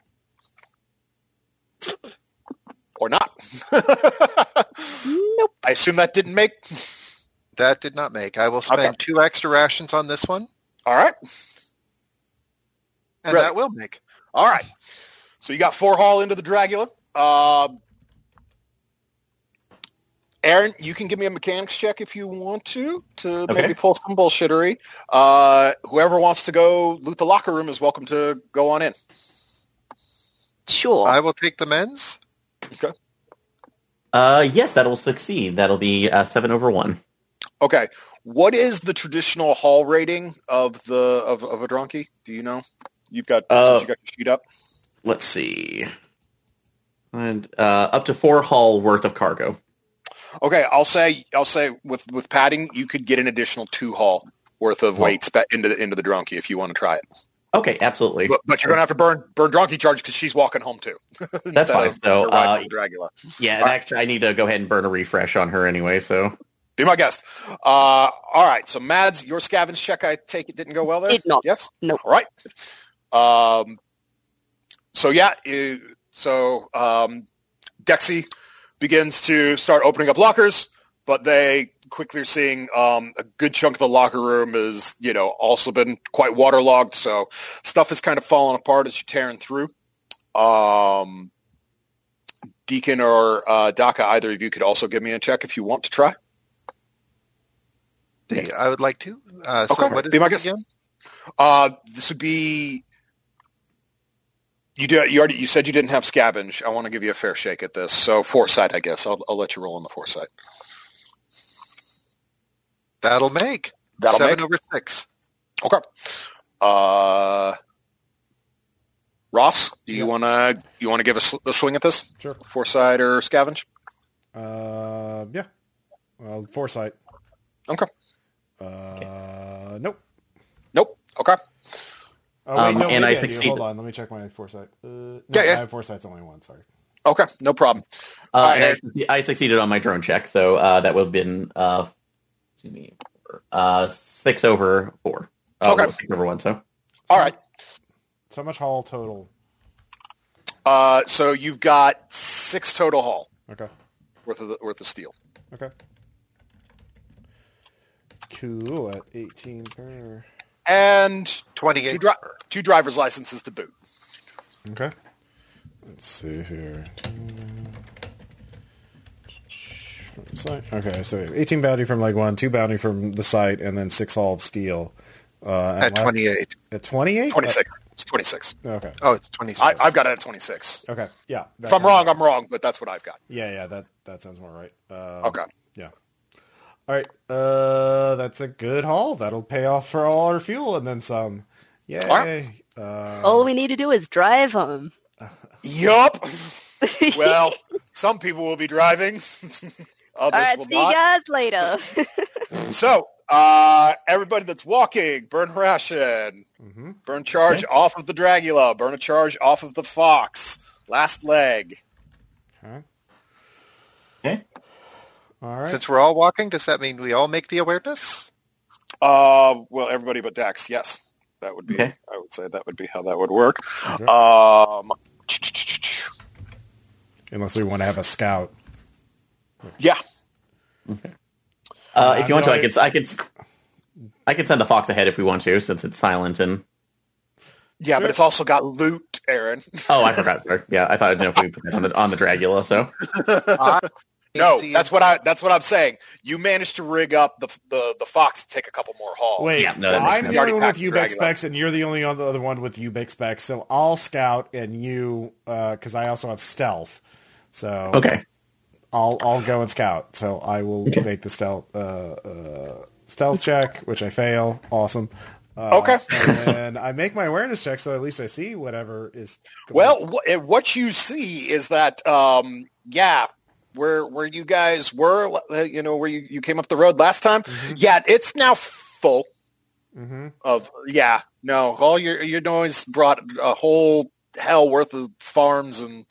Or not. Nope. I assume that didn't make. That did not make. I will spend Okay. two extra rations on this one, All right. and Really? that will make. All right. So you got four haul into the Dragula. Um, Aaron, you can give me a mechanics check if you want to, to Okay. maybe pull some bullshittery. Uh, whoever wants to go loot the locker room is welcome to go on in. Sure. I will take the men's. Okay. Uh, yes, that'll succeed. That'll be uh, seven over one. Okay. What is the traditional haul rating of the of, of a donkey? Do you know? You've got Uh, you got your sheet up. Let's see. and uh, up to four hull worth of cargo. Okay, I'll say I'll say with with padding, you could get an additional two hull worth of weights into the into the drunkie if you want to try it. Okay, absolutely. But, but you're gonna have to burn burn drunkie charge because she's walking home too. That's fine. So, uh, Dragula. yeah, and actually, I need to go ahead and burn a refresh on her anyway. So Be my guest. Uh, all right. So Mads, your scavenge check, I take it didn't go well there. Did not. Yes. No. All right. Um. So yeah. you- so um, Dexy begins to start opening up lockers, but they quickly seeing um, a good chunk of the locker room is you know also been quite waterlogged. So stuff is kind of falling apart as you're tearing through. Um. Deacon or uh, Daka, either of you could also give me a check if you want to try. I would like to. Uh, so Okay. what is Be my guest. again? Uh, this would be. You do. You already. You said you didn't have scavenge. I want to give you a fair shake at this. So foresight, I guess. I'll, I'll let you roll on the foresight. That'll make. That'll Seven make. over six. Okay. Uh, Ross, do you Yeah. want to you want to give a, sl- a swing at this Sure. foresight or scavenge? Uh, yeah. Well, foresight. Okay. Uh, nope. Nope. Okay. Oh, wait, Um, no, and I I succeed- Hold on, let me check my foresight. Uh, no, Yeah, yeah. I have foresight's only one. Sorry. Okay. No problem. uh, All right. I, I succeeded on my drone check, so uh, that would have been uh, excuse me, uh, six over four. Uh, Okay. six over one. So All right. So much haul total. Uh, so you've got six total haul Okay. worth of the, worth of steel. Okay. Cool. At 18 per. And two, Twenty-eight. dri- two driver's licenses to boot. Okay. Let's see here. Site. Okay, so 18 bounty from leg one, two bounty from the site, and then six haul of steel. Uh, At Oh, la- twenty-eight. At 28? 26. It's 26. Okay. Oh, it's twenty-six. I, I've got it at 26. Okay. Yeah. If I'm wrong, right. I'm wrong, but that's what I've got. Yeah, yeah, that, that sounds more right. Um, Okay. Yeah. All right. Uh, that's a good haul. That'll pay off for all our fuel and then some. Yay. right. Uh, All we need to do is drive home. Yup. Well, some people will be driving. All Others right, will see you guys later. So, uh, everybody that's walking, burn ration. hmm Burn charge off of the Dragula. Burn a charge off of the Fox. Last leg. Okay. okay. All right. Since we're all walking, does that mean we all make the awareness? Uh, well, everybody but Dax. Yes, that would be. Okay. I would say that would be how that would work. Okay. Um, Unless we want to have a scout. Yeah. Uh, Uh, if you want no, to, I I- could, I could, I could send the fox ahead if we want to, since it's silent and. Yeah, Sure. but it's also got loot, Aaron. Oh, I forgot. Sorry. Yeah, I thought I'd know if we put that on the on the Dragula. So No, that's what I. That's what I'm saying. You managed to rig up the the, the Fox to take a couple more hauls. Wait, Yeah, no, that makes I'm the only one with packed UBEX specs, and you're the only other one with UBEX specs. So I'll scout, and you, because I also have stealth. So okay, I'll I'll go and scout. So I will make the stealth uh, uh, stealth check, which I fail. Awesome. Uh, Okay. and I make my awareness check, so at least I see whatever is. going Well, wh- eh, what you see is that, um, yeah, where where you guys were, uh, you know, where you, you came up the road last time. Yeah, it's now full hmm of. Yeah, no, all your your noise brought a whole hell worth of farms and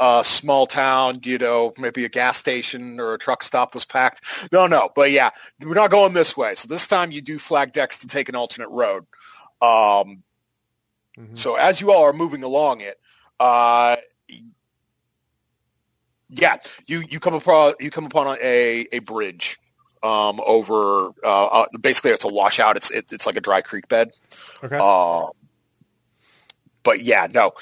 uh, small town. You know, maybe a gas station or a truck stop was packed. No, no, but yeah, we're not going this way. So this time you do flag decks to take an alternate road. Um, hmm so as you all are moving along it, uh, yeah, you, you come upon you come upon a, a bridge um, over. Uh, uh, basically, it's a washout. It's it, it's like a dry creek bed. Okay. Uh, but yeah, no,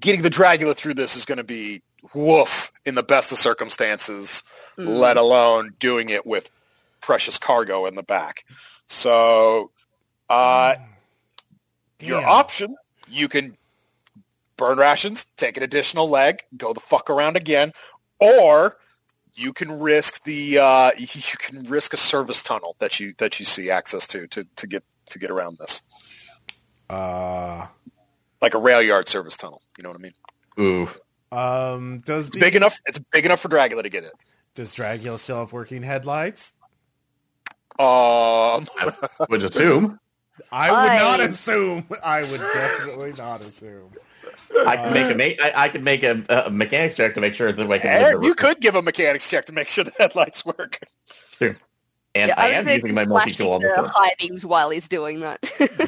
getting the Dragula through this is going to be woof in the best of circumstances. Mm. Let alone doing it with precious cargo in the back. So, uh, your option, you can burn rations, take an additional leg, go the fuck around again, or you can risk the uh, you can risk a service tunnel that you that you see access to to, to get to get around this, Uh, like a rail yard service tunnel. You know what I mean? ooh, Um, does It's the, big enough. It's big enough for Dragula to get in. Does Dragula still have working headlights? Um, Would assume. I would not assume. I would definitely not assume. I can make a ma- I, I can make a, a mechanics check to make sure that I can. Aaron, you could give a mechanics check to make sure the headlights work. And Yeah, I was am using my flash multi tool on the this one. high beams while he's doing that.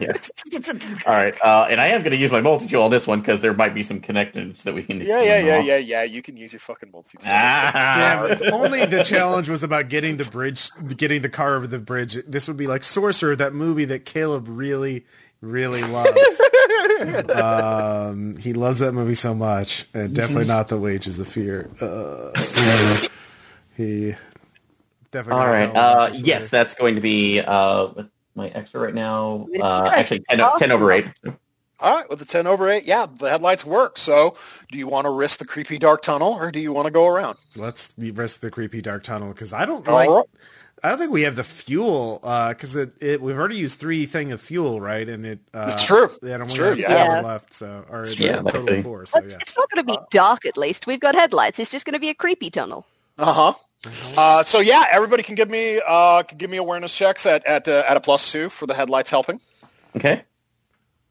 Yes. All right, uh, and I am going to use my multi tool on this one because there might be some connections that we can. Yeah, yeah, yeah, yeah, yeah. You can use your fucking multi. Ah, Damn, if only the challenge was about getting the bridge, getting the car over the bridge. This would be like Sorcerer, that movie that Caleb really, really loves. um, he loves that movie so much, and definitely not the Wages of Fear. Uh, he definitely. All not right. that one, Uh, yes, that's going to be uh, with my extra right now. Uh, actually, 10, o- 10 over eight. All right, with the ten over eight, yeah, the headlights work. So, do you want to risk the creepy dark tunnel, or do you want to go around? Let's risk the creepy dark tunnel because I don't All like. right. I don't think we have the fuel because it, it we've already used three thing of fuel, right? And it uh, It's true. Yeah, and It's we true, have yeah. four Yeah. left, so or Yeah, a that total four. So yeah, it's not going to be dark. At least we've got headlights. It's just going to be a creepy tunnel. Uh-huh. Uh So yeah, everybody can give me uh can give me awareness checks at at uh, at a plus two for the headlights helping. Okay.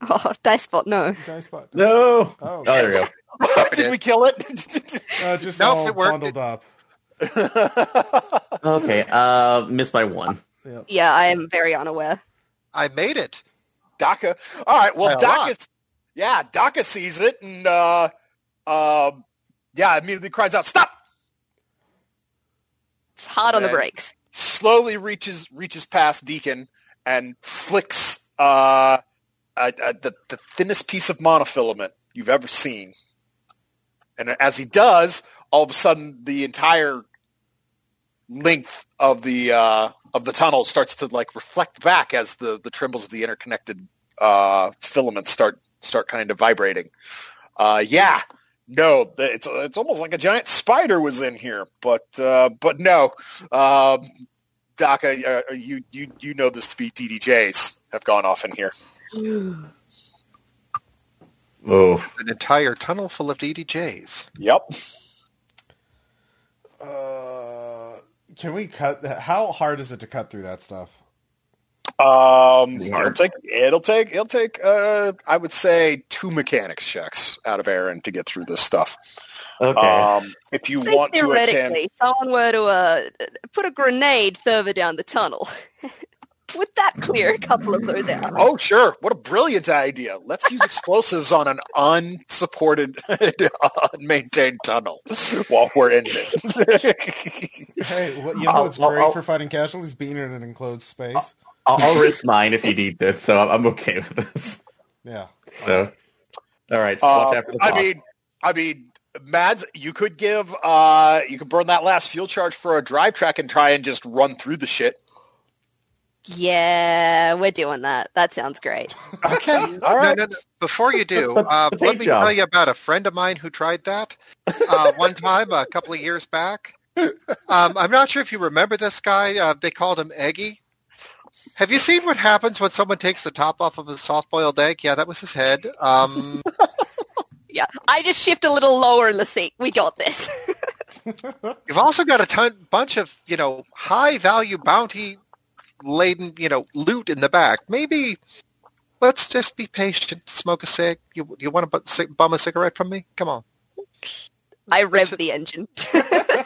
Oh, dice spot, no. Dice spot. No. Oh, Oh, there we go. Did we kill it? uh, just Nope, all it worked. bundled up. Okay. Uh, missed by one. Yeah, I am very unaware. I made it. Daka. All right. Well, By a. Daka. Yeah, Daka sees it and uh, uh, yeah, immediately cries out, "Stop!" It's hard on the brakes. Slowly reaches reaches past Deacon and flicks uh, uh, uh, the the thinnest piece of monofilament you've ever seen. And as he does, all of a sudden, the entire length of the uh, of the tunnel starts to like reflect back as the the trembles of the interconnected uh, filaments start start kind of vibrating. Uh, yeah, no, it's it's almost like a giant spider was in here, but uh, but no, um, Daka, uh, you you you know this to be DDJs have gone off in here. Oh. An entire tunnel full of DDJs. Yep. Uh, can we cut? How hard is it to cut through that stuff? Um, it'll take it'll take it'll take uh, I would say two mechanics checks out of Aaron to get through this stuff. Okay. Um, if you Say want to attend, theoretically, someone were to uh, put a grenade further down the tunnel. Would that clear a couple of those out? oh sure, what a brilliant idea! Let's use explosives on an unsupported, unmaintained tunnel while we're in it. Hey, well, you know I'll- what's I'll- great I'll- for fighting casualties? Being in an enclosed space. I'll, I'll risk mine if you need this, so I'm, I'm okay with this. Yeah. So, all right. Just watch Uh, after the I mean, I mean, Mads, you could give, uh, you could burn that last fuel charge for a drive track and try and just run through the shit. Yeah, we're doing that. That sounds great. Okay, all No, no, no. Before you do, uh, let me job. tell you about a friend of mine who tried that uh, one time a couple of years back. Um, I'm not sure if you remember this guy. Uh, they called him Eggy. Have you seen what happens when someone takes the top off of a soft-boiled egg? Yeah, that was his head. Um, Yeah, I just shift a little lower in the seat. We got this. you've also got a ton, bunch of you know high-value bounty-laden you know loot in the back. Maybe let's just be patient. Smoke a cig. You you want to bu- ci- bum a cigarette from me? Come on. I rev the engine. I,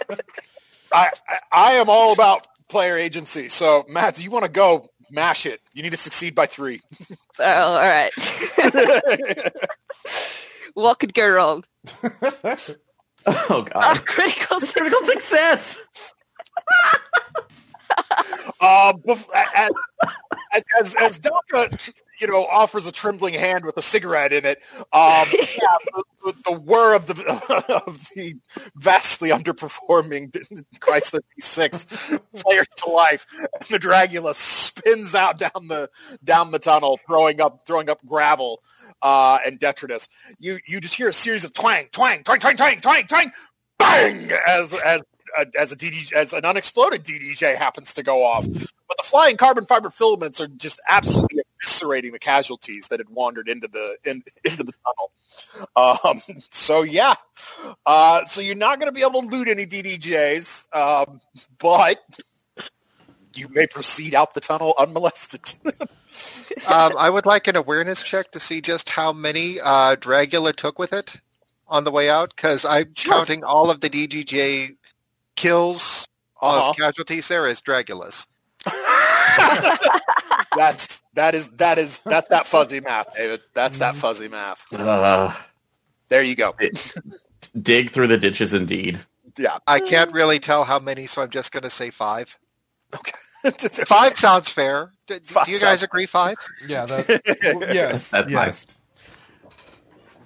I, I am all about player agency. So, Matt, do you want to go mash it. You need to succeed by three. oh, all right. what could go wrong? oh A god. critical success. Critical success. Uh, bef- as, as, as Delta, you know, offers a trembling hand with a cigarette in it, um, yeah, the, the, whir of the of the vastly underperforming Chrysler P6 flares to life, and the Dragula spins out down the down the tunnel, throwing up throwing up gravel uh, and detritus. You you just hear a series of twang, twang, twang, twang, twang, twang, twang, bang, as as as a DDJ, as an unexploded DDJ happens to go off. But the flying carbon fiber filaments are just absolutely eviscerating the casualties that had wandered into the in, into the tunnel. Um, so yeah, uh, so you're not going to be able to loot any DDJs, um, but you may proceed out the tunnel unmolested. um, I would like an awareness check to see just how many uh, Dragula took with it on the way out, because I'm Sure. counting all of the DDJ kills Uh-huh. of casualties there as Dragulas. that's that is that is that's that fuzzy math, David. That's that fuzzy math. Uh, There you go. dig through the ditches, indeed. Yeah. I can't really tell how many, so I'm just going to say five. Okay. Five sounds fair. Do, do you guys agree five? Yeah, that, well, yes, That's yes.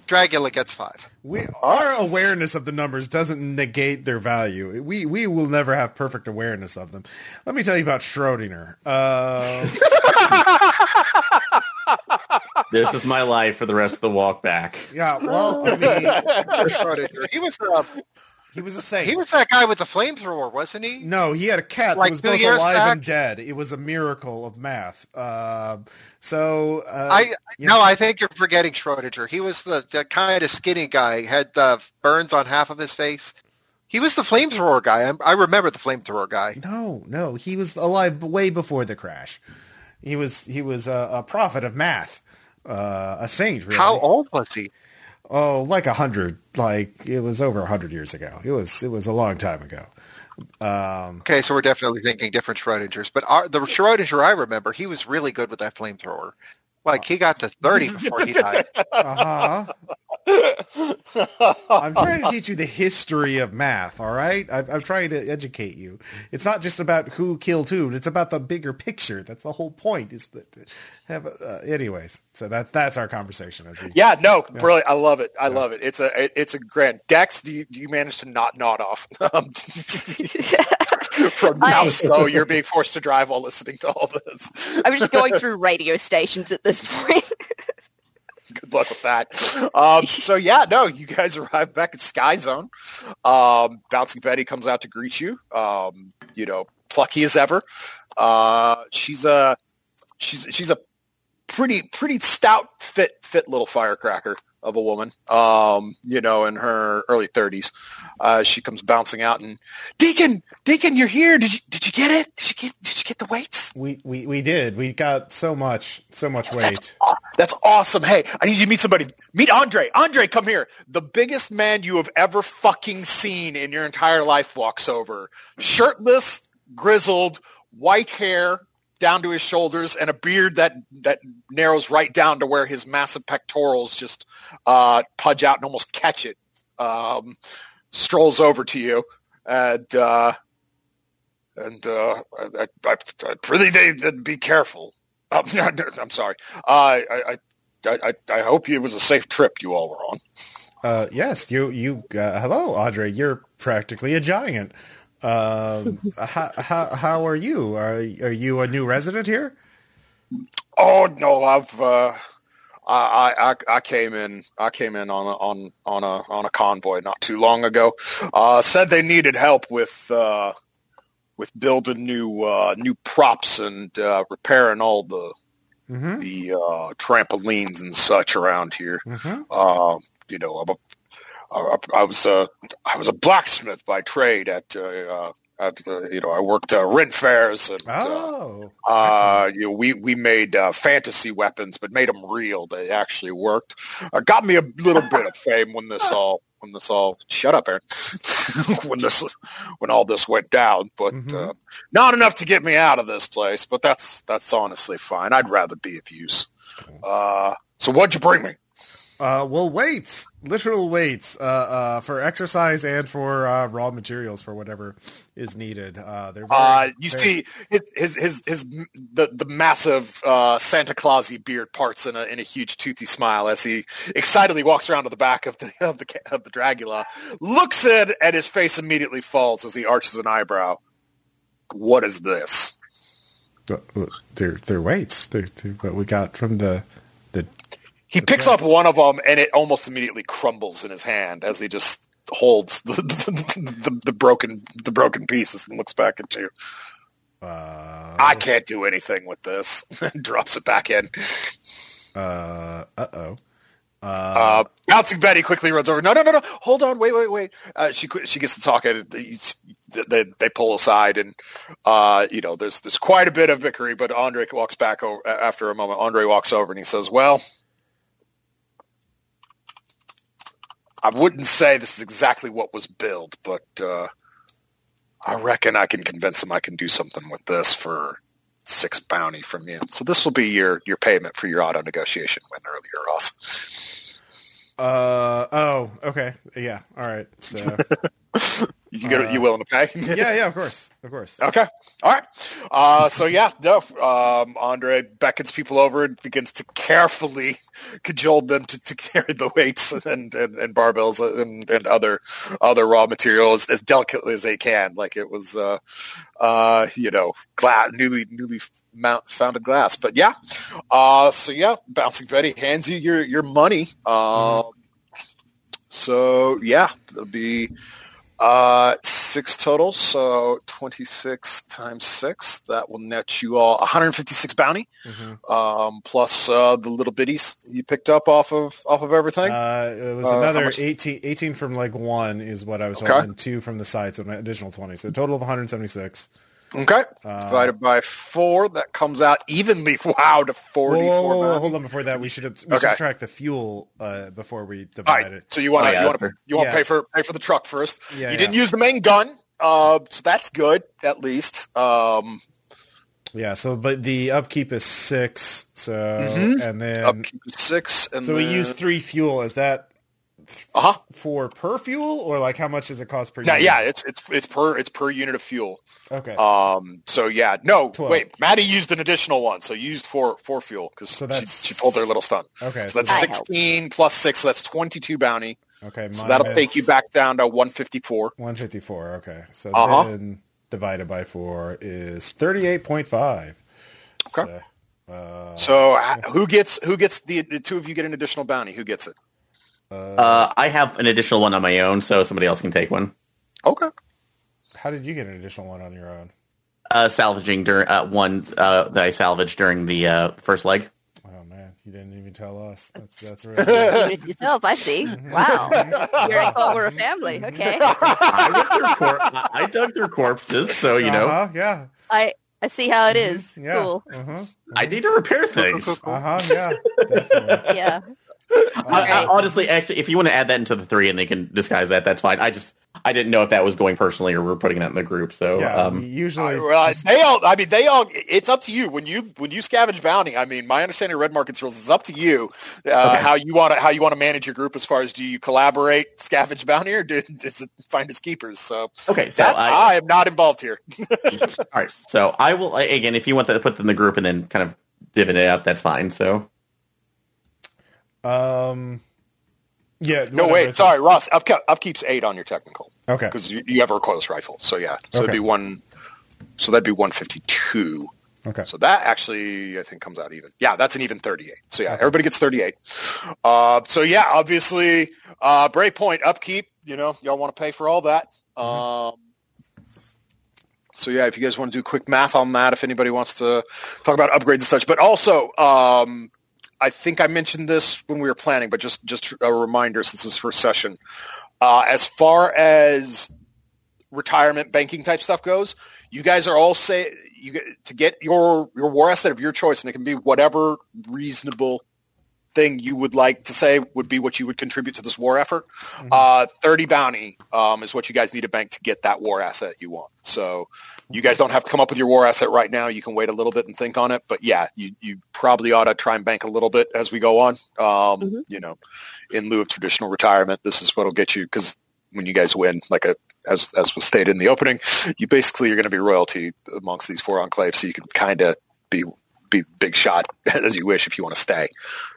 Dragula gets five. We our awareness of the numbers doesn't negate their value. We we will never have perfect awareness of them. Let me tell you about Schrodinger. Uh, This is my life for the rest of the walk back. yeah, well, I mean, Schrodinger. He was uh, he was a saint. he was that guy with the flamethrower, wasn't he? No, he had a cat Like that was both alive back? and dead. It was a miracle of math. Um so uh, I no, I think you're forgetting Schrodinger. He was the, the kind of skinny guy, had the burns on half of his face. He was the flamethrower guy. I, I remember the flamethrower guy. no, no, he was alive way before the crash. He was he was a, a prophet of math, uh, a saint. Really. How old was he? Oh, like a hundred. Like it was over a hundred years ago. It was it was a long time ago. Um, Okay, so we're definitely thinking different Schrodingers. But our, the Schrodinger I remember, he was really good with that flamethrower. Like he got to thirty before he died. uh-huh. I'm trying to teach you the history of math. All right, I'm, I'm trying to educate you. It's not just about who killed who. It's about the bigger picture. That's the whole point. Is that have uh, anyways. So that's that's our conversation. I think. Yeah, no, brilliant. I love it. I love it. It's a it- it's a grand. Dex, do you, do you manage to not nod off? Um, From now, so you're being forced to drive while listening to all this. I'm just going through radio stations at this point. Good luck with that. Um, so yeah, no, you guys arrive back at Sky Zone. Um, Bouncing Betty comes out to greet you. Um, you know, plucky as ever. Uh, she's a she's she's a pretty pretty stout, fit fit little firecracker of a woman. Um, you know, in her early thirties. Uh, she comes bouncing out and Deacon, Deacon, you're here. Did you did you get it? Did you get did you get the weights? We, we we did. We got so much so much weight. Aw, That's awesome. Hey, I need you to meet somebody. Meet Andre. Andre, come here. The biggest man you have ever fucking seen in your entire life walks over. Shirtless, grizzled, white hair down to his shoulders, and a beard that, that narrows right down to where his massive pectorals just uh, pudge out and almost catch it. Um, strolls over to you and uh, and uh, I, I, I need be careful. Um, I'm sorry. I, I, I hope it was a safe trip you all were on. Uh, yes, you you. Uh, hello, Audrey. You're practically a giant. Um, how, how how are you? Are are you a new resident here? Oh no, I've uh, I, I I came in I came in on a, on on a on a convoy not too long ago. Uh, said they needed help with uh, with building new uh, new props and uh, repairing all the Mm-hmm. the uh, trampolines and such around here. Mm-hmm. Uh, you know, I'm a, I, I was a I was a blacksmith by trade at uh, uh, at uh, you know I worked uh, Ren fairs and uh, Oh, uh, you know, we we made uh, fantasy weapons, but made them real. They actually worked. Uh, got me a little bit of fame when this all when this all shut up, Aaron. when this when all this went down, but Mhm. uh, not enough to get me out of this place. But that's that's honestly fine. I'd rather be of use. Uh, so what'd you bring me? Uh, well, weights, literal weights, uh, uh, for exercise and for uh, raw materials for whatever is needed. Uh, they're very, Uh, you very- see his his his, his the the massive uh, Santa Clausy beard parts in a in a huge toothy smile as he excitedly walks around to the back of the of the of the Dragula, looks at and his face immediately falls as he arches an eyebrow. What is this? They're they're weights. They're, they're what we got from the. He picks up one of them and it almost immediately crumbles in his hand as he just holds the the, the, the broken the broken pieces and looks back at you. Uh, I can't do anything with this. drops it back in. Uh uh oh. Uh, Uh, bouncing Betty quickly runs over. No, no, no, no. Hold on. Wait, wait, wait. Uh, she she gets to talk and they they pull aside and uh, you know there's there's quite a bit of bickering. But Andre walks back over after a moment. Andre walks over and he says, "Well, I wouldn't say this is exactly what was billed, but uh, I reckon I can convince him I can do something with this for." Six bounty from you, so this will be your your payment for your auto negotiation win earlier, Ross. uh, oh, okay. Yeah. All right. So, You can get, Uh, you willing to pay? yeah, yeah, of course. Of course. Okay. All right. Uh, so yeah, no. Um, Andre beckons people over and begins to carefully cajole them to, to carry the weights and, and, and barbells and, and other other raw materials as delicately as they can. Like it was, uh, uh, you know, glass, newly newly mount, founded glass. But yeah. Uh, so yeah, bouncing Betty hands you your your money. Um, so yeah, it'll be uh, six total, so 26 times six. That will net you all 156 bounty, Mhm. um, plus uh, the little bitties you picked up off of off of everything. Uh, it was Uh, another 18, 18 from like one is what I was Okay. holding, two from the side, so an additional 20. So total of 176. Okay, Uh, divided by four, that comes out evenly. Wow, to Whoa, 44 whoa, whoa, whoa, hold on. Before that, we should we Okay. subtract the fuel uh, before we All divide right, it. so you want to Oh, yeah, you want to you want to Yeah. pay for pay for the truck first. Yeah, you didn't use the main gun, uh, so that's good at least. Um, Yeah. So, but the upkeep is six. So, Mhm. and then upkeep is six, and so we use three fuel. Is that uh-huh. for per fuel or like how much does it cost per? No, unit? yeah, it's it's it's per it's per unit of fuel. Okay. Um. So yeah, no. 12. Wait, Maddie used an additional one, so used four four fuel because So she, she pulled their little stunt. okay. So that's I help. sixteen plus six. So that's twenty two bounty. okay. So that'll take you back down to one fifty four. 154. Okay. So Uh-huh. then divided by four is 38.5. Okay. So, uh, So who gets who gets the the two of you get an additional bounty? Who gets it? Uh, Uh, I have an additional one on my own, so somebody else can take one. Okay. how did you get an additional one on your own? Uh, salvaging dur- uh, one uh, that I salvaged during the uh, first leg. Oh man, you didn't even tell us. That's that's really. You did it yourself, I see. Wow. You're I thought we're a family. Okay. I went cor- I I dug their corpses, so you know Uh-huh, yeah. I I see how it is. Yeah. Cool. Uh-huh. I need to repair things. Uh-huh, yeah. Definitely. Yeah. I, I, honestly, actually, if you want to add that into the three and they can disguise that, that's fine. I just I didn't know if that was going personally or we're putting it in the group. So Yeah, um, usually Uh, well, just- they all. I mean, they all. It's up to you when you when you scavenge bounty. I mean, my understanding of red markets rules is up to you uh, Okay. how you want to how you want to manage your group. As far as do you collaborate, scavenge bounty, or do, is it find its keepers? So okay, so that, I, I am not involved here. all right. So I will again, if you want to put them in the group and then kind of divvy it up, that's fine. So um yeah. No, wait, it's- sorry, Ross. Upkeep, upkeep's eight on your technical Okay. because you, you have a recoilless rifle. So yeah, so it'd be one. So that'd be one fifty two. Okay. So that actually, I think, comes out even. Yeah, that's an even 38. So yeah, everybody gets 38. Uh, so yeah, obviously, uh, Breakpoint upkeep. You know, y'all want to pay for all that. Um, so yeah, if you guys want to do quick math on that, if anybody wants to talk about upgrades and such, but also, um, I think I mentioned this when we were planning, but just just a reminder since this is first session. Uh, as far as retirement banking type stuff goes, you guys are all say you to get your your war asset of your choice, and it can be whatever reasonable thing you would like to say would be what you would contribute to this war effort. Uh, Thirty bounty um, is what you guys need to bank to get that war asset you want. So you guys don't have to come up with your war asset right now. You can wait a little bit and think on it. But yeah, you, you probably ought to try and bank a little bit as we go on. Um, Mhm. You know, in lieu of traditional retirement, this is what'll get you because when you guys win, like a as as was stated in the opening, you basically you're going to be royalty amongst these four enclaves, so you can kind of be be big shot as you wish if you want to stay.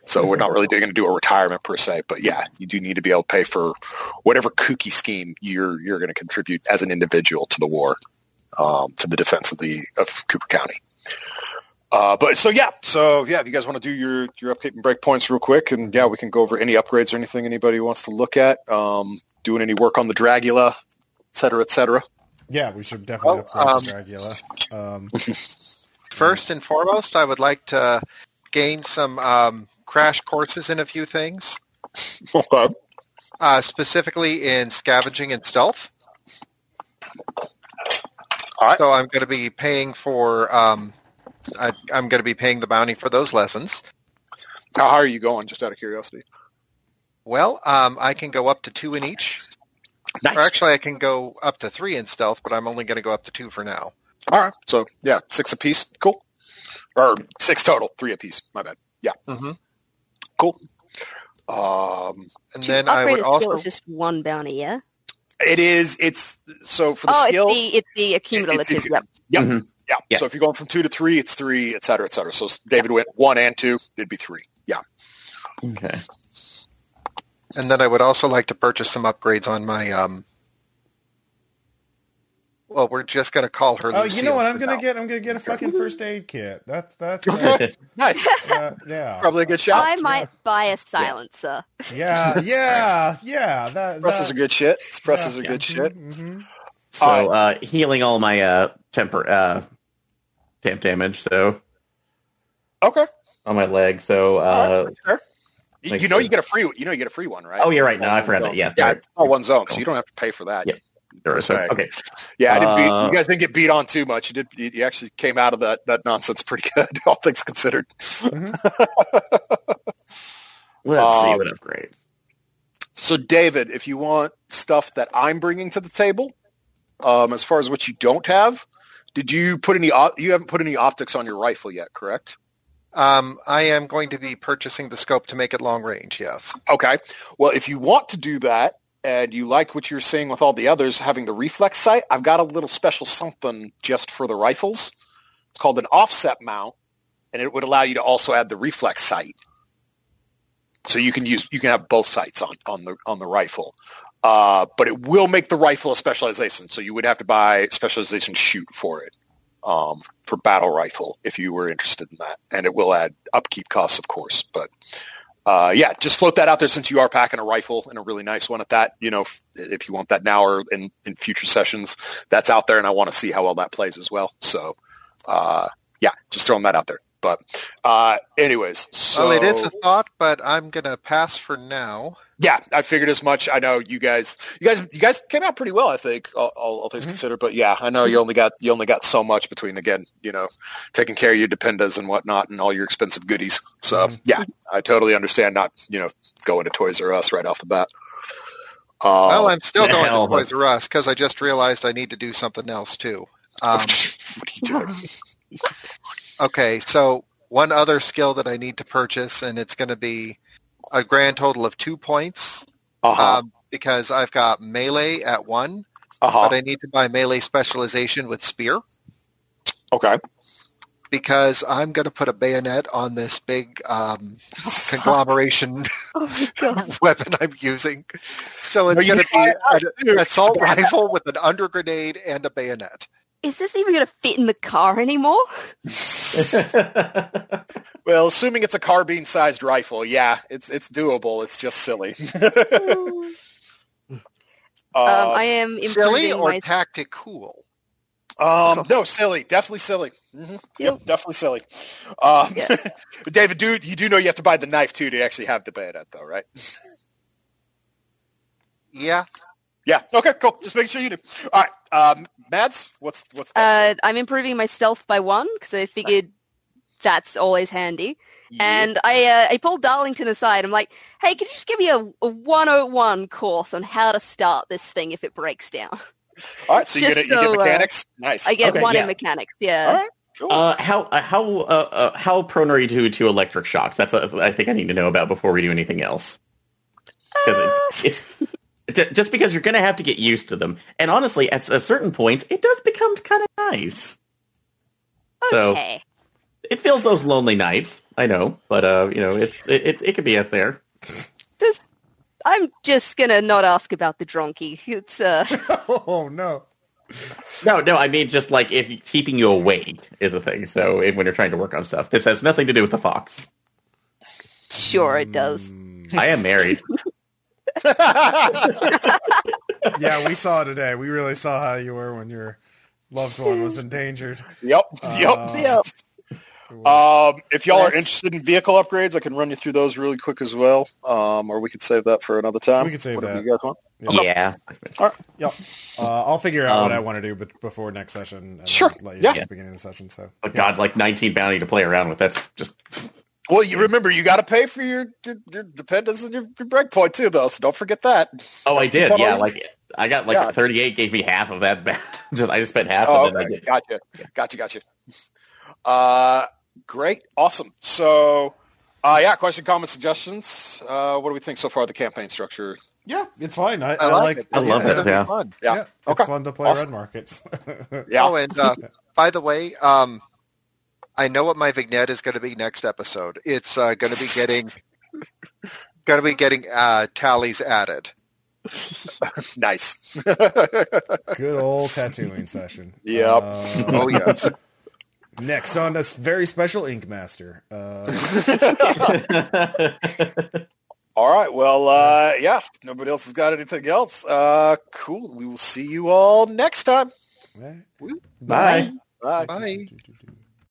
So we're not really going to do a retirement per se, but yeah, you do need to be able to pay for whatever kooky scheme you're you're going to contribute as an individual to the war, um, to the defense of the of Cooper County. Uh, but so yeah, so yeah, if you guys want to do your your upkeep and break points real quick, and yeah, we can go over any upgrades or anything anybody wants to look at. Um, doing any work on the Dragula, et cetera, et cetera. Yeah, we should definitely Oh, upgrade um, the Dragula. Um, First and foremost, I would like to gain some um, crash courses in a few things. Okay. uh, specifically in scavenging and stealth. All right. So I'm going to be paying for. Um, I, I'm going to be paying the bounty for those lessons. How high are you going? Just out of curiosity. Well, um, I can go up to two in each. Nice. Or actually, I can go up to three in stealth, but I'm only going to go up to two for now. All right. So yeah, six apiece. Cool. Or six total. Three apiece. My bad. Yeah. hmm Cool. Um, And then I would skill also. is just one bounty, yeah? it is. It's so for the oh, skill. it's the it's the accumulative. yep. Yep. Mhm. Yeah. Yeah. So if you're going from two to three, it's three, et cetera, et cetera. So David went one and two. It'd be three. Yeah. Okay. And then I would also like to purchase some upgrades on my. Um, well, we're just going to call her. Oh, you know what? I'm gonna now. get. I'm gonna get a fucking first aid kit. That's that's. Uh, Nice. uh, yeah. Probably a good shot. I might buy a silencer. Yeah. Yeah. Yeah. That. Presses that are good shit. Presses yeah. are good shit. Mhm. So uh, healing all my uh, temper uh, temp damage. So Okay. on my leg. So All uh, right, fair. You, makes you know you get a free. You know you get a free one, right? oh, you're right. No, I One forgot zone. that. Yeah. Yeah, right. it's all one zone, so you don't have to pay for that. Yeah. Sure, so, Okay. okay. Yeah, I didn't beat, Uh, you guys didn't get beat on too much. You did. You, you actually came out of that, that nonsense pretty good, all things considered. Let's see Um, what upgrades. So, David, if you want stuff that I'm bringing to the table, um, as far as what you don't have, did you put any? op- You haven't put any optics on your rifle yet, correct? Um, I am going to be purchasing the scope to make it long range. Yes. Okay. Well, if you want to do that and you like what you're seeing with all the others having the reflex sight, I've got a little special something just for the rifles. It's called an offset mount, and it would allow you to also add the reflex sight. So you can use you can have both sights on on the on the rifle. Uh, but it will make the rifle a specialization, so you would have to buy specialization shoot for it um, for battle rifle if you were interested in that, and it will add upkeep costs, of course. But uh, yeah, just float that out there since you are packing a rifle and a really nice one at that. You know, if, if you want that now or in, in future sessions, that's out there, and I want to see how well that plays as well. So, uh, yeah, just throwing that out there. But uh, anyways, so well, it is a thought, but I'm going to pass for now. Yeah, I figured as much. I know you guys, you guys, you guys came out pretty well, I think, all, all, all things Mhm. considered. But yeah, I know you only got you only got so much between again, you know, taking care of your dependas and whatnot, and all your expensive goodies. So Mhm. yeah, I totally understand not you know going to Toys R Us right off the bat. well, Uh, I'm still going hell to Toys R Us because I just realized I need to do something else too. Um, what are you doing? okay, so one other skill that I need to purchase, and it's going to be a grand total of two points Uh-huh. um, because I've got melee at one, uh-huh. but I need to buy melee specialization with spear Okay. because I'm going to put a bayonet on this big um, conglomeration Oh weapon I'm using. So it's No, going to be an, an assault rifle with an under grenade and a bayonet. Is this even going to fit in the car anymore? Well, assuming it's a carbine-sized rifle, yeah, it's it's doable. It's just silly. um, Uh, I am improving Silly or my tactic cool? Um, no, silly, definitely silly. hmm Yep, Yep. definitely silly. Um, Yeah. but David, do you do know you have to buy the knife too to actually have the bayonet, though, right? Yeah. Yeah. Okay. Cool. Just making sure you do. All right, um, Mads, what's what's Uh, that? I'm improving my stealth by one because I figured that's always handy. Yeah. And I uh, I pulled Darlington aside. I'm like, hey, could you just give me a, a 101 course on how to start this thing if it breaks down? all right, so you just get you so, get uh, mechanics. nice. I get Okay, one yeah. in mechanics. Yeah. All right. Cool. uh, how uh, how uh, uh, how prone are you to to electric shocks? That's a, I think I need to know about before we do anything else. Because Uh, it's, it's ju- just because you're going to have to get used to them, and honestly, at a certain points, it does become kind of nice. So okay. it feels those lonely nights. I know, but uh, you know, it's it it, it could be up there. This, I'm just gonna not ask about the donkey. It's uh, Oh no. No, no, I mean just like if keeping you awake is a thing. So if, when you're trying to work on stuff, this has nothing to do with the fox. sure it does. I am married. Yeah, we saw today. We really saw how you were when your loved one was endangered. Yep. Uh, yep. Yep. Um, if y'all are interested in vehicle upgrades, I can run you through those really quick as well. Um, or we could save that for another time. We could save Whatever that. You guys want? Yeah. Yep. Uh, I'll figure out what Um, I want to do but before next session. And Sure. Let you Yeah. know at the beginning of the session. So. But God, like 19 bounty to play around with. That's just Well, you remember you got to pay for your, your, your dependents and your, your breakpoint too, though. So don't forget that. Oh, I did. Yeah, like I got like Yeah. 38 gave me half of that. ba- just I just spent half Oh, of it. okay. Gotcha. Gotcha. Gotcha. Uh, great. Awesome. So, uh, yeah, question, comments, suggestions. Uh, what do we think so far of the campaign structure? Yeah, it's fine. I, I, I like, like. it. I love yeah, it, yeah. fun. Yeah. Yeah, Okay. it's fun to play Awesome. red markets. Yeah. Oh, and uh, by the way, um, I know what my vignette is going to be next episode. It's uh, going to be getting going to be getting uh, tallies added. nice. Good old tattooing session. Yep. Uh, Oh yes, next on this very special Ink Master. Uh, All right. Well, uh, yeah. Nobody else has got anything else. Uh, cool. We will see you all next time. eh, Bye. Bye. bye. do, do, do.